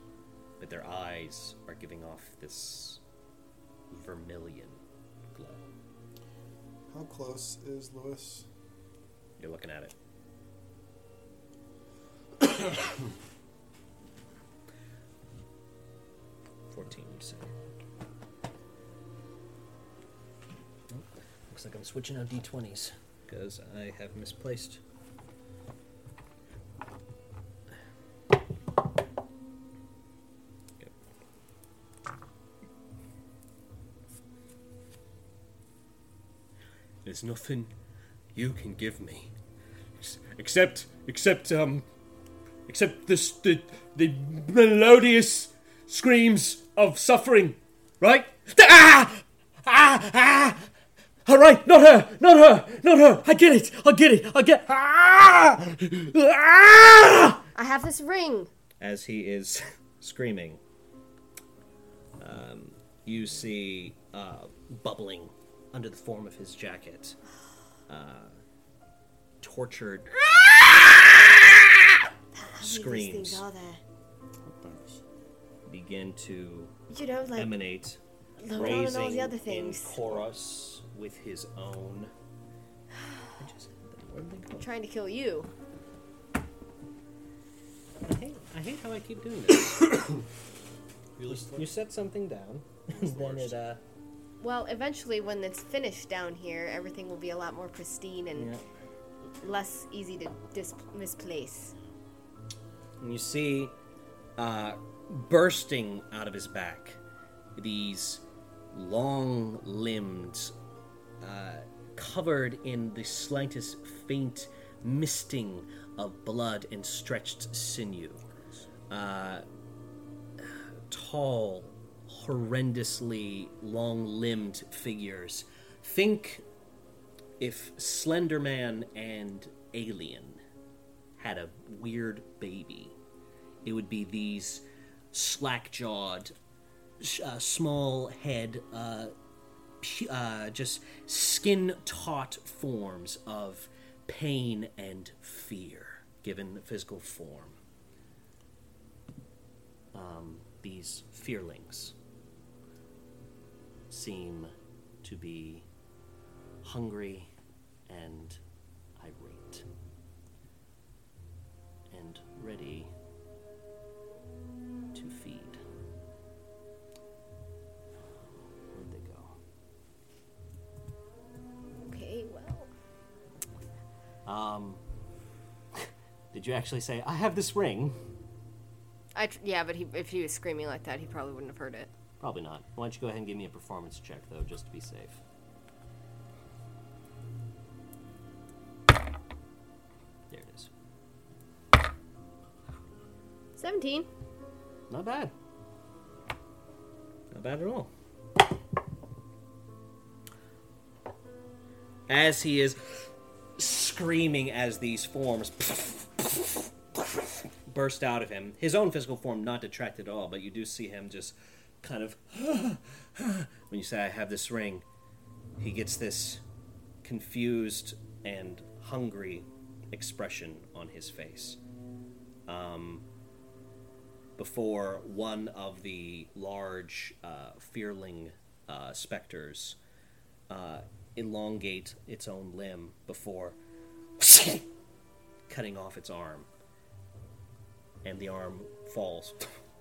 but their eyes are giving off this vermilion glow. how close is Lewis? You're looking at it. Fourteen, you say. Looks like I'm switching out d20s because I have misplaced. There's nothing you can give me. Except except um except this the the melodious screams of suffering. Right? Ah! Ah! Ah! All right, not her, not her, not her. I get it, I get it, I get. Ah! Ah! I have this ring. as he is screaming, um, you see uh, bubbling under the form of his jacket, uh, tortured How these screams are there? begin to You know, like emanate, the and raising all the other in chorus with his own. I just had that word link I'm up. trying to kill you. I hate, I hate how I keep doing this. You list you set something down, It's the then it uh. Well, eventually, when it's finished down here, everything will be a lot more pristine and Yeah. less easy to dis- misplace. And you see, uh, bursting out of his back, these long-limbed, uh, covered in the slightest faint misting of blood and stretched sinew. Uh, tall, horrendously long-limbed figures. Think if Slender Man and Alien had a weird baby, it would be these slack-jawed, sh- uh, small head, uh, uh, just skin-taut forms of pain and fear given physical form. Um, these fearlings seem to be hungry and irate and ready Okay, well. Um, did you actually say, I have this ring? I tr- yeah, but he, if he was screaming like that, he probably wouldn't have heard it. Probably not. Why don't you go ahead and give me a performance check, though, just to be safe? There it is. 17. Not bad. Not bad at all. As he is screaming as these forms burst out of him, his own physical form not detracted at all, but you do see him just kind of. when you say, I have this ring, he gets this confused and hungry expression on his face. Um, before one of the large uh, fearling uh, specters uh, elongate its own limb before cutting off its arm. And the arm falls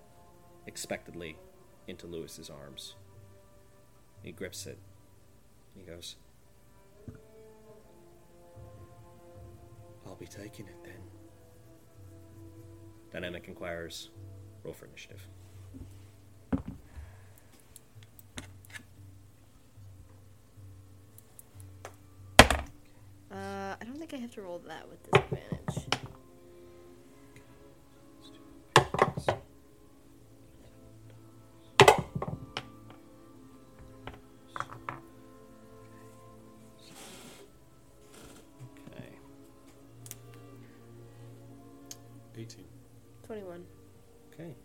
expectedly into Lewis's arms. He grips it. He goes, I'll be taking it then. Dynamic Inquirers. Roll for initiative. Uh, I don't think I have to roll that with disadvantage. Okay. 18. 21. Okay.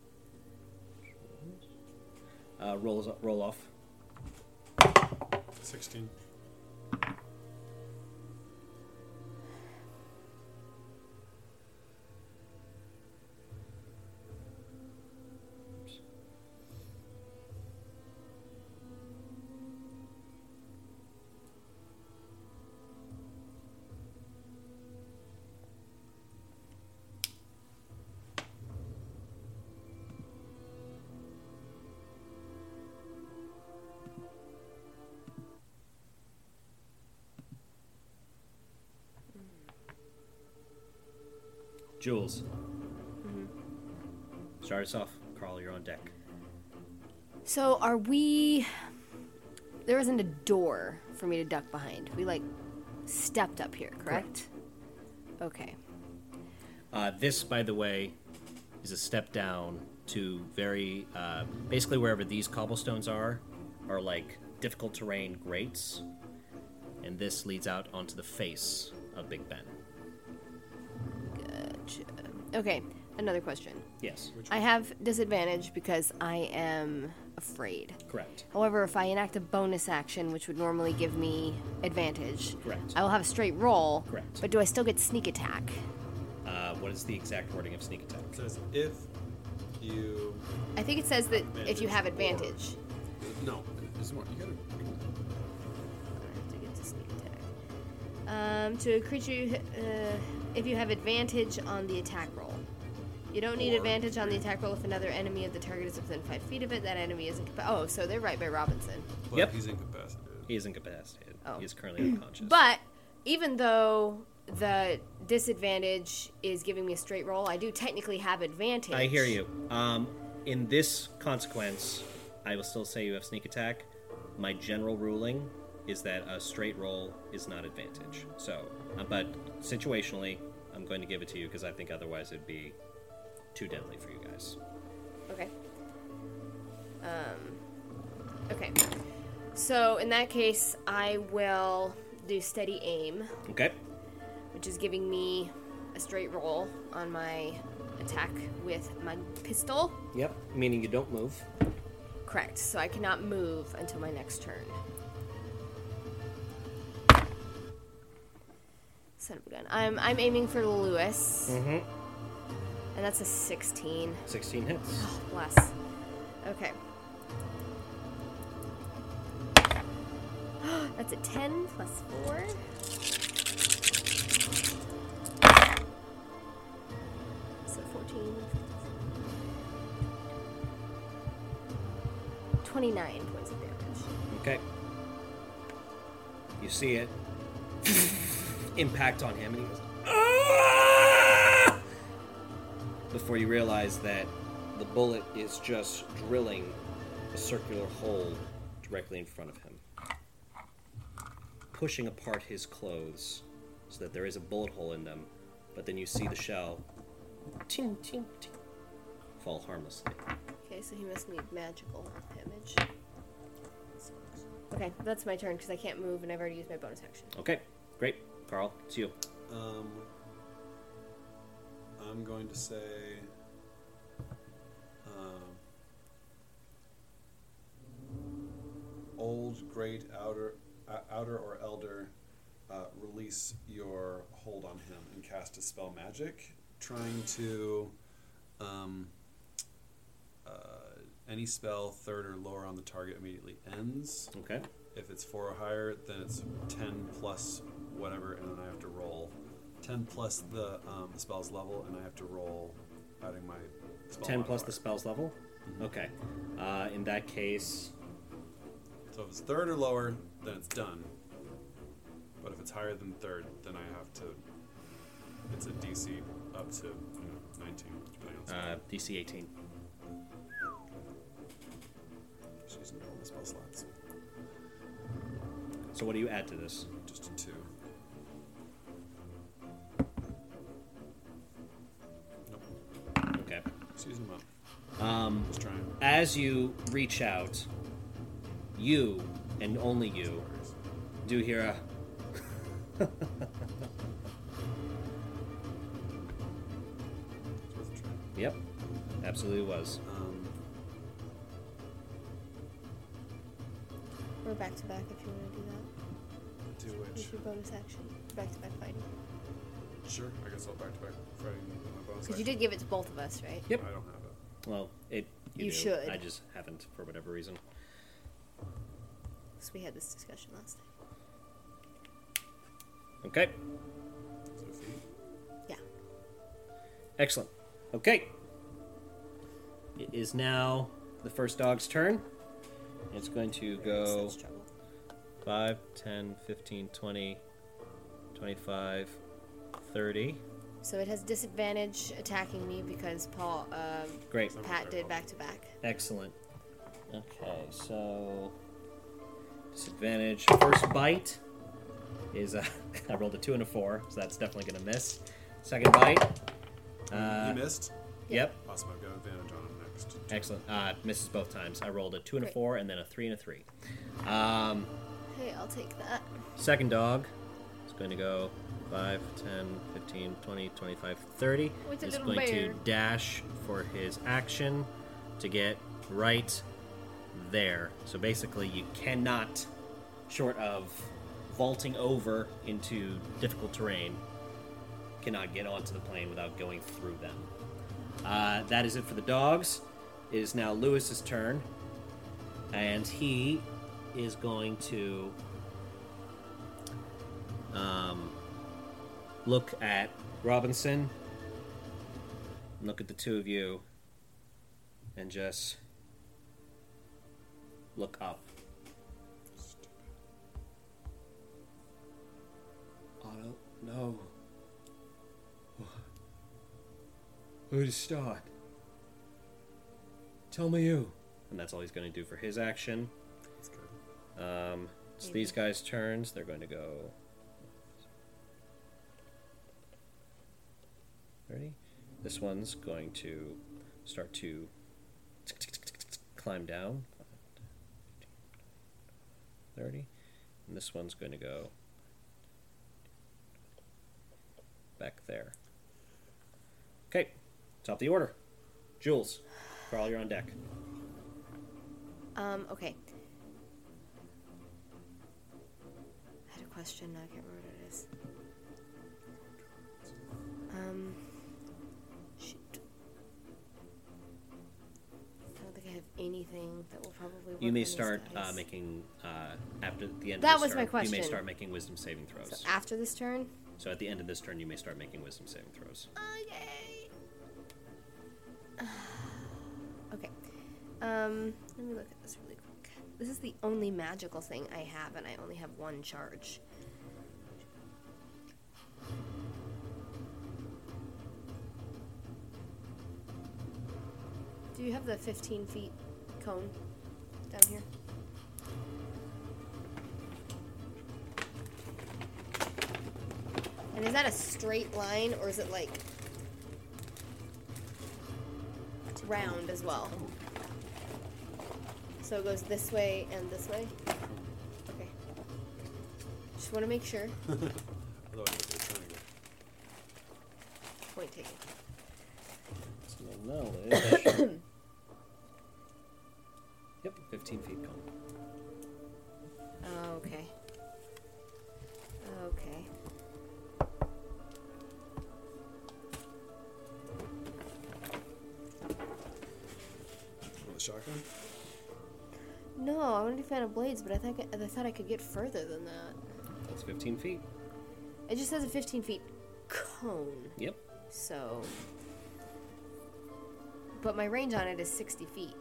Uh, rolls roll off. 16. Jules. Start us off. Carl, you're on deck. So are we. There isn't a door for me to duck behind. We, like, stepped up here, correct? Okay. Uh, this, by the way, is a step down to very uh, basically wherever these cobblestones are are like difficult terrain grates, and this leads out onto the face of Big Ben. Gotcha. Okay, another question. Yes, I have disadvantage because I am afraid. correct. However, if I enact a bonus action, which would normally give me advantage, Correct. I will have a straight roll. Correct. But do I still get sneak attack? Uh, what is the exact wording of sneak attack? It says if you. I think it says that if you have Advantage or- No, there's more. You gotta. I have to get to sneak attack. Um, to a creature, uh, if you have advantage on the attack roll. You don't need advantage on the attack roll if another enemy of the target is within five feet of it. That enemy is incapacitated. Oh, so they're right by Robinson. But Yep. he's incapacitated. He is incapacitated. Oh. He is currently unconscious. But even though the disadvantage is giving me a straight roll, I do technically have advantage. I hear you. Um, in this consequence, I will still say you have sneak attack. My general ruling is that a straight roll is not advantage. So, uh, but situationally, I'm going to give it to you because I think otherwise it'd be too deadly for you guys. Okay. Um. Okay. So in that case, I will do steady aim, Okay. which is giving me a straight roll on my attack with my pistol. Yep. Meaning you don't move. Correct. So I cannot move until my next turn. Son of a gun. I'm I'm aiming for Lewis, Mm-hmm. And that's a 16. 16 hits. Oh, bless. Okay. That's a 10 plus 4. So 14. 29 points of damage. Okay. You see it impact on him, and he goes, Before you realize that the bullet is just drilling a circular hole directly in front of him, pushing apart his clothes so that there is a bullet hole in them. But then you see the shell ting, ting, ting, fall harmlessly. Okay, so he must need magical damage. Okay, that's my turn because I can't move and I've already used my bonus action. Okay, great. Carl, it's you. Um, I'm going to say. Um, old, great, outer, uh, outer or elder, uh, release your hold on him and cast a spell magic, trying to. Um, uh, any spell third or lower on the target immediately ends. Okay. If it's four or higher, then it's ten plus whatever, and then I have to roll ten plus the um, the spell's level, and I have to roll adding my spell 10 plus the spell's level? Okay. Uh, in that case, So if it's third or lower, then it's done. But if it's higher than third, then I have to. It's a DC up to you know, nineteen, depending on uh, DC 18. Just using all the spell slots. So what do you add to this? Just a two. Um, as you reach out, you and only you do hear a. It's worth a try. Yep, absolutely was. Um, We're back to back if you want to do that. do which? With your bonus action. Back to back fighting. Sure, I guess I'll back to back fighting with my bonus. Because you action. did give it to both of us, right? Yep. I don't have it. Well, it. You, You do. should. I just haven't for whatever reason. Because we had this discussion last time. Okay. Is it a feat? Yeah. Excellent. Okay. It is now the first dog's turn. It's going to go That's 5, 10, 15, 20, 25, 30. So it has disadvantage attacking me because Paul, um, Great. Pat did back to back. Excellent. Okay, so disadvantage. First bite is uh, I rolled a two and a four, so that's definitely gonna miss. Second bite. Uh, you missed? Yep. Awesome, I've got advantage on it next. Excellent. Uh, misses both times. I rolled a two and a Great. four, and then a three and a three. Um, Hey, I'll take that. second dog is going to go 5, 10, 15, 20, 25, 30. With a Is going bear. to dash for his action to get right there. So basically, you cannot, short of vaulting over into difficult terrain, cannot get onto the plane without going through them. Uh, that is it for the dogs. It is now Lewis's turn, and he is going to um, look at Robinson, look at the two of you and just look up. I don't know. Where to start? Tell me you. And that's all he's going to do for his action. That's good. Um, it's Maybe. these guys' turns. They're going to go. Ready? This one's going to start to climb down. 30. And this one's going to go back there. Okay, top of the order. Jules, Carl, you're on deck. Um, okay. I had a question, I can't remember what it is. Anything that will probably work You may start uh, making uh, after the end. That of this was my turn, You may start making wisdom saving throws. So after this turn? So at the end of this turn, you may start making wisdom saving throws. Okay. okay. Um, let me look at this really quick. This is the only magical thing I have, and I only have one charge. Do you have the 15 feet cone down here? And is that a straight line, or is it like round as well? So it goes this way and this way? Okay. Just want to make sure. Otherwise, it's a triangle. Point taken. So no, eh? Fan of Blades, but I think I thought I could get further than that. That's 15 feet. It just has a 15 feet cone, Yep. so. But my range on it is 60 feet.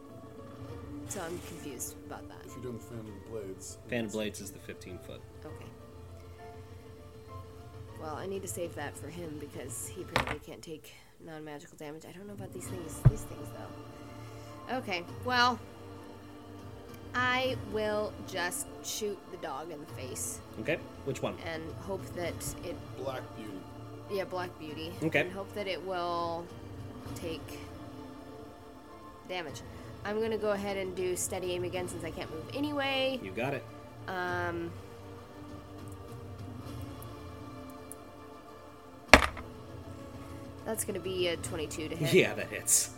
So I'm confused about that. If you're doing the fan of blades. Fan of Blades is the 15 foot. Okay. Well, I need to save that for him because he apparently can't take non-magical damage. I don't know about these things. These things though. Okay. Well, I will just shoot the dog in the face Okay, which one? and hope that it, Black Beauty. yeah, Black Beauty, Okay. and hope that it will take damage. I'm gonna go ahead and do steady aim again since I can't move anyway. You got it. Um. That's gonna be a 22 to hit. Yeah, that hits.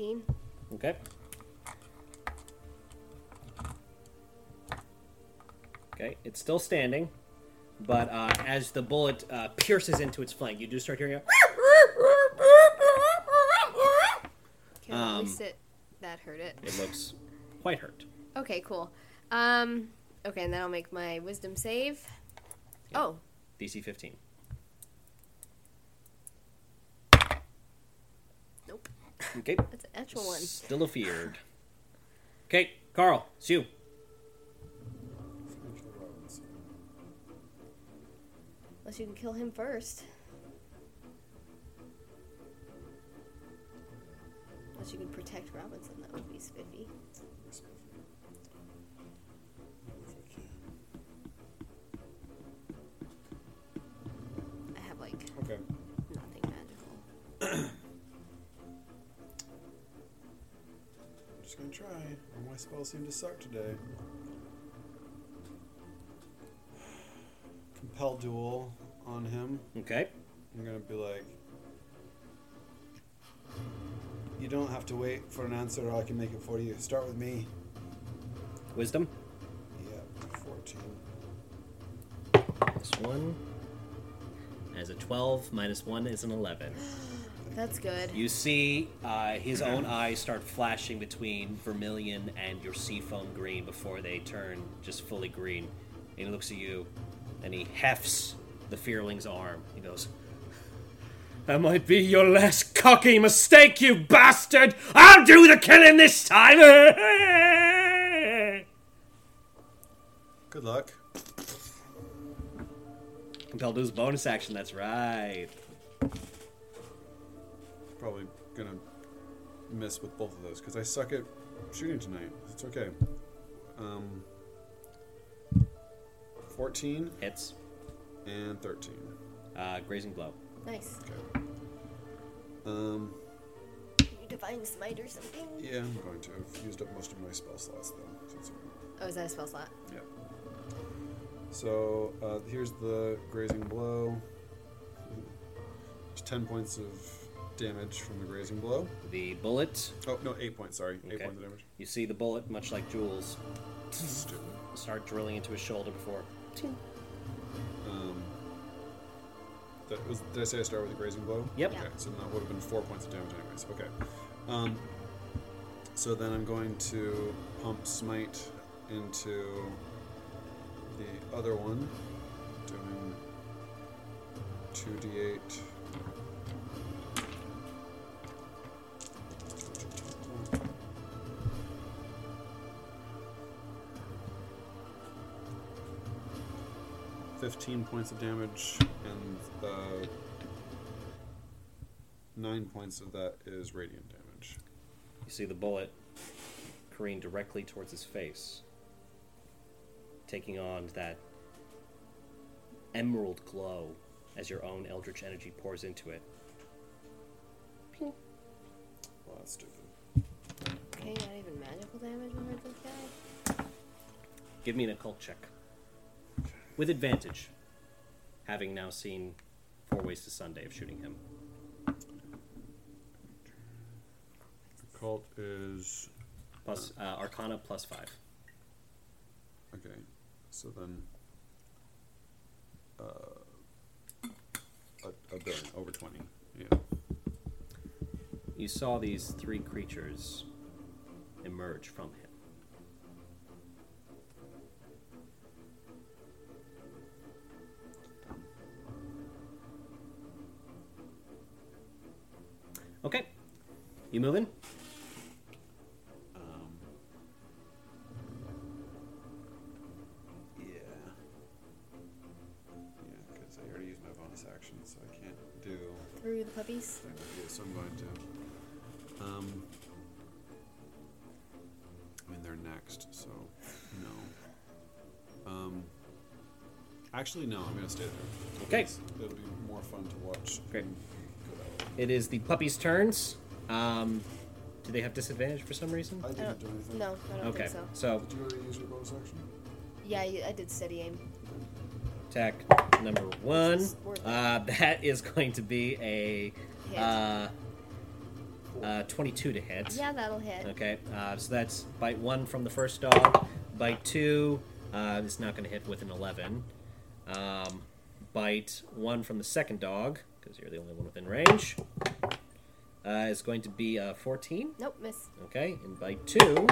17. Okay. Okay, it's still standing, but uh, as the bullet uh, pierces into its flank, you do start hearing a. Um, at least it, that hurt it. It looks quite hurt. Okay, cool. Um, okay, and then I'll make my wisdom save. Yeah. Oh. DC 15. Okay. That's an actual one. Still afeared. Okay, Carl, it's you. Unless you can kill him first. Unless you can protect Robinson, that would be spiffy. All my spells seem to suck today. Compelled Duel on him. Okay. I'm gonna be like, you don't have to wait for an answer, or I can make it for you. Start with me. Wisdom. Yeah, 14. Minus 1. As a 12, minus 1 is an 11. That's good. You see uh, his own eyes start flashing between vermilion and your seafoam green before they turn just fully green. And he looks at you and he hefts the fearling's arm. He goes, That might be your last cocky mistake, you bastard! I'll do the killing this time! Good luck. compelled to his bonus action. That's right. Probably gonna miss with both of those because I suck at shooting tonight. It's okay. Um, 14 Hits. and 13. Uh, grazing blow. Nice. Okay. Um, You divine smite or something? yeah, I'm going to. I've used up most of my spell slots though. So it's okay. Oh, is that a spell slot? Yeah. So uh, here's the grazing blow. There's 10 points of damage from the grazing blow. The bullet. Oh no, eight points. Sorry, eight points of damage. You see the bullet, much like Jules, start drilling into his shoulder before. Um, that was. Did I say I start with a grazing blow? Yep. Yeah. Okay, so that would have been four points of damage, anyways. Okay. Um, so then I'm going to pump smite into the other one, doing two d8 15 points of damage, and uh, 9 points of that is radiant damage. You see the bullet careen directly towards his face, taking on that emerald glow as your own eldritch energy pours into it. Ping. Well, that's stupid. Okay, not even magical damage when I. Give me an occult check. With advantage, having now seen four ways to Sunday of shooting him. Occult is Plus uh, Arcana plus five. okay. So then, uh, a, a billion over twenty. Yeah. You saw these three creatures emerge from him. Okay. You moving? Um, yeah. Yeah, because I already used my bonus action, so I can't do. Through the puppies. Yeah, so I'm going to. Um, I mean, they're next, so no. Um, actually, no. I'm going to stay there. Okay. Because It'll be more fun to watch. Great. and go that way. It is the puppy's turns. Um, do they have disadvantage for some reason? I I didn't do don't, anything. no, I don't Okay, think so. so Did you already use your bonus action? Yeah, you- I did steady aim. attack number one. This is worth it. Uh, that is going to be a Hit. uh, uh, 22 to hit. yeah, that'll hit. Okay, uh, so that's bite one from the first dog. Bite two uh, is not going to hit with an 11. Um, bite one from the second dog, because you're the only one within range, uh, is going to be uh, 14. Nope, miss. Okay, and bite two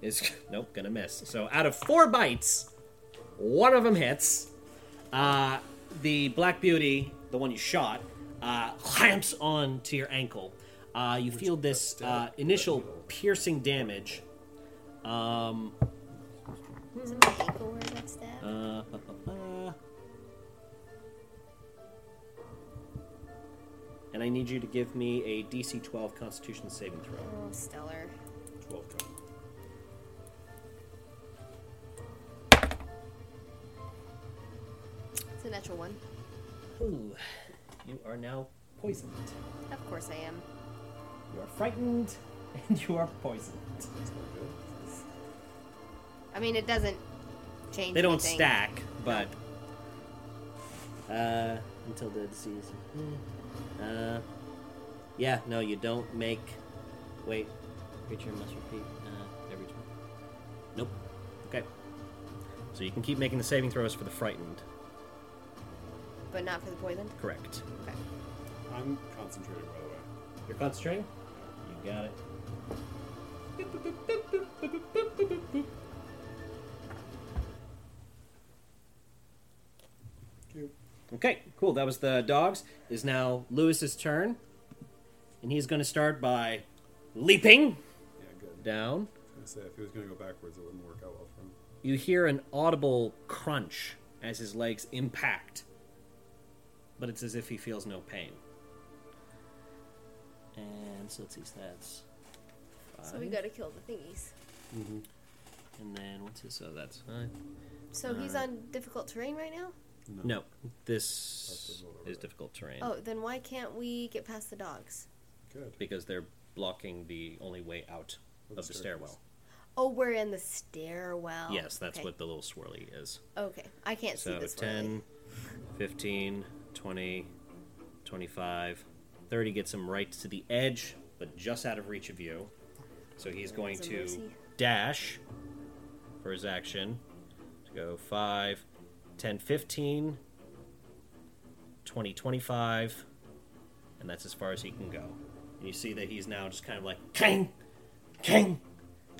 is nope, gonna miss. So out of four bites, one of them hits. Uh, the Black Beauty, the one you shot, uh, clamps on to your ankle. Uh, you feel this uh, initial piercing damage. Um, Is it my ankle And I need you to give me a DC 12 Constitution saving throw. oh, stellar. 12 con. It's a natural one. Ooh, you are now poisoned. Of course I am. You are frightened, and you are poisoned. That's not good. I mean, it doesn't change. They don't anything. stack, but uh, until the disease. Uh, yeah, no, you don't make. Wait, creature must repeat uh, every turn. Nope. Okay. So you can keep making the saving throws for the frightened. but not for the poison. Correct. Okay. I'm concentrating, by the way. You're concentrating? You got it. Okay, cool. That was the dogs. Is now Lewis's turn. And he's going to start by leaping Yeah, good. down. I was gonna say if he was gonna go backwards, it wouldn't work out well for him. You hear an audible crunch as his legs impact, but it's as if he feels no pain. And so let's see, so that's five. So we gotta kill the thingies. Mm-hmm. And then what's his? So that's five. So he's on difficult terrain right now. No, That's this the road over is difficult terrain Oh, then why can't we get past the dogs? Good. because they're blocking the only way out Of of the the stairwell. Oh, we're in the stairwell. yes, that's okay. what the little swirly is. Okay, I can't see So this. 10, 15, 20, 25, 30 gets him right to the edge, but just out of reach of you. So he's going to mercy. dash for his action to go 5, 10, 15, 20, 25, and that's as far as he can go. And you see that he's now just kind of like king, king,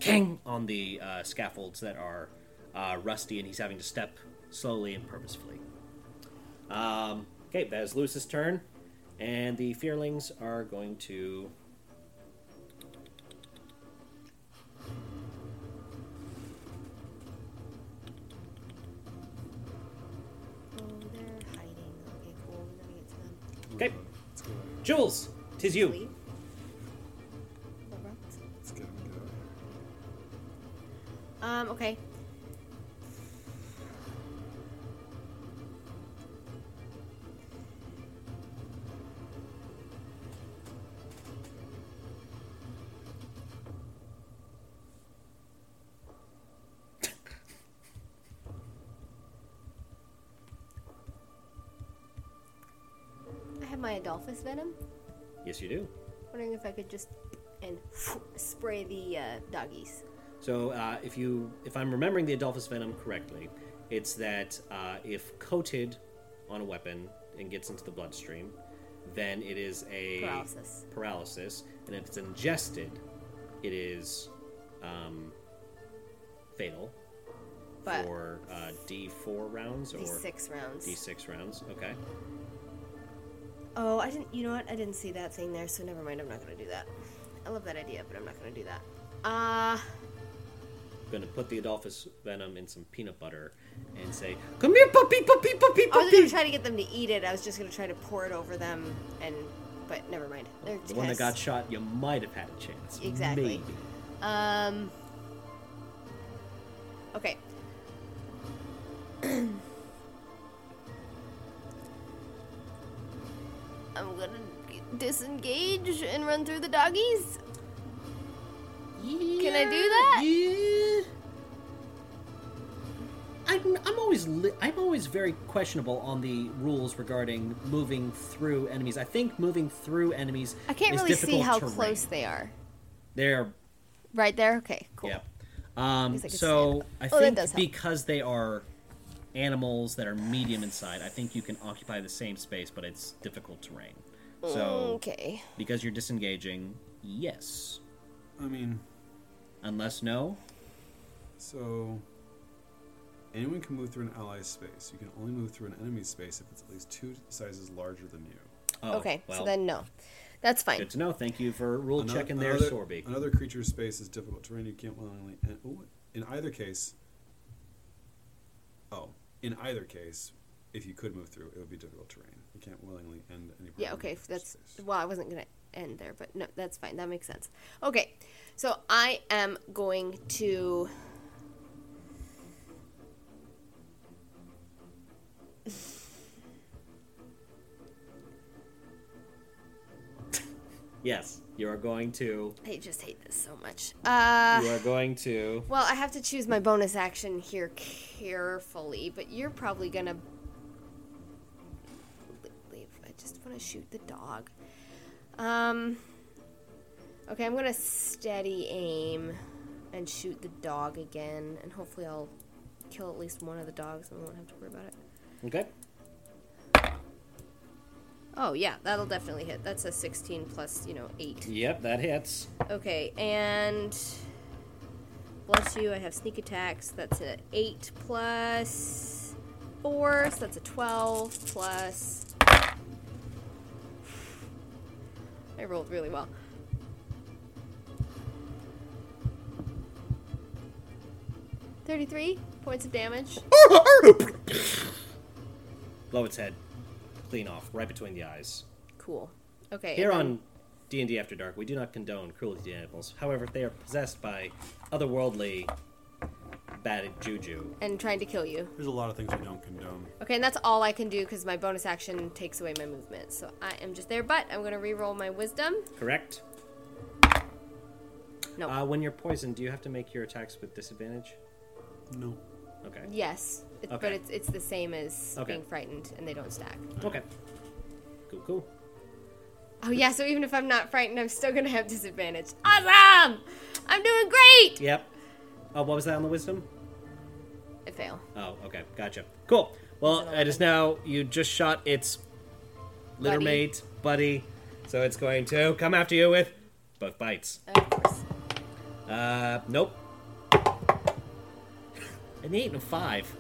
king on the uh, scaffolds that are uh, rusty, and he's having to step slowly and purposefully. Um, okay, that is Lewis's turn, and the Fearlings are going to. Okay, Jules, tis you. Leave. The my Adolphus venom. Yes, you do. Wondering if I could just and spray the uh, doggies. So, uh, if you, if I'm remembering the Adolphus venom correctly, it's that uh, if coated on a weapon and gets into the bloodstream, then it is a Paralysis. paralysis, and if it's ingested, it is um, fatal But for uh, D4 rounds or these six rounds. D6 rounds. Okay. Oh, I didn't. You know what? I didn't see that thing there, so never mind. I'm not gonna do that. I love that idea, but I'm not gonna do that. Uh, Gonna put the Adolphus venom in some peanut butter and say, "Come here, puppy, puppy, puppy, I was puppy." gonna try to get them to eat it. I was just gonna try to pour it over them, and but never mind. They're The one that got shot, you might have had a chance. Exactly. Maybe. Um. Okay. Disengage and run through the doggies. Can I do that? Yeah. I'm, I'm always li- I'm always very questionable on the rules regarding moving through enemies. I think moving through enemies I can't really see how terrain. close they are. They're Right there. Okay. Cool. yeah. Um, I so I. Oh, think because they are animals that are medium inside, I think you can occupy the same space, but it's difficult terrain. So Okay. because you're disengaging, yes. I mean, Unless no, so anyone can move through an ally's space. You can only move through an enemy's space if it's at least two sizes larger than you. oh, okay. Well, so then no, that's fine. good to know. Thank you for rule Another- checking there, another, Sorby. Another creature's space is difficult terrain. You can't willingly. And, ooh, in either case. Oh, in either case, if you could move through, it would be difficult terrain. You can't willingly end any. part Yeah, okay, that's space. well, I wasn't gonna end there, but no, that's fine. That makes sense. Okay, so I am going to. Yes, you are going to. I just hate this so much. Uh, You are going to. well, I have to choose my bonus action here carefully, but you're probably gonna leave. I just want to shoot the dog. Um. Okay, I'm gonna steady aim and shoot the dog again, and hopefully I'll kill at least one of the dogs, and we won't have to worry about it. Okay. Oh yeah, that'll definitely hit. That's a 16 plus, you know, 8. Yep, that hits. Okay, and bless you, I have sneak attacks. That's an 8 plus 4, so that's a 12 plus. I rolled really well. Thirty-three points of damage. Blow its head clean off, right between the eyes. Cool. Okay. Here on D&D After Dark, we do not condone cruelty to animals. However, if they are possessed by otherworldly bad at juju, and trying to kill you. There's a lot of things we don't condone. Okay, and that's all I can do because my bonus action takes away my movement. So I am just there, but I'm going to re-roll my wisdom. correct? No. Uh, when you're poisoned, do you have to make your attacks with disadvantage? No. Okay. yes, it, but it's it's the same as Okay. being frightened, and they don't stack. Okay. Cool, cool. Oh yeah, so even if I'm not frightened, I'm still going to have disadvantage. Awesome! I'm doing great. Yep. Oh, what was that on the wisdom? I fail. Oh, okay, gotcha. Cool. Well, it it is now you just shot its litter Buddy. mate, buddy, so it's going to come after you with both bites. Of course. Uh, nope. An eight and a five.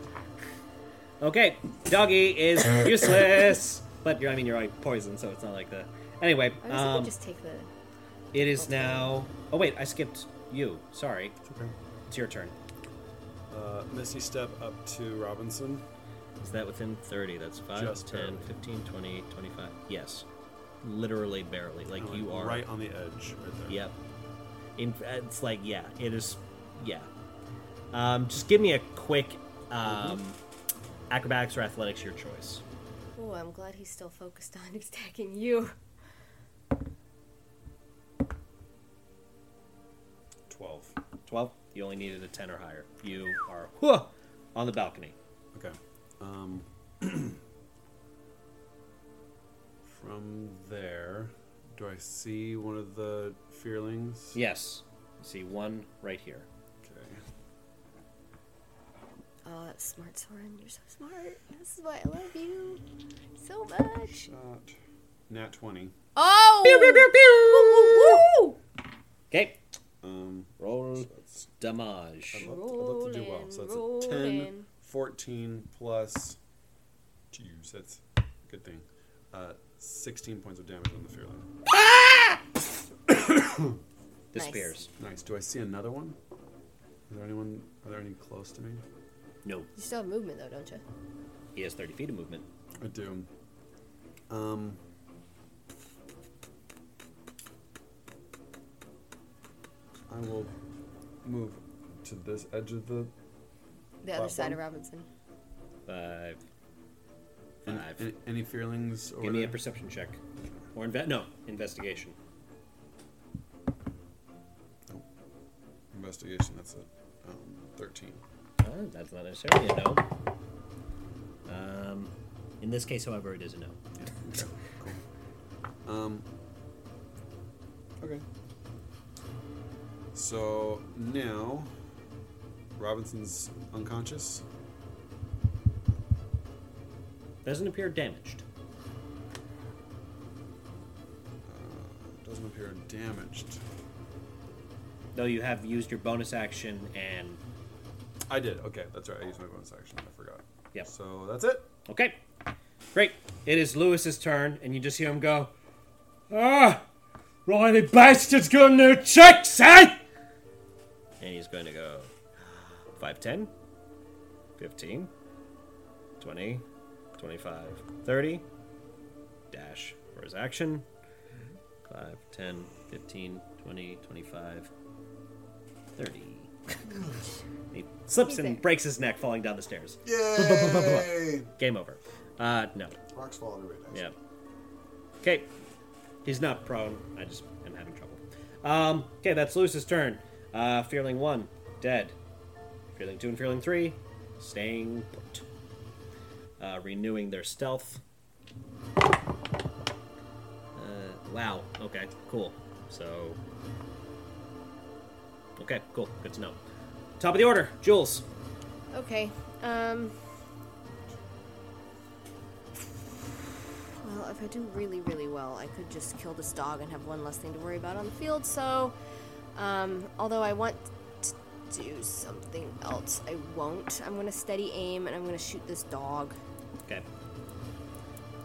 Okay, doggy is useless, but you're, I mean you're already poisoned, so it's not like the. Anyway, I um, just take the. it is now. Oh wait, I skipped you. Sorry, It's your turn. Uh, Misty step up to Robinson. Is that within 30? That's 5, Just 10, barely. 15, 20, 25. Yes. Literally barely. Like Like, you are. right on the edge, right there. Yep. In, it's like, yeah, it is. Yeah. Um, just give me a quick um, acrobatics or athletics, your choice. Oh, I'm glad he's still focused on attacking you. Twelve. 12. You only needed a 10 or higher. You are whew, on the balcony. Okay. Um, from there, do I see one of the fearlings? Yes. You see one right here. Okay. Oh, that's smart, Soren. You're so smart. This is why I love you so much. Shot. Nat twenty. Oh! Woo, woo, woo! Okay. Um, Roll so damage. I'd, love, I'd love to do well. So that's a 10, 14 plus. Jeez, that's a good thing. Uh, 16 points of damage on the fearling. Disappears. Nice. Do I see another one? Is there anyone? Are there any close to me? No. You still have movement, though, don't you? He has 30 feet of movement. I do. Um. I will move to this edge of the. The other side of Robinson. Five. Any, Five. any, any fearlings? Over Give me a perception check. Or inve- no, investigation. investigation. That's a um, thirteen. Uh, that's not necessarily a no. Um, in this case, however, it is a no. Okay, cool. Um. Okay. So now, Robinson's unconscious. Doesn't appear damaged. Uh, doesn't appear damaged. Though you have used your bonus action and. I did. Okay, that's right. I used my bonus action. I forgot. Yep. So that's it. Okay. Great. It is Lewis's turn, and you just hear him go. Ah! Riley bastards got no checks, eh? And he's going to go 5, 10, 15, 20, 25, 30. Dash for his action. 5, 10, 15, 20, 25, 30. he slips and breaks his neck falling down the stairs. Yay! Game over. Uh, no. Rocks fall every day. Yeah. Okay. He's not prone. I just am having trouble. Um, okay, that's Lewis's turn. Uh, Fearling 1, dead. Fearling 2 and Fearling 3, staying put. Uh, renewing their stealth. Uh, wow. Okay, cool. So. Okay, cool. Good to know. Top of the order, Jules. Okay. Um. Well, if I do really, really well, I could just kill this dog and have one less thing to worry about on the field. So, um, although I want to do something else, I won't. I'm gonna steady aim and I'm gonna shoot this dog. Okay.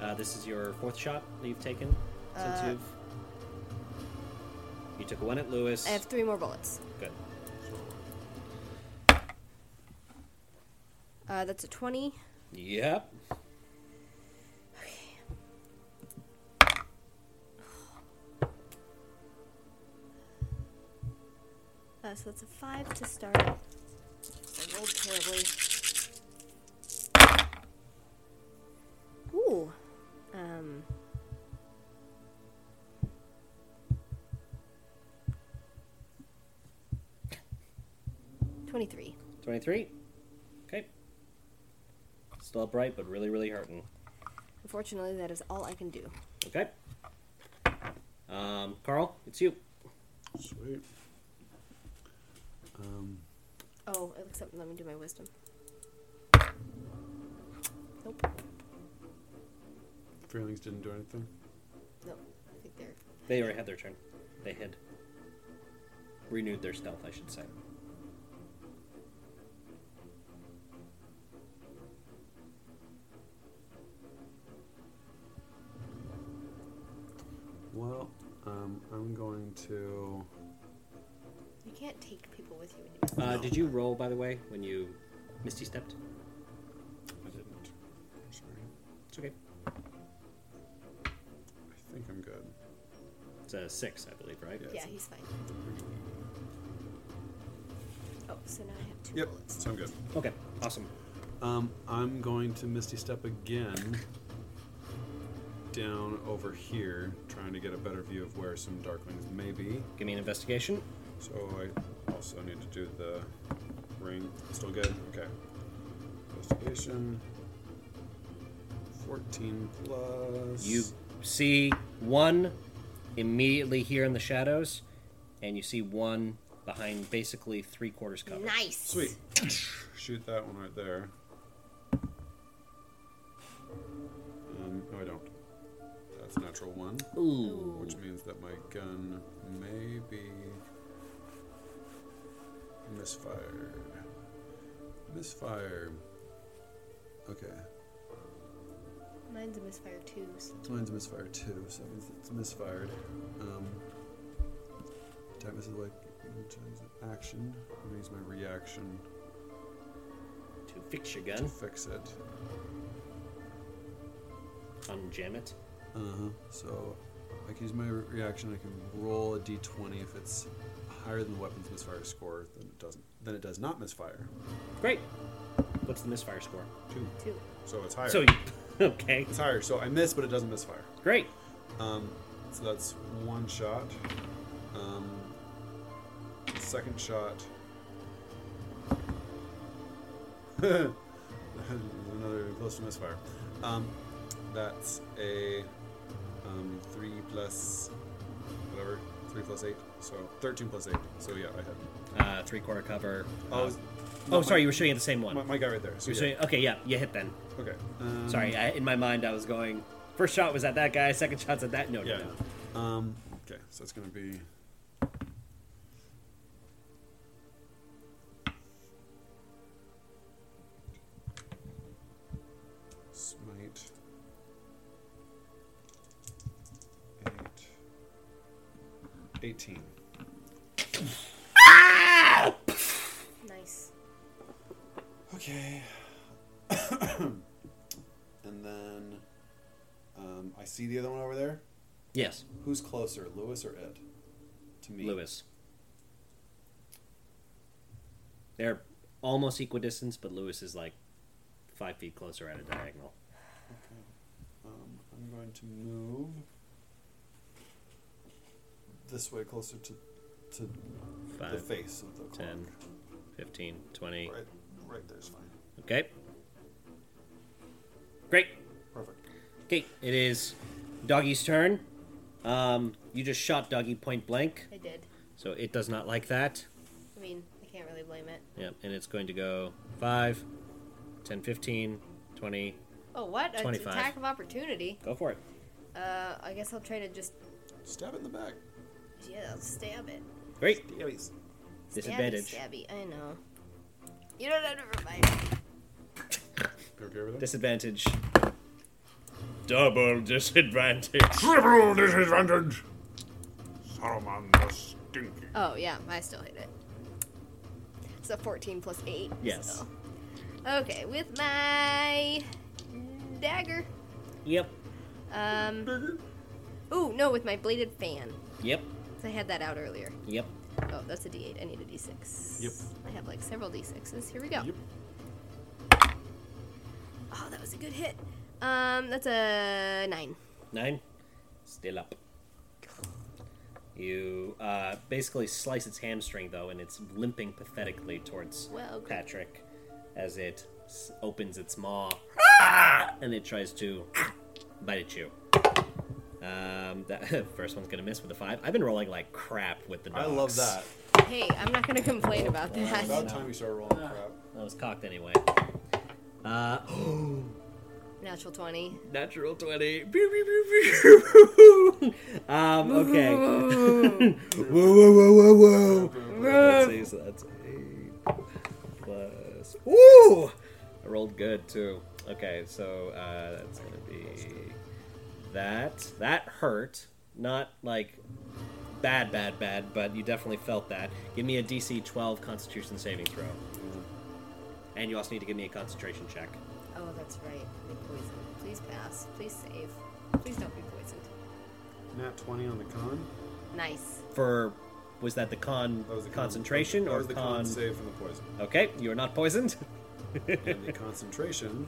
Uh, this is your fourth shot that you've taken since Uh, you've. You took one at Lewis. I have three more bullets. Good. Uh, that's a 20. Yep. Uh, so that's a 5 to start. I rolled terribly. Ooh. Um. Twenty-three. 23. Okay. Still upright, but really, really hurting. Unfortunately, that is all I can do. Okay. Um, Carl, it's you. Sweet. Um, Oh, it looks up. Let me do my wisdom. Nope. fearlings didn't do anything. Nope. I think they're. They already had their turn. They hid. Renewed their stealth, I should say. Well, um, I'm going to. You can't take people with you when you. Uh, Did you roll, by the way, when you Misty stepped? I didn't. I'm sorry. It's okay. I think I'm good. It's a six, I believe, right? Yeah. Yeah, he's fine. Oh, so now I have two Yep. bullets. So I'm good. Okay, awesome. Um, I'm going to Misty Step again down over here, trying to get a better view of where some Darklings may be. Give me an investigation. So I also need to do the ring. Still good? Okay. Investigation. 14 plus. You see one immediately here in the shadows, and you see one behind basically three quarters cover. Nice. Sweet. Shoot that one right there. Um, no, I don't. That's a natural one, Ooh. which means that my gun may be misfired. Misfire. Okay. Mine's a misfire too. So. Mine's a misfire too, so that means it's misfired. Um, attack misses like action. I'm gonna use my reaction To fix your to gun, fix it. unjam it. Uh huh. So I can use my re- reaction. I can roll a d20 if it's higher than the weapon's misfire score. Then it doesn't. Then it does not misfire. Great. What's the misfire score? Two. Two. So it's higher. So, you, okay, it's higher. So I miss, but it doesn't misfire. great. Um, so that's one shot. Um, second shot. Another close to misfire. Um, that's a um, three plus whatever. Three plus eight. So thirteen plus eight. So yeah, I had. Uh, three quarter cover. Oh, Uh, oh, my- sorry, you were shooting at the same one. My, my guy right there. So you were yeah. shooting, okay, yeah, you hit then. Okay. Um, Sorry, I, in my mind I was going. First shot was at that guy. Second shot's at that. No, Yeah. no, no. Um, okay, so it's gonna be. 18. Nice. Okay. and then um, I see the other one over there. Yes, Who's closer, Lewis or it? To me. Lewis. They're almost equidistant, but Lewis is like five feet closer at a diagonal. Um, I'm going to move this way closer to to the face of the clock. 10. 15, 20. Right, right there's fine. Okay. Great. Perfect. Okay, it is Doggy's turn. Um, you just shot Doggy point blank, I did. so it does not like that. I mean, I can't really blame it. Yep, and it's going to go 5, 10, 15, 20. Oh, what? An 25. attack of opportunity. Go for it. Uh, I guess I'll try to just Stab it in the back. Yeah, I'll stab it. Great. Stabbies. Disadvantage. Stabby, stabby. I know. You don't have to remind me. You okay with? Disadvantage. Double disadvantage. Triple disadvantage. Saruman the Stinky. Oh yeah, I still hit it. It's a 14 plus 8. Yes. so- Okay, with my dagger. Yep. Um. Ooh, no, with my bladed fan. Yep. 'Cause I had that out earlier. Yep. Oh, that's a D8. I need a D6. Yep. I have like several D6s. Here we go. Yep. Oh, that was a good hit. Um, that's a nine. Nine. Still up. You uh, basically slice its hamstring, though, and it's limping pathetically towards Well, good. Patrick as it s- opens its maw and it tries to bite at you. Um, that first one's gonna miss with a five. I've been rolling like crap with the I dogs. love that. Hey, I'm not gonna complain about that. About time we start rolling crap. That was cocked anyway. Uh, Natural 20. natural 20. Pew, pew, pew, pew, pew. um, okay. whoa, whoa, whoa, whoa, whoa. Let's see, so that's 8 plus. Woo! I rolled good too. Okay, so uh, that's gonna be that. That hurt. Not like bad, bad, bad, but you definitely felt that. Give me a DC 12 Constitution saving throw. And you also need to give me a concentration check. Oh, that's right. Be poisoned. Please pass. Please save. Please don't be poisoned. Nat 20 on the con. Nice. For was that the con That was the con- concentration that or was the con? con save from the poison. Okay, you are not poisoned. and the concentration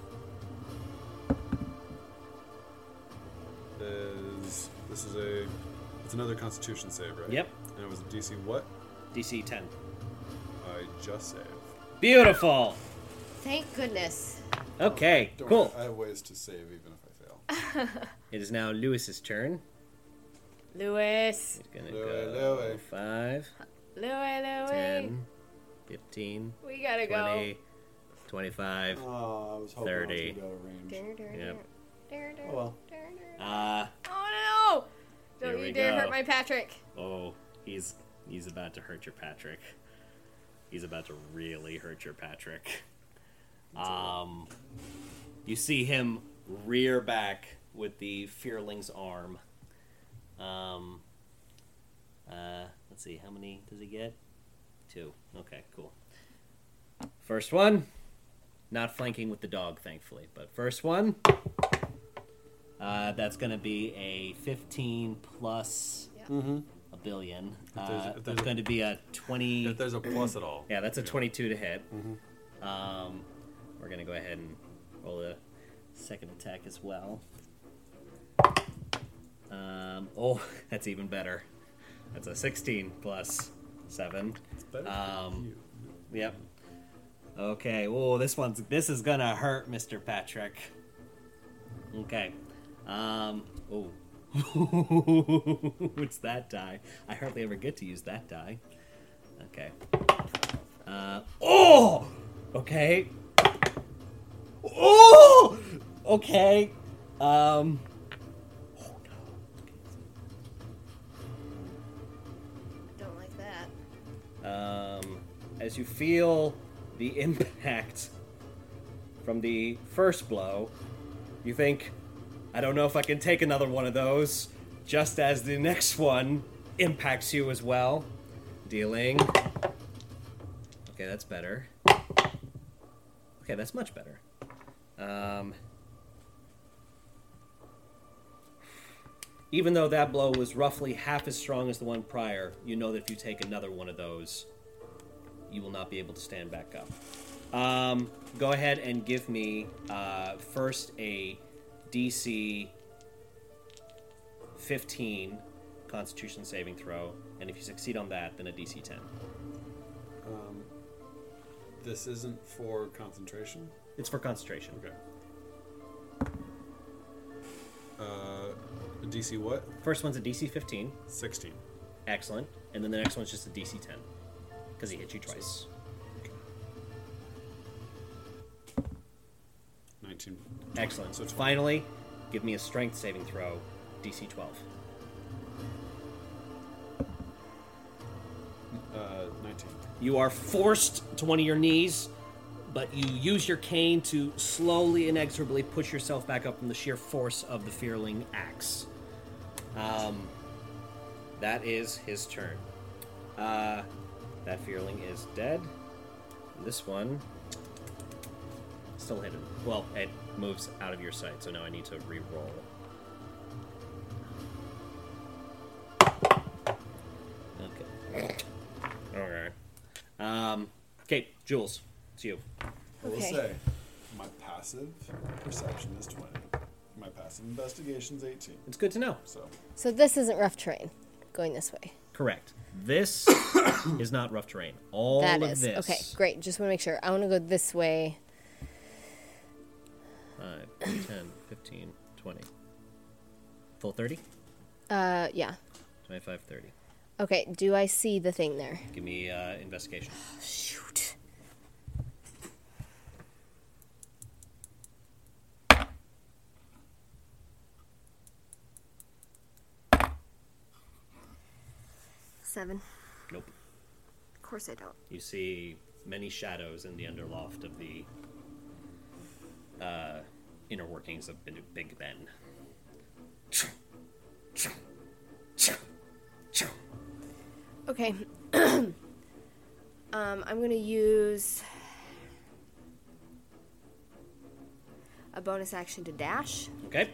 is this is a it's another Constitution save, right? Yep. And it was a DC what? DC 10. I just saved. Beautiful. Thank goodness. Okay, oh, Don't cool. worry, I have ways to save even if I fail. It is now Lewis's turn. Lewis. He's gonna Lewis, go Lewis. 5, Lewis, Lewis. 10, 15, We gotta 20, 25. Oh, I was hoping 30. I was gonna be out of range. Yep. Oh well. Uh, Oh no! Don't you dare go. hurt my Patrick. oh, he's he's about to hurt your Patrick. He's about to really hurt your Patrick. Um, you see him rear back with the Fearling's arm. Um, uh, let's see, how many does he get? Two. Okay, cool. First one, not flanking with the dog, thankfully, but first one. Uh, that's going to be a 15 plus Mm-hmm. a billion. there's- Uh, if there's going to be a 20. If there's a plus at all. Yeah, that's a 22 to hit. Mm-hmm. Um, we're gonna go ahead and roll a second attack as well. Um, oh, that's even better. That's a 16 plus seven. It's better Um, for you. Yep. Okay. Oh, this one's this is gonna hurt, Mr. Patrick. Okay. Um. Oh. What's that die? I hardly ever get to use that die. Okay. Uh. Oh. Okay. Oh. Okay. Um. Oh no. Don't like that. um, as you feel the impact from the first blow, you think, I don't know if I can take another one of those, just as the next one impacts you as well. Dealing. Okay, that's better. Okay, that's much better. Um, even though that blow was roughly half as strong as the one prior, you know that if you take another one of those, you will not be able to stand back up. Um, go ahead and give me uh, first a DC 15 Constitution saving throw, and if you succeed on that, then a DC 10. Um, this isn't for concentration. It's for concentration. Okay. Uh, DC what? First one's a DC 15, 16. excellent, and then the next one's just a DC 10 because he hit you twice. 19. Excellent. So 20. Finally, give me a strength saving throw DC 12. Uh, 19. You are forced to one of your knees, but you use your cane to slowly, inexorably push yourself back up from the sheer force of the Fearling axe. Um, that is his turn. Uh, that Fearling is dead. This one still hidden. Well, it moves out of your sight, so now I need to re-roll. Okay. Okay. Um, okay, Jules, it's you. I will Okay. say, my passive perception is 20. My passive investigation is 18. It's good to know. So, So this isn't rough terrain. Going this way. Correct. This is not rough terrain. All That of is this. okay. Great. Just want to make sure. I want to go this way. 5, 10, 15, 20. Full 30? Uh, yeah. 25, 30. Okay. Do I see the thing there? Give me uh, investigation. Shoot. Seven. Nope. Of course I don't. You see many shadows in the underloft of the uh, inner workings of Big Big Ben. Okay. um, I'm gonna use a bonus action to dash. Okay.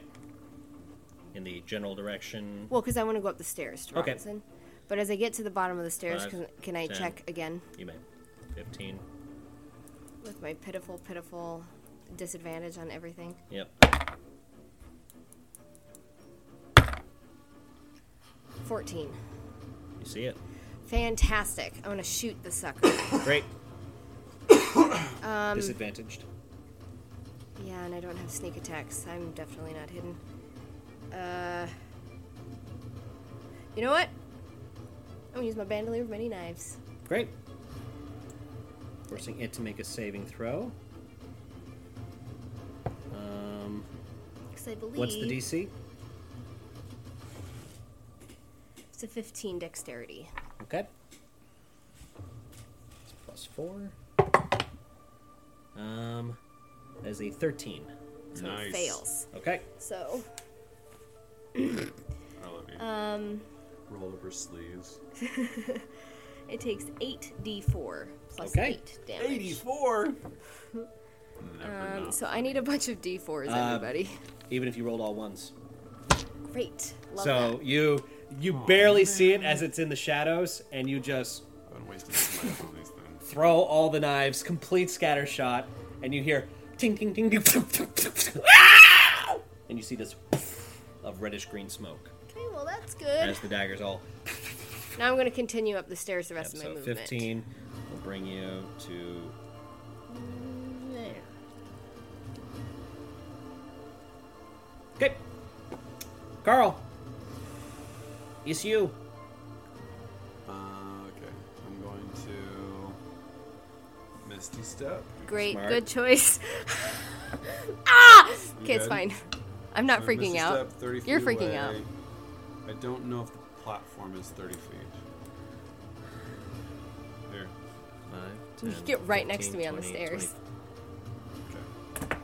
In the general direction. Well, because I want to go up the stairs to Okay. Robinson. But as I get to the bottom of the stairs, Five, can, can I 10. check again You may. 15. with my pitiful, pitiful disadvantage on everything? Yep. 14. You see it. Fantastic. I want to shoot the sucker. Great. Um, Disadvantaged. yeah, and I don't have sneak attacks. I'm definitely not hidden. Uh, you know what? I'm gonna use my bandolier of many knives. Great. Forcing it to make a saving throw. I believe what's the DC? It's a 15 dexterity. Okay. It's plus four. Um, that is a 13. So Nice. it fails. Okay. So, I love you. um, Roll up her sleeves. it takes 8d4 plus Okay. 8 damage. 84! Never Um, so I need a bunch of d4s, Uh, everybody. Even if you rolled all ones. Great. Love so that. you you barely see it as it's in the shadows, and you just I've been wasting life on these things. throw all the knives, complete scatter shot, and you hear ting ting ting, ting, ting, ting, ting, ting, ah! and you see this of reddish green smoke Okay, well, that's good. as the daggers all. Now I'm going to continue up the stairs the Yep, rest of my so movement. 15 will bring you to Okay. Carl. It's you. Uh, okay. I'm going to Misty Step. Great, Smart. good choice. ah! Okay, it's fine. I'm not So freaking out. Step, 30 feet You're freaking away. out. I don't know if the platform is 30 feet. Here. 5, You 10, get right next to me on the stairs. 20. Okay.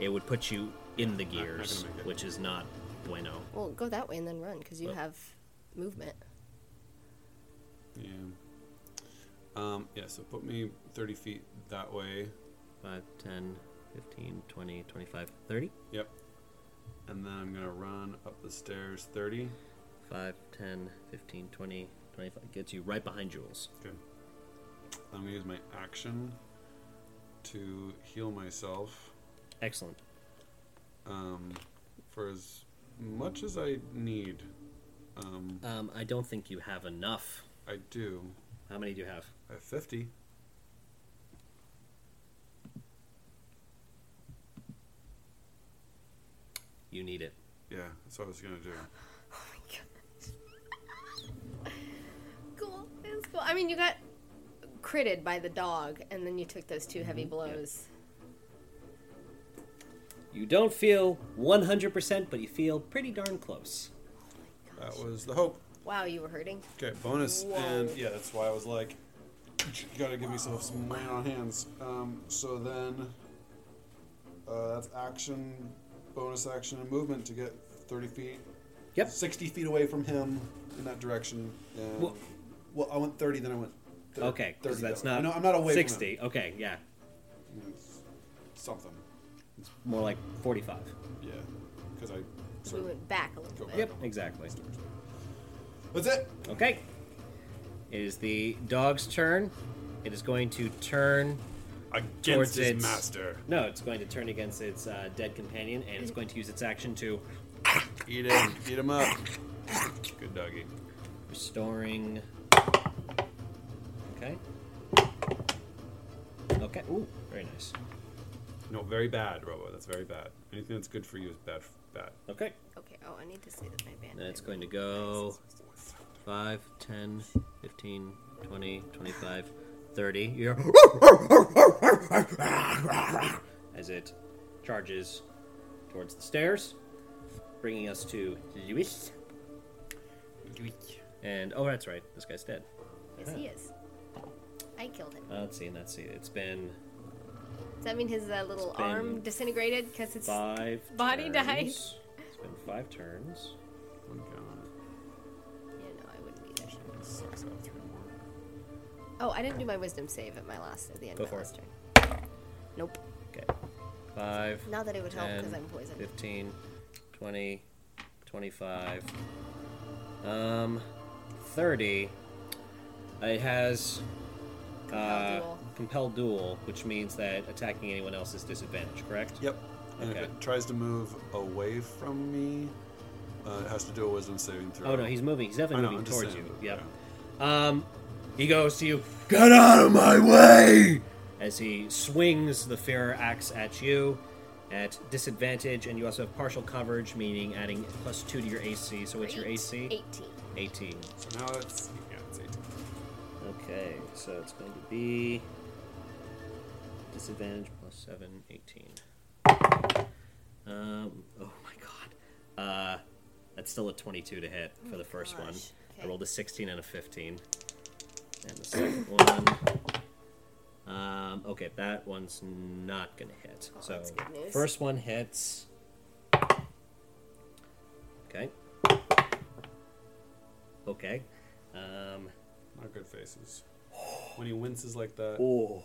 It would put you in the gears, make it. which is not bueno. Well, go that way and then run because you Well- have movement. Yeah. Um, yeah, so put me 30 feet that way. 5, 10, 15, 20, 25, 30. Yep. And then I'm going to run up the stairs 30. 5, 10, 15, 20, 25. Gets you right behind Jules. Good. I'm going to use my action to heal myself Excellent. Um, for as much as I need. Um, Um, I don't think you have enough. I do. How many do you have? I have 50. You need it. Yeah, that's what I was going to do. Cool. It's cool. I mean, you got critted by the dog, and then you took those two heavy Mm-hmm. blows. You don't feel 100%, but you feel pretty darn close. That was the hope. Wow, you were hurting. Okay, bonus, Whoa. and yeah, that's why I was like, you gotta give myself some money on hands. Um, so then, uh, that's action, bonus action, and movement to get 30 feet. Yep. 60 feet away from him in that direction. And, Well- well, I went 30, then I went. thir- Okay, 30 because that's that not No, I'm not away from him. 60. Okay, yeah. It's. More like 45. Yeah, because I So sort we of went back a little go bit. back. Yep, exactly. That's it. Okay. It is the dog's turn. It is going to turn. Against Towards his its- master. No, it's going to turn against its uh, dead companion, and it's going to use its action to Eat him. Eat him up. Good doggy. restoring. Okay. Okay. Ooh, very nice. No, very bad, Robo. That's very bad. Anything that's good for you is bad. Bad. Okay. Okay, oh, I need to say that my band. That's going to go 5, 10, 15, 20, 25, 30. You're as it charges towards the stairs, bringing us to Lewis. Lewis. And oh, that's right. This guy's dead. Yes, he is. I killed him. Uh, let's see. Let's see. It's been Does that mean his uh, little arm disintegrated because it's five. body turns. died. It's been five turns. Oh my god. Yeah, no, I wouldn't be there. This sucks out three more. Oh, I didn't do my wisdom save at my last at the end Go of for my it. last turn. Nope. Okay. Five. Not that it would help because I'm poisoned. 15, 20, 25, um, 30. It has Compel uh, duel. compelled duel, which means that attacking anyone else is disadvantage, correct? Yep. And Okay. if it tries to move away from me, uh, it has to do a wisdom saving throw. Oh no, he's moving. He's definitely know, I'm moving towards saying, you. Yep. yeah. Um, he goes to you. Get out of my way! As he swings the fair axe at you at disadvantage, and you also have partial coverage, meaning adding plus two to your AC. So what's your AC? 18. 18. So now it's yeah, it's 18. Okay, so it's going to be disadvantage plus 7, 18. Um, oh my god. Uh, that's still a 22 to hit for the first one. gosh. I rolled a 16 and a 15. And the second one. Um, okay, that one's not going to hit. Oh, so, that's good news. first one hits. Okay. Okay. Um, Not good faces. When he winces like that, Oh.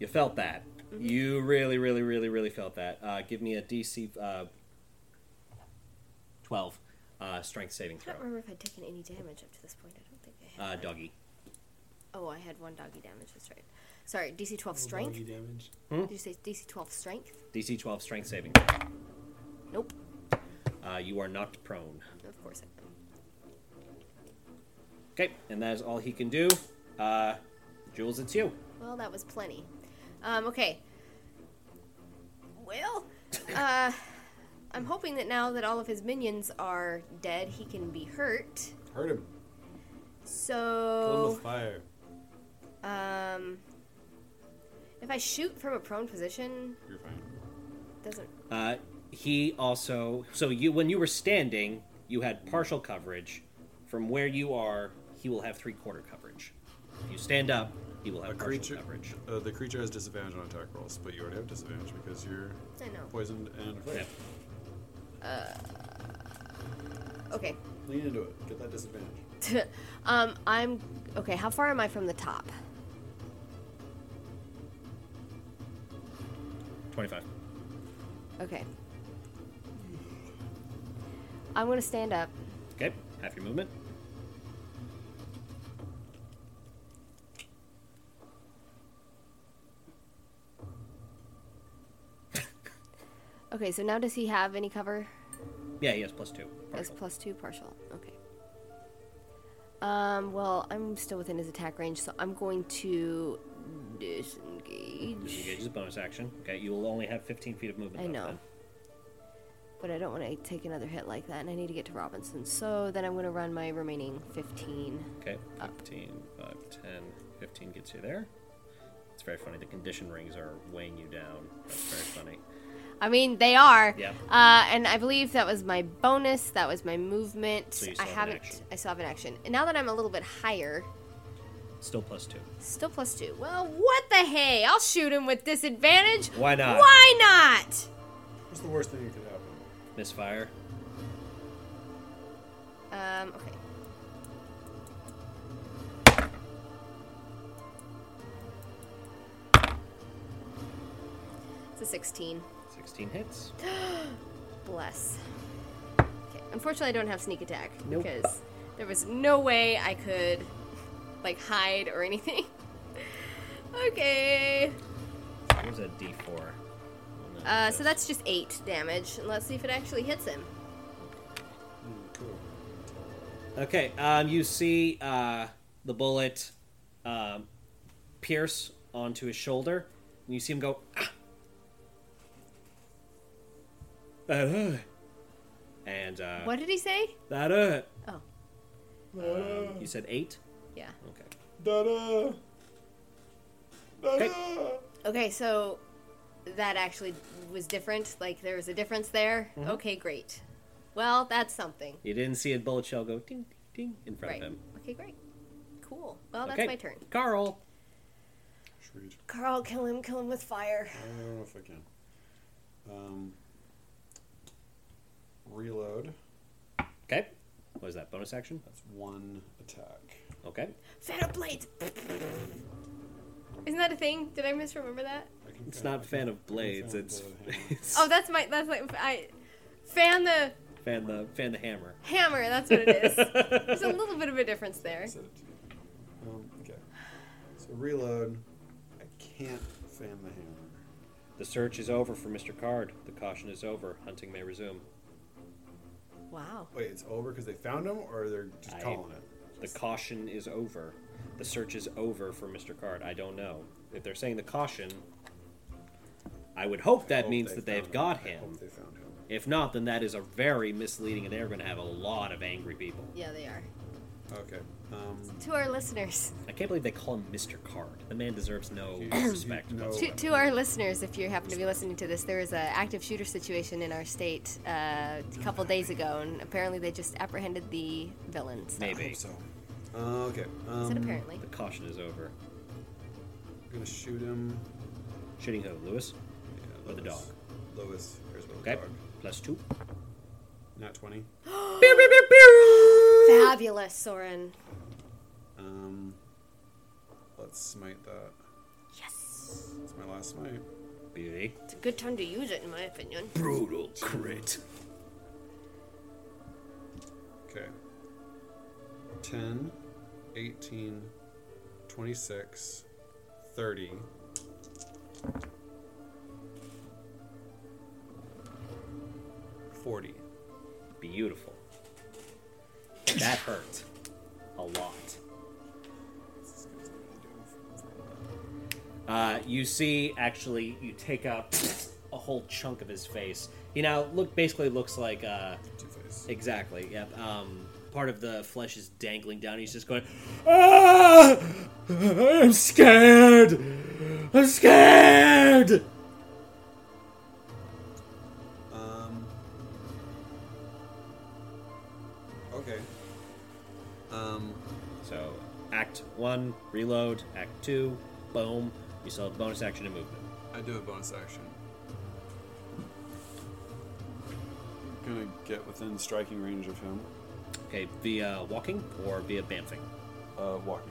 You felt that. Mm-hmm. You really, really, really, really felt that. Uh, give me a DC uh, 12 uh, strength saving I throw. don't remember if I'd taken any damage up to this point. I don't think I Uh, doggy. Oh, I had one doggy damage. That's right. Sorry, DC 12 strength. Doggy damage. Did you say DC 12 strength? DC 12 strength saving throw. Nope. Uh, you are knocked prone. Of course I am. Okay, and that is all he can do. Uh, Jules, it's you. Well, that was plenty. Um, okay. Well, uh, I'm hoping that now that all of his minions are dead, he can be hurt. Hurt him. Kill him So, with fire. um, if I shoot from a prone position, You're fine. doesn't. Uh, he also. So you, when you were standing, you had partial coverage. From where you are, he will have three quarter coverage. If you stand up, he will have A creature. coverage. Uh, the creature has disadvantage on attack rolls, but you already have disadvantage because you're I know. poisoned and afraid. Okay. Lean into it. Get that disadvantage. um, I'm okay. How far am I from the top? 25. Okay. I'm gonna stand up. Okay, half your movement. Okay, so now does he have any cover? Yeah, he has plus two. Partial. plus two partial. Okay. Um, well, I'm still within his attack range, so I'm going to disengage. Disengage is a bonus action. Okay, you will only have 15 feet of movement. I know. then. But I don't want to take another hit like that, and I need to get to Robinson. So then I'm going to run my remaining 15. Okay, Up. 15, 5, 10, 15 gets you there. It's very funny. The condition rings are weighing you down. That's very funny. I mean, they are. Yep. Uh, and I believe that was my bonus. That was my movement. So you I have haven't. action. I still have an action. And now that I'm a little bit higher, Still plus two. still plus two. Well, what the hey? I'll shoot him with disadvantage. Why not? Why not? What's the worst thing that could happen? Misfire. Um. Okay. It's a 16. 16 hits. Bless. Okay. Unfortunately, I don't have sneak attack Nope. because there was no way I could, like, hide or anything. okay. Here's a d4. Uh, so that's just eight damage. And let's see if it actually hits him. Okay, um, you see uh, the bullet um, pierce onto his shoulder, and you see him go. Ah! That hurt. And uh, What did he say? that hurt. Oh, You said eight. yeah. Okay. Da-da. Okay. Da-da. Okay, so that actually was different. Like there was a difference there. Mm-hmm. Okay, great. Well, that's something. You didn't see a bullet shell go ding ding ding in front Right. of him. Okay, great. Cool. Well, that's okay. my turn. Carl. Sweet. Carl, kill him. Kill him with fire. I don't know if I can. Um, reload. Okay. What is that? Bonus action? That's one attack. Okay. Fan of blades. Isn't that a thing? Did I misremember that? I can It's kinda- not fan of blades. fan It's, the hammer. it's Oh, that's my. That's like I. Fan the fan the fan the hammer. hammer. That's what it is. There's a little bit of a difference there. I it to. Um, okay. So reload. I can't fan the hammer. The search is over for Mr. Card. The caution is over. Hunting may resume. Wow. Wait, it's over because they found him, or they're just I- calling it? The caution is over. The search is over for Mr. Card. I don't know. If they're saying the caution, I would hope that Hope means they that they've found got I hope they found him. If not, then that is a very misleading, and they're going to have a lot of angry people. Yeah, they are. Okay. Um, To our listeners, I can't believe they call him Mr. Card. The man deserves no respect. no. to, to our listeners, if you happen to be listening to this, there was an active shooter situation in our state uh, a couple days ago, and apparently they just apprehended the villain. So. I Maybe. hope so. Uh, okay. Um, Said apparently. The caution is over. I'm gonna shoot him. Shooting who? Lewis? Yeah, Or the Lewis. dog? Lewis. Here's the Okay. dog. Plus two. Nat 20. Fabulous, Soren. Um, let's smite that. Yes. It's my last smite. Beauty. It's a good time to use it, in my opinion. Brutal crit. Okay. 10, 18, 26, 30. Forty. Beautiful. That hurt. A lot. Uh, you see, actually, you take up a whole chunk of his face. He now look basically looks like uh, Two face. exactly. Yep. Um, part of the flesh is dangling down. He's just going, ah! I'm scared. I'm scared. Um. Okay. Um. So, Act One, reload. Act Two, boom. You still have bonus action and movement. I do a bonus action. Gonna get within striking range of him. Okay, via walking or via bamfing. Uh, walking.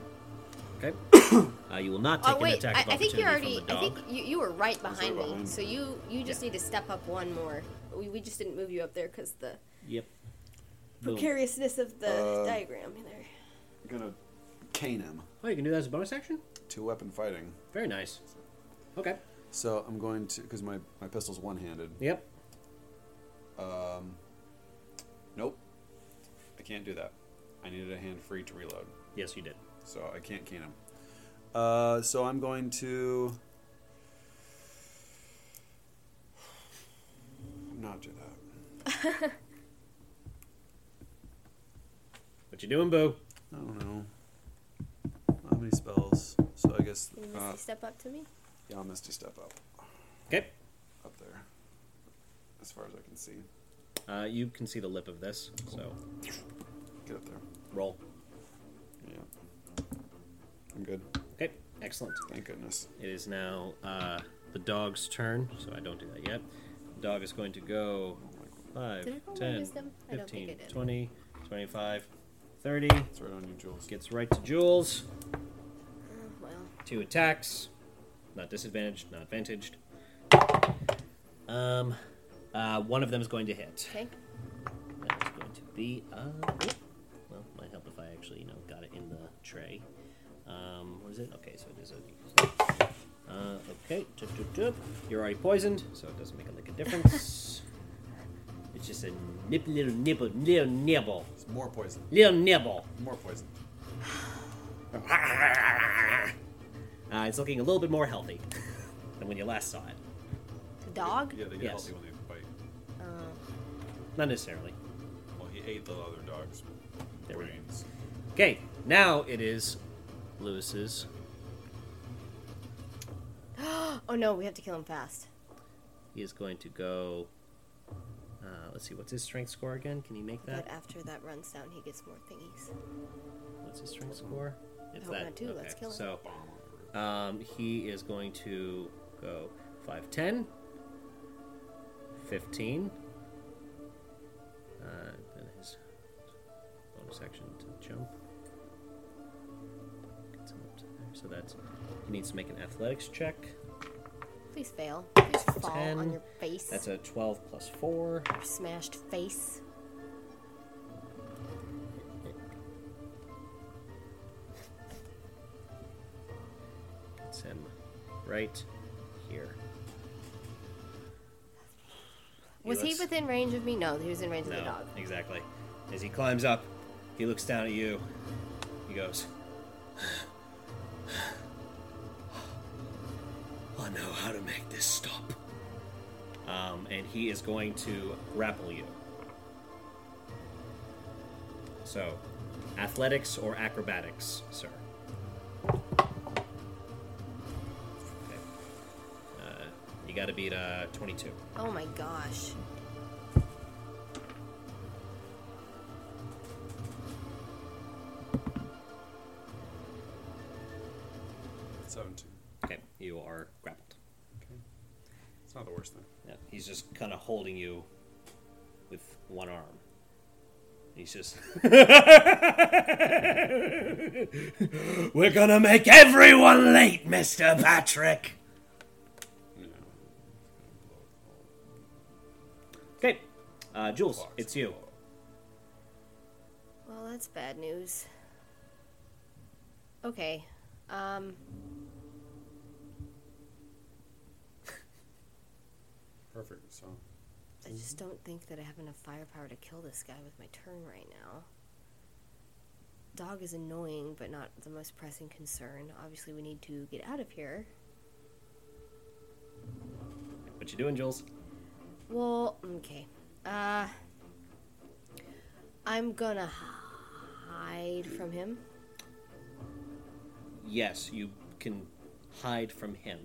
Okay. uh, you will not take Oh an attack I, of I think you're already. I think you, you were right behind me, behind so you you just Yeah. need to step up one more. We, we just didn't move you up there because the Yep. Boom. precariousness of the Uh, diagram there. I'm gonna cane him. Oh, you can do that as a bonus action. Two weapon fighting. Very nice. Okay. So I'm going to because my my pistol's one handed. Yep. Um. Nope. I can't do that. I needed a hand free to reload, Yes, you did. so I can't cane him. Uh, so I'm going to not do that. What you doing, Boo? I don't know. How many spells? So I guess Can you uh, misty step up to me? yeah, I'll Misty step up Okay. up there. as far as I can see. Uh, you can see the lip of this, so Get up there. roll. Yeah. I'm good. Okay, excellent. Thank goodness. It is now uh, the dog's turn, so I don't do that yet. The dog is going to go 5, Did I roll my 10, wisdom? I don't think 15, 20, 25, 30. It's right on you, Jules. Gets right to Jules. Well. Two attacks. Not disadvantaged, not advantaged. Um, uh, one of them is going to hit. Okay. That is going to be. Uh, well, might help if I actually, you know, got it in the tray. Um, what is it? Okay, so it is a. Uh, okay, you're already poisoned, so it doesn't make a lick of difference. it's just a nip, little nibble, little nibble, It's more poison. little nibble. More poison. Uh, it's looking a little bit more healthy than when you last saw it. The dog? Yeah, they get Yes. healthy when they bite. Oh. Not necessarily. Well, he ate the other dog's There we go. brains. Okay, now it is Lewis's. oh no, we have to kill him fast. He is going to go. Uh, let's see, what's his strength score again? Can he make that? But after that runs down, he gets more thingies. What's his strength score? It's hope not too, let's kill him. So, Bomb on the roof. Um, he is going to go 5, 10, 15. Uh, then his bonus action to jump. Gets him up to there. So that's. He needs to make an athletics check. Please fail. Please fall 10. on your face. That's a 12 plus 4. Your smashed face. Right here. Was he looks- within range of me? No, he was in range of the dog. exactly. As he climbs up, he looks down at you. He goes, I know how to make this stop. Um, and he is going to grapple you. So, athletics or acrobatics, sir? You got to beat uh, 22. Oh my gosh. Seventeen. Okay, you are grappled. Okay. It's not the worst thing. Yeah, he's just kind of holding you with one arm. He's just. We're gonna make everyone late, Mr. Patrick! Uh, Jules, it's you. Well, that's bad news. Okay. Um. Perfect. So I just don't think that I have enough firepower to kill this guy with my turn right now. Dog is annoying, but not the most pressing concern. Obviously, we need to get out of here. What you doing, Jules? Well, okay. Uh. I'm gonna hide from him. Yes, you can hide from him.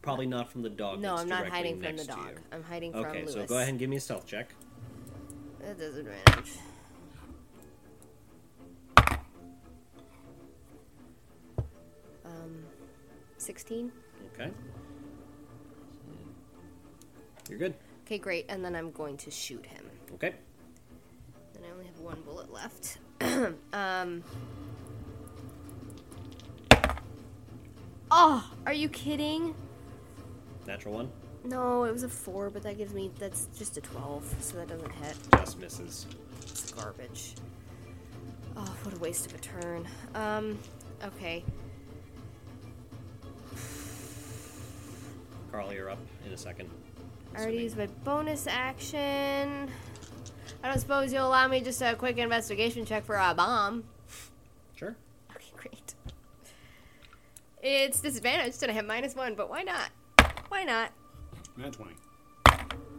Probably not from the dog. No, I'm not hiding from the dog. I'm hiding from Okay, Lewis. so go ahead and give me a stealth check. At disadvantage. Um, 16? Okay. You're good. Okay, great. And then I'm going to shoot him. Okay. And I only have one bullet left. um. Oh, are you kidding? Natural one. No, it was a 4, but that gives me. That's just a 12, so that doesn't hit. Just misses. It's garbage. Oh, what a waste of a turn. Um, okay. Carl, you're up in a second. I already used my bonus action. I don't suppose you'll allow me just a quick investigation check for a bomb. Sure. Okay, great. It's disadvantaged and I have minus one, but why not? Why not? nat twenty.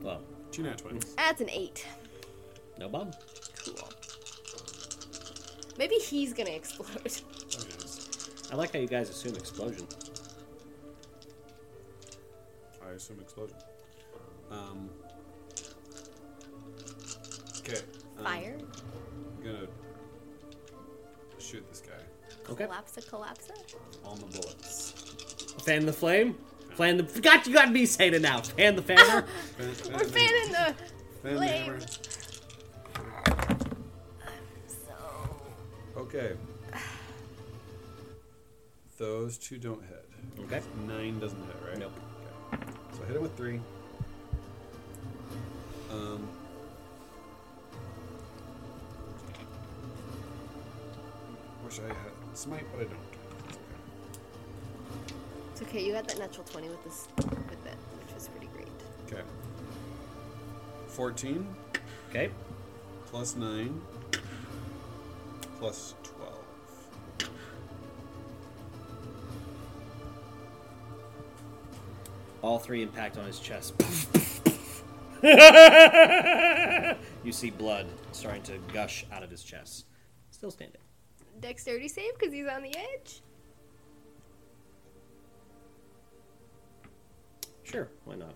Well, Two nat twenties. That's an eight. no bomb. Cool. Maybe he's gonna explode. Oh, yes. I like how you guys assume explosion. I assume explosion. Um, Okay. um, Fire. I'm gonna shoot this guy. Okay. Collapse, it, collapse. it. All my bullets. Fan the flame. Fan the. God, you got me saying it now. Fan the fanner. Fan- fan We're the- fanning the fan flame. hammer. So Okay. Those two don't hit. Okay. Nine doesn't hit, right? Nope. Okay. So I hit it with three. Um. Wish I had smite, but I don't. It's okay. it's okay. You had that natural twenty with this with that, which was pretty great. Okay. 14 Okay. plus 9 plus 12. All three impact on his chest. you see blood starting to gush out of his chest. Still standing. Dexterity save because he's on the edge. Sure, why not?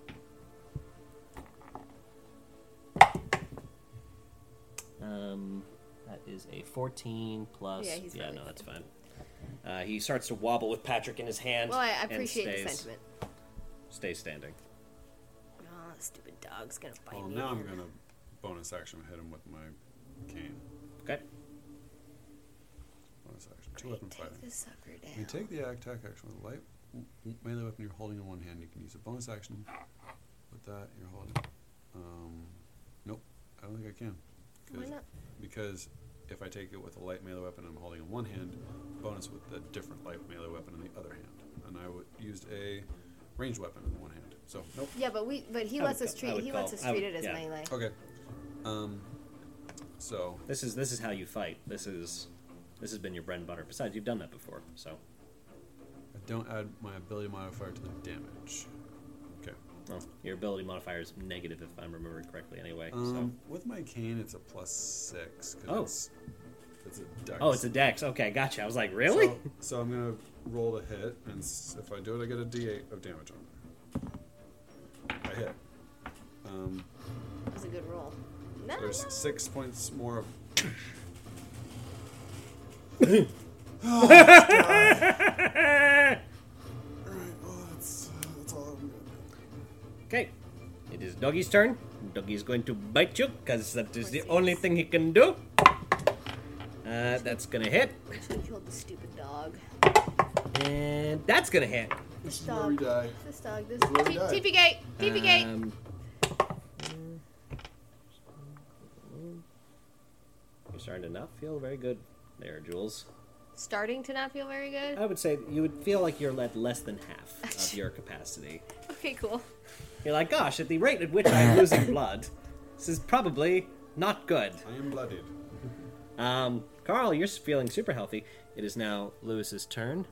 Um, that is a 14 plus. Yeah, he's really no, that's fine. Uh, he starts to wobble with Patrick in his hand. Well, I, appreciate the sentiment. Stays standing. The stupid dog's gonna bite Well, me. now I'm going to bonus action hit him with my cane. Okay. Bonus action. Two weapon Take fighting. this sucker down. You take the attack action with a light melee weapon you're holding in one hand. You can use a bonus action with that you're holding. Um, nope, I don't think I can. Why 'Cause- not? Because if I take it with a light melee weapon I'm holding in one hand, bonus with the different light melee weapon in the other hand, and I would used a ranged weapon in one hand. So nope. Yeah, but we but he I lets would us ca- I treat would he lets call- us I treat would- it as yeah. melee. Okay. Um. So This is this is how you fight. This is this has been your bread and butter. Besides, you've done that before, so I don't add my ability modifier to the damage. Okay. well, your ability modifier is negative if I'm remembering correctly. Anyway, Um, with my cane, it's a plus six. 'cause Oh. It's, it's a dex. so oh, it's a dex. Okay, gotcha. I was like, really? So, so I'm gonna roll to hit, and s- if I do it, I get a D8 of damage on it. I hit. Um, That was a good roll. No, there's no. six points more of. Alright, well, that's, uh, that's all I'm gonna. Okay, it is Doggy's turn. Doggy is going to bite you because that is the only thing he can do. Uh, that's gonna hit, We killed the stupid dog. and that's gonna hit. This is where we dog. die. This dog. This is where we T- die. TP gate. TP gate. Um, you're starting to not feel very good there, Jules. Starting to not feel very good. I would say you would feel like you're at less than half of your capacity. Okay, cool. You're like, gosh, at the rate at which I'm losing blood, this is probably not good. I am bloodied. Um, Carl, you're feeling super healthy. It is now Lewis's turn.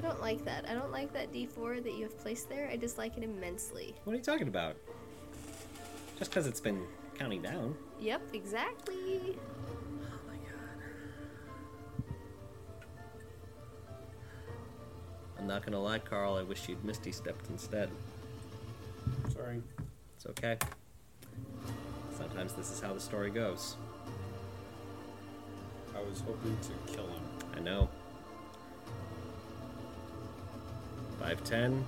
I don't like that. I don't like that D4 that you have placed there. I dislike it immensely. What are you talking about? Just because it's been counting down. Yep, exactly. Oh my god. I'm not gonna lie, Carl. I wish you'd Misty stepped instead. Sorry. It's okay. Sometimes this is how the story goes. I was hoping to kill him. I know. 5'10.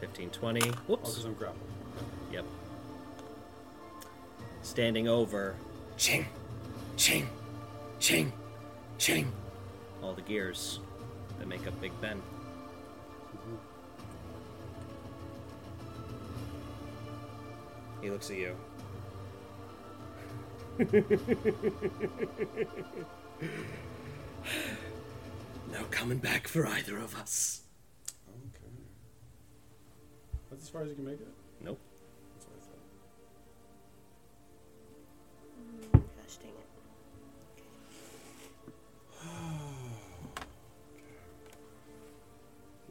15, 20. Oh, Whoops. because I'm. Yep. Standing over. Ching! Ching! Ching! Ching! All the gears that make up Big Ben. Mm-hmm. He looks at you. no coming back for either of us. Okay. That's as far as you can make it? Nope. That's what I thought. Mm, gosh dang it.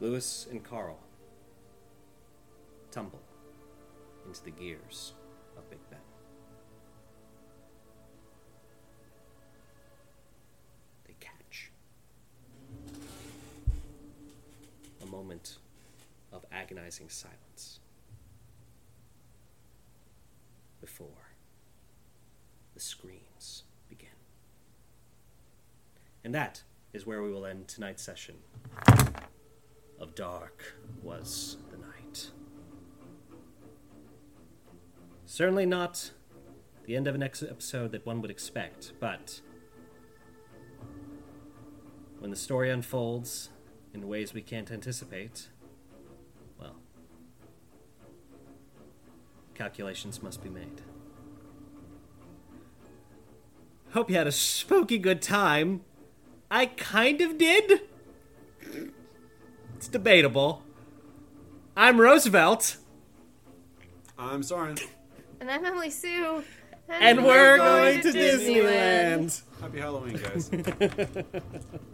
Lewis and Carl tumble into the gears of Big moment of agonizing silence. Before the screams begin. And that is where we will end tonight's session of Dark Was the Night. Certainly not the end of an ex- episode that one would expect, but when the story unfolds in ways we can't anticipate, well, calculations must be made. Hope you had a spooky good time. I kind of did. It's debatable. I'm Roosevelt, I'm sorry. And I'm Emily Sue. and we're going to Disneyland. Happy Halloween, guys.